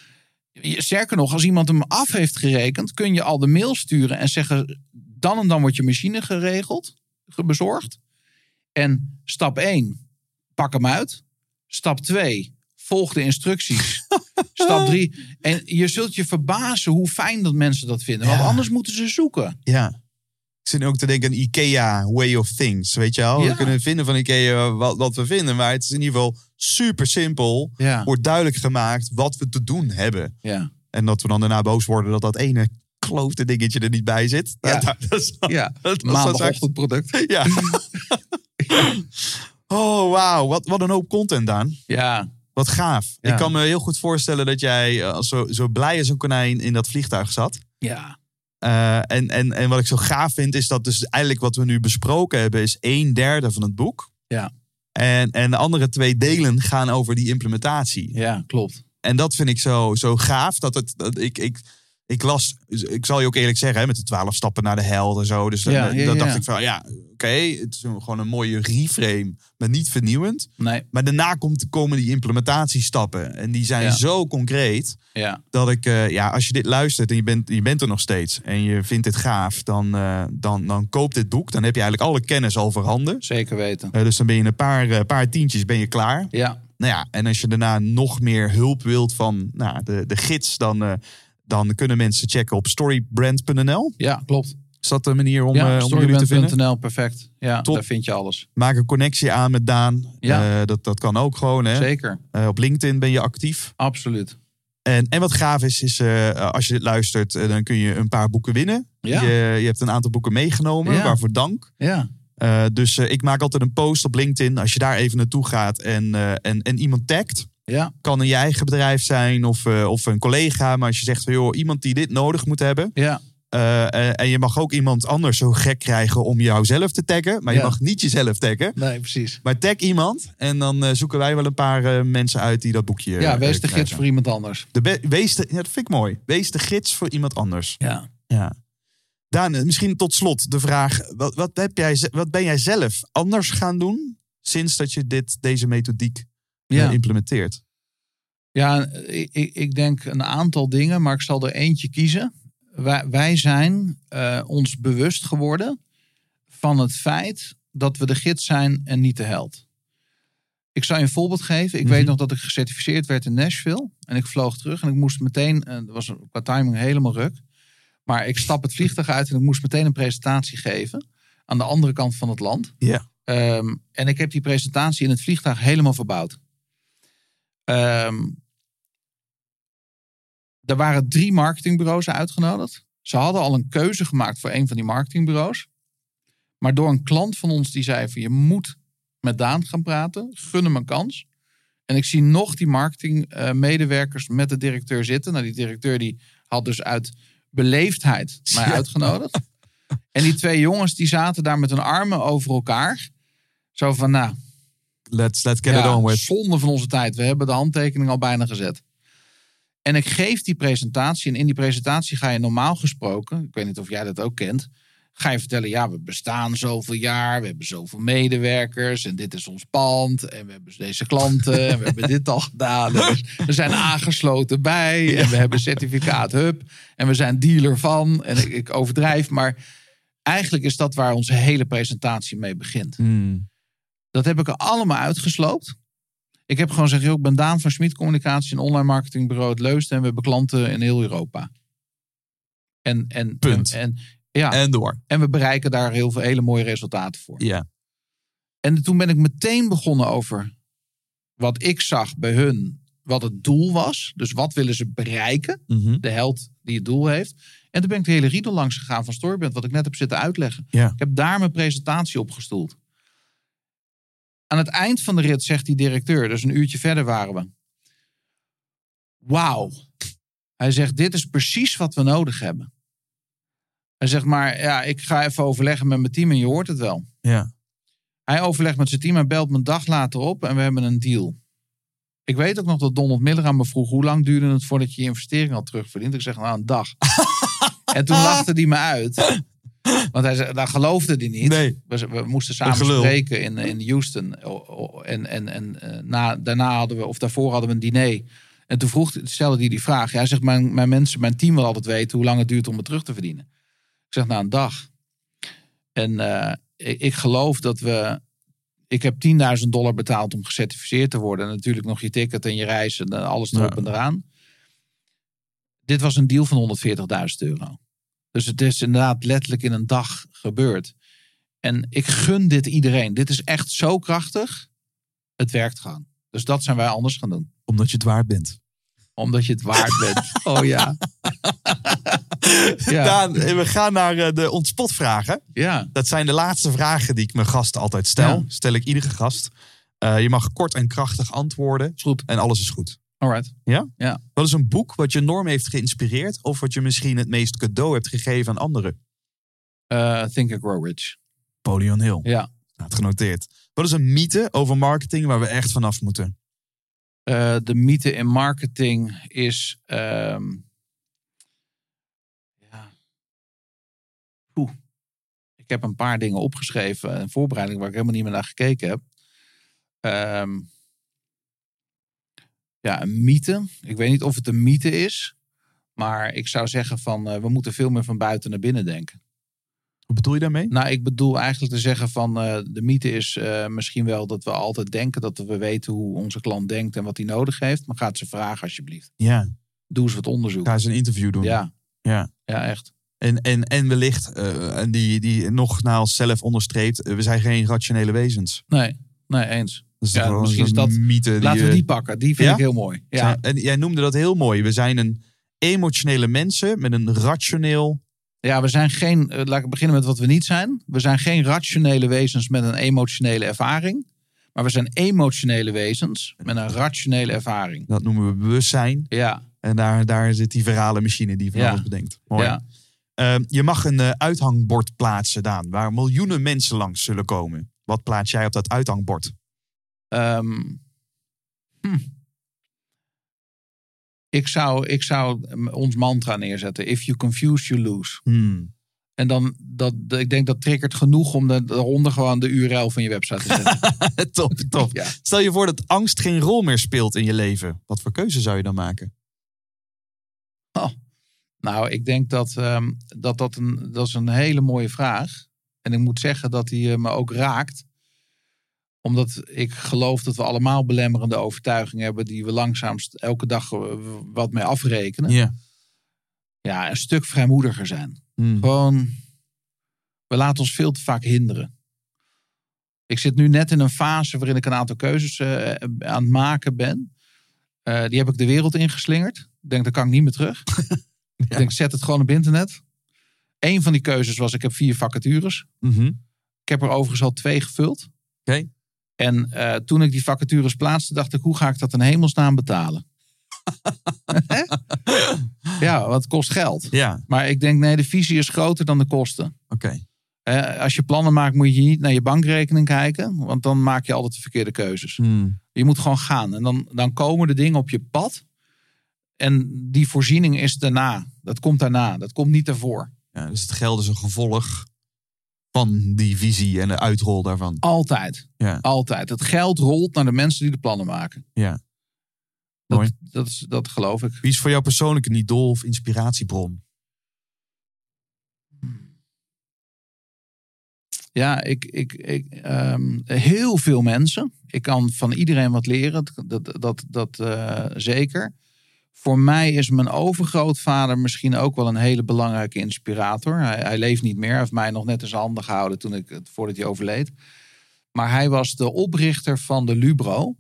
Sterker nog, als iemand hem af heeft gerekend, kun je al de mail sturen en zeggen: dan en dan wordt je machine geregeld, ge- bezorgd. En stap 1, pak hem uit. Stap 2, volg de instructies. stap 3, en je zult je verbazen hoe fijn dat mensen dat vinden. Want Ja. anders moeten ze zoeken. Ja. Ik zit ook te denken aan IKEA way of things, weet je wel? Ja. We kunnen vinden van IKEA wat, wat we vinden, maar het is in ieder geval super simpel. Ja, Wordt duidelijk gemaakt wat we te doen hebben. ja. En dat we dan daarna boos worden dat dat ene klote dingetje er niet bij zit. Ja. Dat, dat is, ja. dat Maandagochtendproduct. Ja. Oh, wauw. Wat, wat een hoop content, Daan. Ja, Wat gaaf. Ja. Ik kan me heel goed voorstellen dat jij eh, als zo, zo blij als een konijn in dat vliegtuig zat. ja, Eh, en, en, en wat ik zo gaaf vind, is dat dus eigenlijk wat we nu besproken hebben, is een derde van het boek. Ja. En, en de andere twee delen gaan over die implementatie. ja, klopt. En dat vind ik zo, zo gaaf. Dat het, dat ik, ik, ik las, ik zal je ook eerlijk zeggen, hè, met de twaalf stappen naar de held en zo. Dus dan, Ja, dan ja. dacht ik van, ja, oké, het is gewoon een mooie reframe, maar niet vernieuwend. Nee, Maar daarna komt, komen die implementatiestappen. En die zijn zo concreet ja, dat ik, eh, ja, als je dit luistert en je bent, je bent er nog steeds en je vindt dit gaaf, dan, eh, dan, dan koop dit boek. Dan heb je eigenlijk alle kennis al voorhanden. zeker weten. Eh, dus dan ben je een paar, eh, paar tientjes ben je klaar. Ja, Nou ja, en als je daarna nog meer hulp wilt van nou, de, de gids, dan, eh, dan kunnen mensen checken op storybrand.nl. ja, klopt. Is dat de manier om, ja, eh, om jullie te vinden? storybrand.nl, perfect. Ja, Top. daar vind je alles. Maak een connectie aan met Daan. Ja. Eh, dat, dat kan ook gewoon. Hè? Zeker, Eh, op LinkedIn ben je actief. absoluut. En, en wat gaaf is, is als je dit luistert, dan kun je een paar boeken winnen. Ja. Je, je hebt een aantal boeken meegenomen, Ja. waarvoor dank. Ja, dus ik maak altijd een post op LinkedIn. Als je daar even naartoe gaat en, en, en iemand tagt. Ja, Kan een je eigen bedrijf zijn of, eh, of een collega. Maar als je zegt van joh, iemand die dit nodig moet hebben. ja, eh, eh, en je mag ook iemand anders zo gek krijgen om jou zelf te taggen. Maar je Ja. mag niet jezelf taggen. nee, precies. Maar tag iemand. En dan zoeken wij wel een paar mensen uit die dat boekje Ja, wees de gids voor iemand anders. De wees de, ja, dat vind ik mooi. Wees de gids voor iemand anders. Ja. Ja. Daan, misschien tot slot de vraag. Wat, wat, heb jij, wat ben jij zelf anders gaan doen sinds dat je dit, deze methodiek Ja. implementeert? Ja, ik, ik- denk een aantal dingen, maar ik zal er eentje kiezen. Wij, wij zijn eh, ons bewust geworden van het feit dat we de gids zijn en niet de held. Ik zal je een voorbeeld geven. Ik Mhm. weet nog dat ik gecertificeerd werd in Nashville. En ik vloog terug en ik moest meteen, eh, dat was qua timing helemaal ruk. Maar ik stap het vliegtuig uit en ik moest meteen een presentatie geven. Aan de andere kant van het land. Ja. Ehm, en ik heb die presentatie in het vliegtuig helemaal verbouwd. Ehm, er waren drie marketingbureaus uitgenodigd. Ze hadden al een keuze gemaakt voor een van die marketingbureaus. Maar door een klant van ons die zei van je moet met Daan gaan praten. Gun hem een kans. En ik zie nog die marketingmedewerkers met de directeur zitten. Nou, die directeur die had dus uit beleefdheid mij Ja. uitgenodigd. En die twee jongens die zaten daar met hun armen over elkaar. Zo van, nou, Let's, let's get ja, it on with. zonde van onze tijd. We hebben de handtekening al bijna gezet. En ik geef die presentatie. En in die presentatie ga je normaal gesproken, ik weet niet of jij dat ook kent, ga je vertellen, ja, we bestaan zoveel jaar, we hebben zoveel medewerkers en dit is ons pand en we hebben deze klanten en we hebben dit al gedaan. We zijn aangesloten bij en we hebben certificaat hub en we zijn dealer van. En ik, ik overdrijf, maar eigenlijk is dat waar onze hele presentatie mee begint. Hmm. Dat heb ik er allemaal uitgesloopt. Ik heb gewoon gezegd, ik ben Daan van Schmid Communicatie, een online marketingbureau uit Leusden. En we hebben klanten in heel Europa. En, en, Punt. En, en- ja, en, En door. we bereiken daar heel veel hele mooie resultaten voor. Ja. En toen ben ik meteen begonnen over wat ik zag bij hun, wat het doel was. Dus wat willen ze bereiken? Mhm. De held die het doel heeft. En toen ben ik de hele riedel langs gegaan van Storybrand, wat ik net heb zitten uitleggen. Ja. Ik heb daar mijn presentatie op gestoeld. Aan het eind van de rit zegt die directeur, dus een uurtje verder waren we. Wauw. Hij zegt, dit is precies wat we nodig hebben. Hij zegt, maar ja, ik ga even overleggen met mijn team en je hoort het wel. Ja. Hij overlegt met zijn team en belt me een dag later op en we hebben een deal. Ik weet ook nog dat Donald Miller aan me vroeg... hoe lang duurde het voordat je je investering al terugverdient? Ik zeg, nou, een dag. en toen lachte hij me uit. Want hij zei, daar geloofde hij niet. Nee. We, we moesten samen spreken in, in Houston. En, en, en eh, na, daarna hadden we, of daarvoor hadden we een diner. En toen vroeg, stelde hij die vraag. Ja, hij zegt, mijn, mijn mensen, mijn team wil altijd weten hoe lang het duurt om het terug te verdienen. Ik zeg, nou, een dag. En eh, ik, ik geloof dat we. Ik heb 10.000 dollar betaald om gecertificeerd te worden. En natuurlijk nog je ticket en je reis en alles erop Ja. en eraan. Dit was een deal van 140.000 euro. Dus het is inderdaad letterlijk in een dag gebeurd. En ik gun dit iedereen. Dit is echt zo krachtig. Het werkt gewoon. Dus dat zijn wij anders gaan doen. Omdat je het waard bent. Omdat je het waard bent. Oh ja. ja. Daan, we gaan naar eh, de ontspotvragen. ja. Dat zijn de laatste vragen die ik mijn gasten altijd stel. Ja. Stel ik iedere gast. Eh, je mag kort en krachtig antwoorden. Is goed. En alles is goed. Alright. Wat is een boek wat je enorm heeft geïnspireerd? Of wat je misschien het meest cadeau hebt gegeven aan anderen? Eh, think and Grow Rich. Napoleon Hill. Ja. Staat genoteerd. Wat is een mythe over marketing waar we echt vanaf moeten? Eh, de mythe in marketing is. ehm, ja. Oeh. Ik heb een paar dingen opgeschreven. Een voorbereiding waar ik helemaal niet meer naar gekeken heb. Ehm, ja, een mythe. Ik weet niet of het een mythe is. Maar ik zou zeggen van eh, we moeten veel meer van buiten naar binnen denken. Wat bedoel je daarmee? Nou, ik bedoel eigenlijk te zeggen van eh, de mythe is eh, misschien wel dat we altijd denken dat we weten hoe onze klant denkt en wat hij nodig heeft. Maar ga het ze vragen alsjeblieft. Ja. Doe eens wat onderzoek. Ga eens een interview doen. Ja, ja. ja, echt. En, en, en wellicht, en die, die nog naar onszelf onderstreept, we zijn geen rationele wezens. Nee, nee, eens. Is Ja, misschien is dat- mythe. Die, Laten we die pakken. Die vind ja? ik heel mooi. Ja, En jij noemde dat heel mooi. We zijn een emotionele mensen met een rationeel. ja we zijn geen, eh, laat ik beginnen met wat we niet zijn. We zijn geen rationele wezens met een emotionele ervaring. Maar we zijn emotionele wezens met een rationele ervaring. Dat noemen we bewustzijn. Ja, En daar, daar zit die virale machine die van Ja. alles bedenkt. Mooi. ja. Eh, je mag een eh, uithangbord plaatsen, Daan, waar miljoenen mensen langs zullen komen. Wat plaats jij op dat uithangbord? Ehm, hm. Ik zou, ik zou ons mantra neerzetten. If you confuse, you lose. Hmm. En dan, dat, ik denk dat triggert genoeg om de, daaronder gewoon de URL van je website te zetten. top, top. ja. Stel je voor dat angst geen rol meer speelt in je leven. Wat voor keuze zou je dan maken? Nou, ik denk dat, ehm, dat, dat, een, dat is een hele mooie vraag. En ik moet zeggen dat die eh, me ook raakt. Omdat ik geloof dat we allemaal belemmerende overtuigingen hebben... die we langzaamst elke dag eh, wat mee afrekenen. Ja. Ja, een stuk vrijmoediger zijn. Hmm. Gewoon, we laten ons veel te vaak hinderen. Ik zit nu net in een fase waarin ik een aantal keuzes eh, aan het maken ben. Eh, die heb ik de wereld ingeslingerd. Ik denk, daar kan ik niet meer terug. Ik denk, zet het gewoon op internet. Eén van die keuzes was, ik heb vier vacatures. Mhm. Ik heb er overigens al twee gevuld. Oké. En eh, toen ik die vacatures plaatste, dacht ik, hoe ga ik dat in hemelsnaam betalen? ja, want het kost geld. Ja, Maar ik denk, nee, de visie is groter dan de kosten. oké. Eh, als je plannen maakt, moet je niet naar je bankrekening kijken. Want dan maak je altijd de verkeerde keuzes. Hmm. Je moet gewoon gaan. En dan, dan komen de dingen op je pad. En die voorziening is daarna. Dat komt daarna. Dat komt niet daarvoor. Ja, dus het geld is een gevolg van die visie en de uitrol daarvan. Altijd. Ja. Altijd. Het geld rolt naar de mensen die de plannen maken. Ja. Mooi. Dat, dat, is, dat geloof ik. Wie is voor jou persoonlijk een idool of inspiratiebron? Ja, ik, ik, ik, ehm, heel veel mensen. Ik kan van iedereen wat leren. Dat, dat, dat, dat eh, zeker. Voor mij is mijn overgrootvader misschien ook wel een hele belangrijke inspirator. Hij, hij leeft niet meer. Hij heeft mij nog net in zijn handen gehouden toen ik, voordat hij overleed. Maar hij was de oprichter van de Lubro.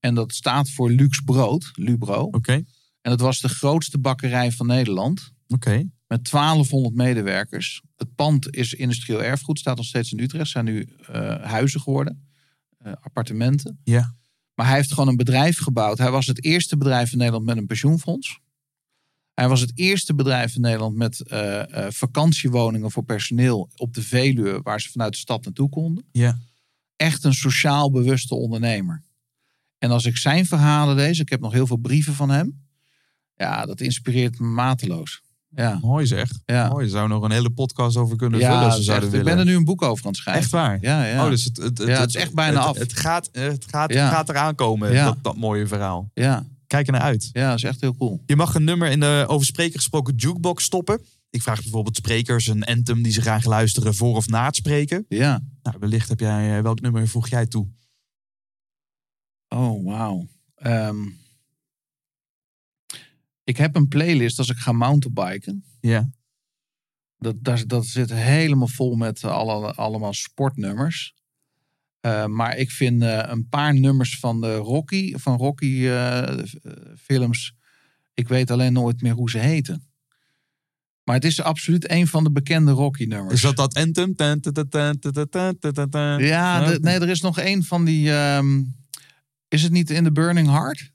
En dat staat voor luxe brood, Lubro. Oké, En dat was de grootste bakkerij van Nederland. oké. Met 1200 medewerkers. Het pand is industrieel erfgoed, staat nog steeds in Utrecht. zijn nu eh, huizen geworden, eh, appartementen. Ja. Maar hij heeft gewoon een bedrijf gebouwd. Hij was het eerste bedrijf in Nederland met een pensioenfonds. Hij was het eerste bedrijf in Nederland met eh, eh, vakantiewoningen voor personeel op de Veluwe, waar ze vanuit de stad naartoe konden. Ja. Echt een sociaal bewuste ondernemer. En als ik zijn verhalen lees, ik heb nog heel veel brieven van hem. Ja, dat inspireert me mateloos. Ja, Mooi zeg. ja. Mooi, zou nog een hele podcast over kunnen vullen als ze zouden echt- ik willen. ben er nu een boek over aan het schrijven. Echt waar? Ja, ja. Oh, dus het, het, het is echt bijna af. Het gaat, het gaat, gaat eraan komen, Ja. dat, dat mooie verhaal. ja, Kijk er naar uit. ja, dat is echt heel cool. Je mag een nummer in de over spreker gesproken jukebox stoppen. Ik vraag bijvoorbeeld sprekers een anthem die ze graag luisteren voor of na het spreken. Ja. Nou, wellicht heb jij, eh, welk nummer voeg jij toe? Oh, wauw. Ehm, ik heb een playlist als ik ga mountainbiken. Ja. Dat, dat, dat zit helemaal vol met alle, allemaal sportnummers. Eh, maar ik vind eh, een paar nummers van de Rocky van Rocky eh, films. Ik weet alleen nooit meer hoe ze heten. Maar het is absoluut een van de bekende Rocky nummers. Is dat dat anthem? Ja, nee, er is nog één van die. Ehm, is het niet In The Burning Heart?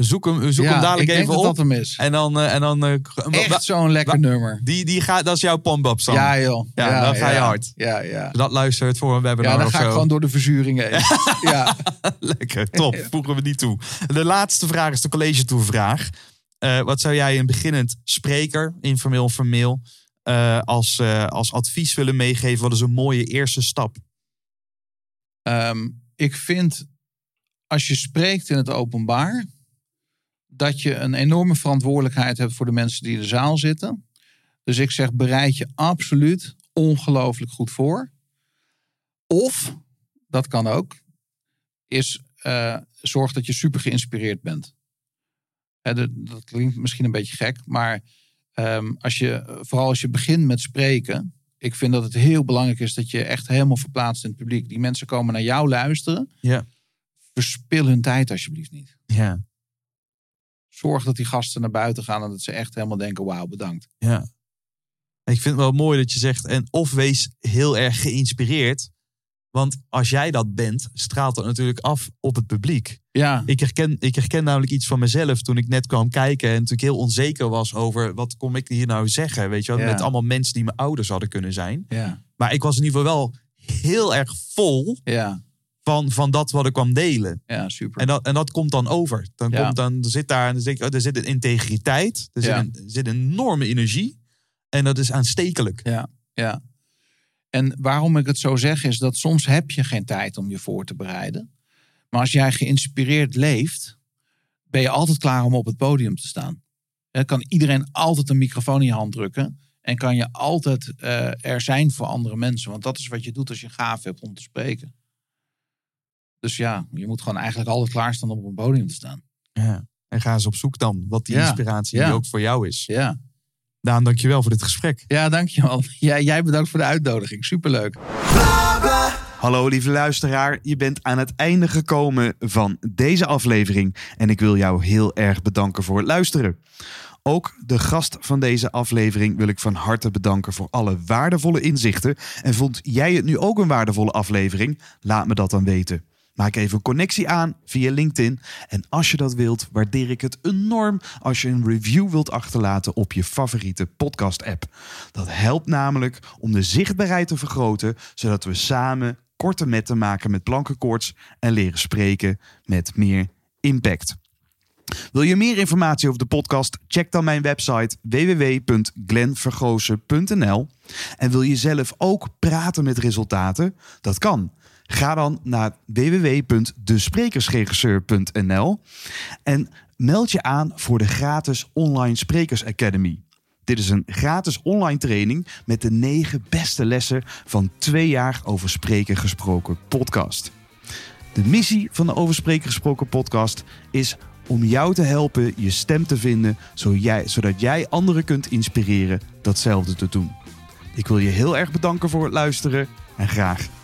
We zoeken, hem- ja, hem dadelijk even dat op. dat hem is. En dan... eh, En dan eh, Echt zo'n lekker nummer. die, die gaat, dat is jouw pombab song. Ja, joh. Ja, dan ga je hard. Ja, ja. Dat luistert voor een webinar Ja, dan of ga ik zo. gewoon door de verzuring heen. ja. Lekker, top. Voegen we die toe. De laatste vraag is de college toevraag. Eh wat zou jij een beginnend spreker, informeel of formeel, als, als advies willen meegeven? Wat is een mooie eerste stap? Ehm, ik vind, als je spreekt in het openbaar, dat je een enorme verantwoordelijkheid hebt voor de mensen die in de zaal zitten. Dus ik zeg, bereid je absoluut ongelooflijk goed voor. Of, dat kan ook, is eh, zorg dat je super geïnspireerd bent. Hè, dat, dat klinkt misschien een beetje gek, maar ehm, als je, vooral als je begint met spreken, ik vind dat het heel belangrijk is dat je echt helemaal verplaatst in het publiek. Die mensen komen naar jou luisteren. Ja. Verspil hun tijd alsjeblieft niet. Ja, Zorg dat die gasten naar buiten gaan en dat ze echt helemaal denken: wauw, bedankt. ja. Ik vind het wel mooi dat je zegt, en of wees heel erg geïnspireerd. Want als jij dat bent, straalt dat natuurlijk af op het publiek. Ja, Ik herken, ik herken namelijk iets van mezelf toen ik net kwam kijken en natuurlijk heel onzeker was over wat kom ik hier nou zeggen. Weet je wel, Ja. met allemaal mensen die mijn ouders hadden kunnen zijn. ja, Maar ik was in ieder geval wel heel erg vol ja, van, van dat wat ik kwam delen. ja, super. En dat, en dat komt dan over. Dan, Ja. komt dan zit daar en dan ik, oh, er zit een integriteit, er zit, Ja. een, zit een enorme energie. En dat is aanstekelijk. Ja, ja. En waarom ik het zo zeg is dat soms heb je geen tijd om je voor te bereiden. Maar als jij geïnspireerd leeft, ben je altijd klaar om op het podium te staan. Dan kan iedereen altijd een microfoon in je hand drukken. En kan je altijd eh, er zijn voor andere mensen. Want dat is wat je doet als je gaaf hebt om te spreken. Dus ja, je moet gewoon eigenlijk altijd klaarstaan om op een podium te staan. Ja. En ga eens op zoek dan wat die Ja. inspiratie Ja. die ook voor jou is. Ja, Daan, dankjewel voor dit gesprek. ja dankjewel. Jij, jij bedankt voor de uitnodiging. Superleuk. Hallo lieve luisteraar, je bent aan het einde gekomen van deze aflevering en ik wil jou heel erg bedanken voor het luisteren. Ook de gast van deze aflevering wil ik van harte bedanken voor alle waardevolle inzichten. En vond jij het nu ook een waardevolle aflevering? Laat me dat dan weten. Maak even een connectie aan via LinkedIn. En als je dat wilt, waardeer ik het enorm als je een review wilt achterlaten op je favoriete podcast-app. Dat helpt namelijk om de zichtbaarheid te vergroten, zodat we samen korte metten maken met plankenkoorts en leren spreken met meer impact. Wil je meer informatie over de podcast? Check dan mijn website www.glenvergozen.nl. En wil je zelf ook praten met resultaten? Dat kan. Ga dan naar www.desprekersregisseur.nl en meld je aan voor de gratis Online Sprekers Academy. Dit is een gratis online training met de negen beste lessen van twee jaar over spreken gesproken podcast. De missie van de Over Spreken Gesproken podcast is om jou te helpen je stem te vinden, zodat jij anderen kunt inspireren datzelfde te doen. Ik wil je heel erg bedanken voor het luisteren en graag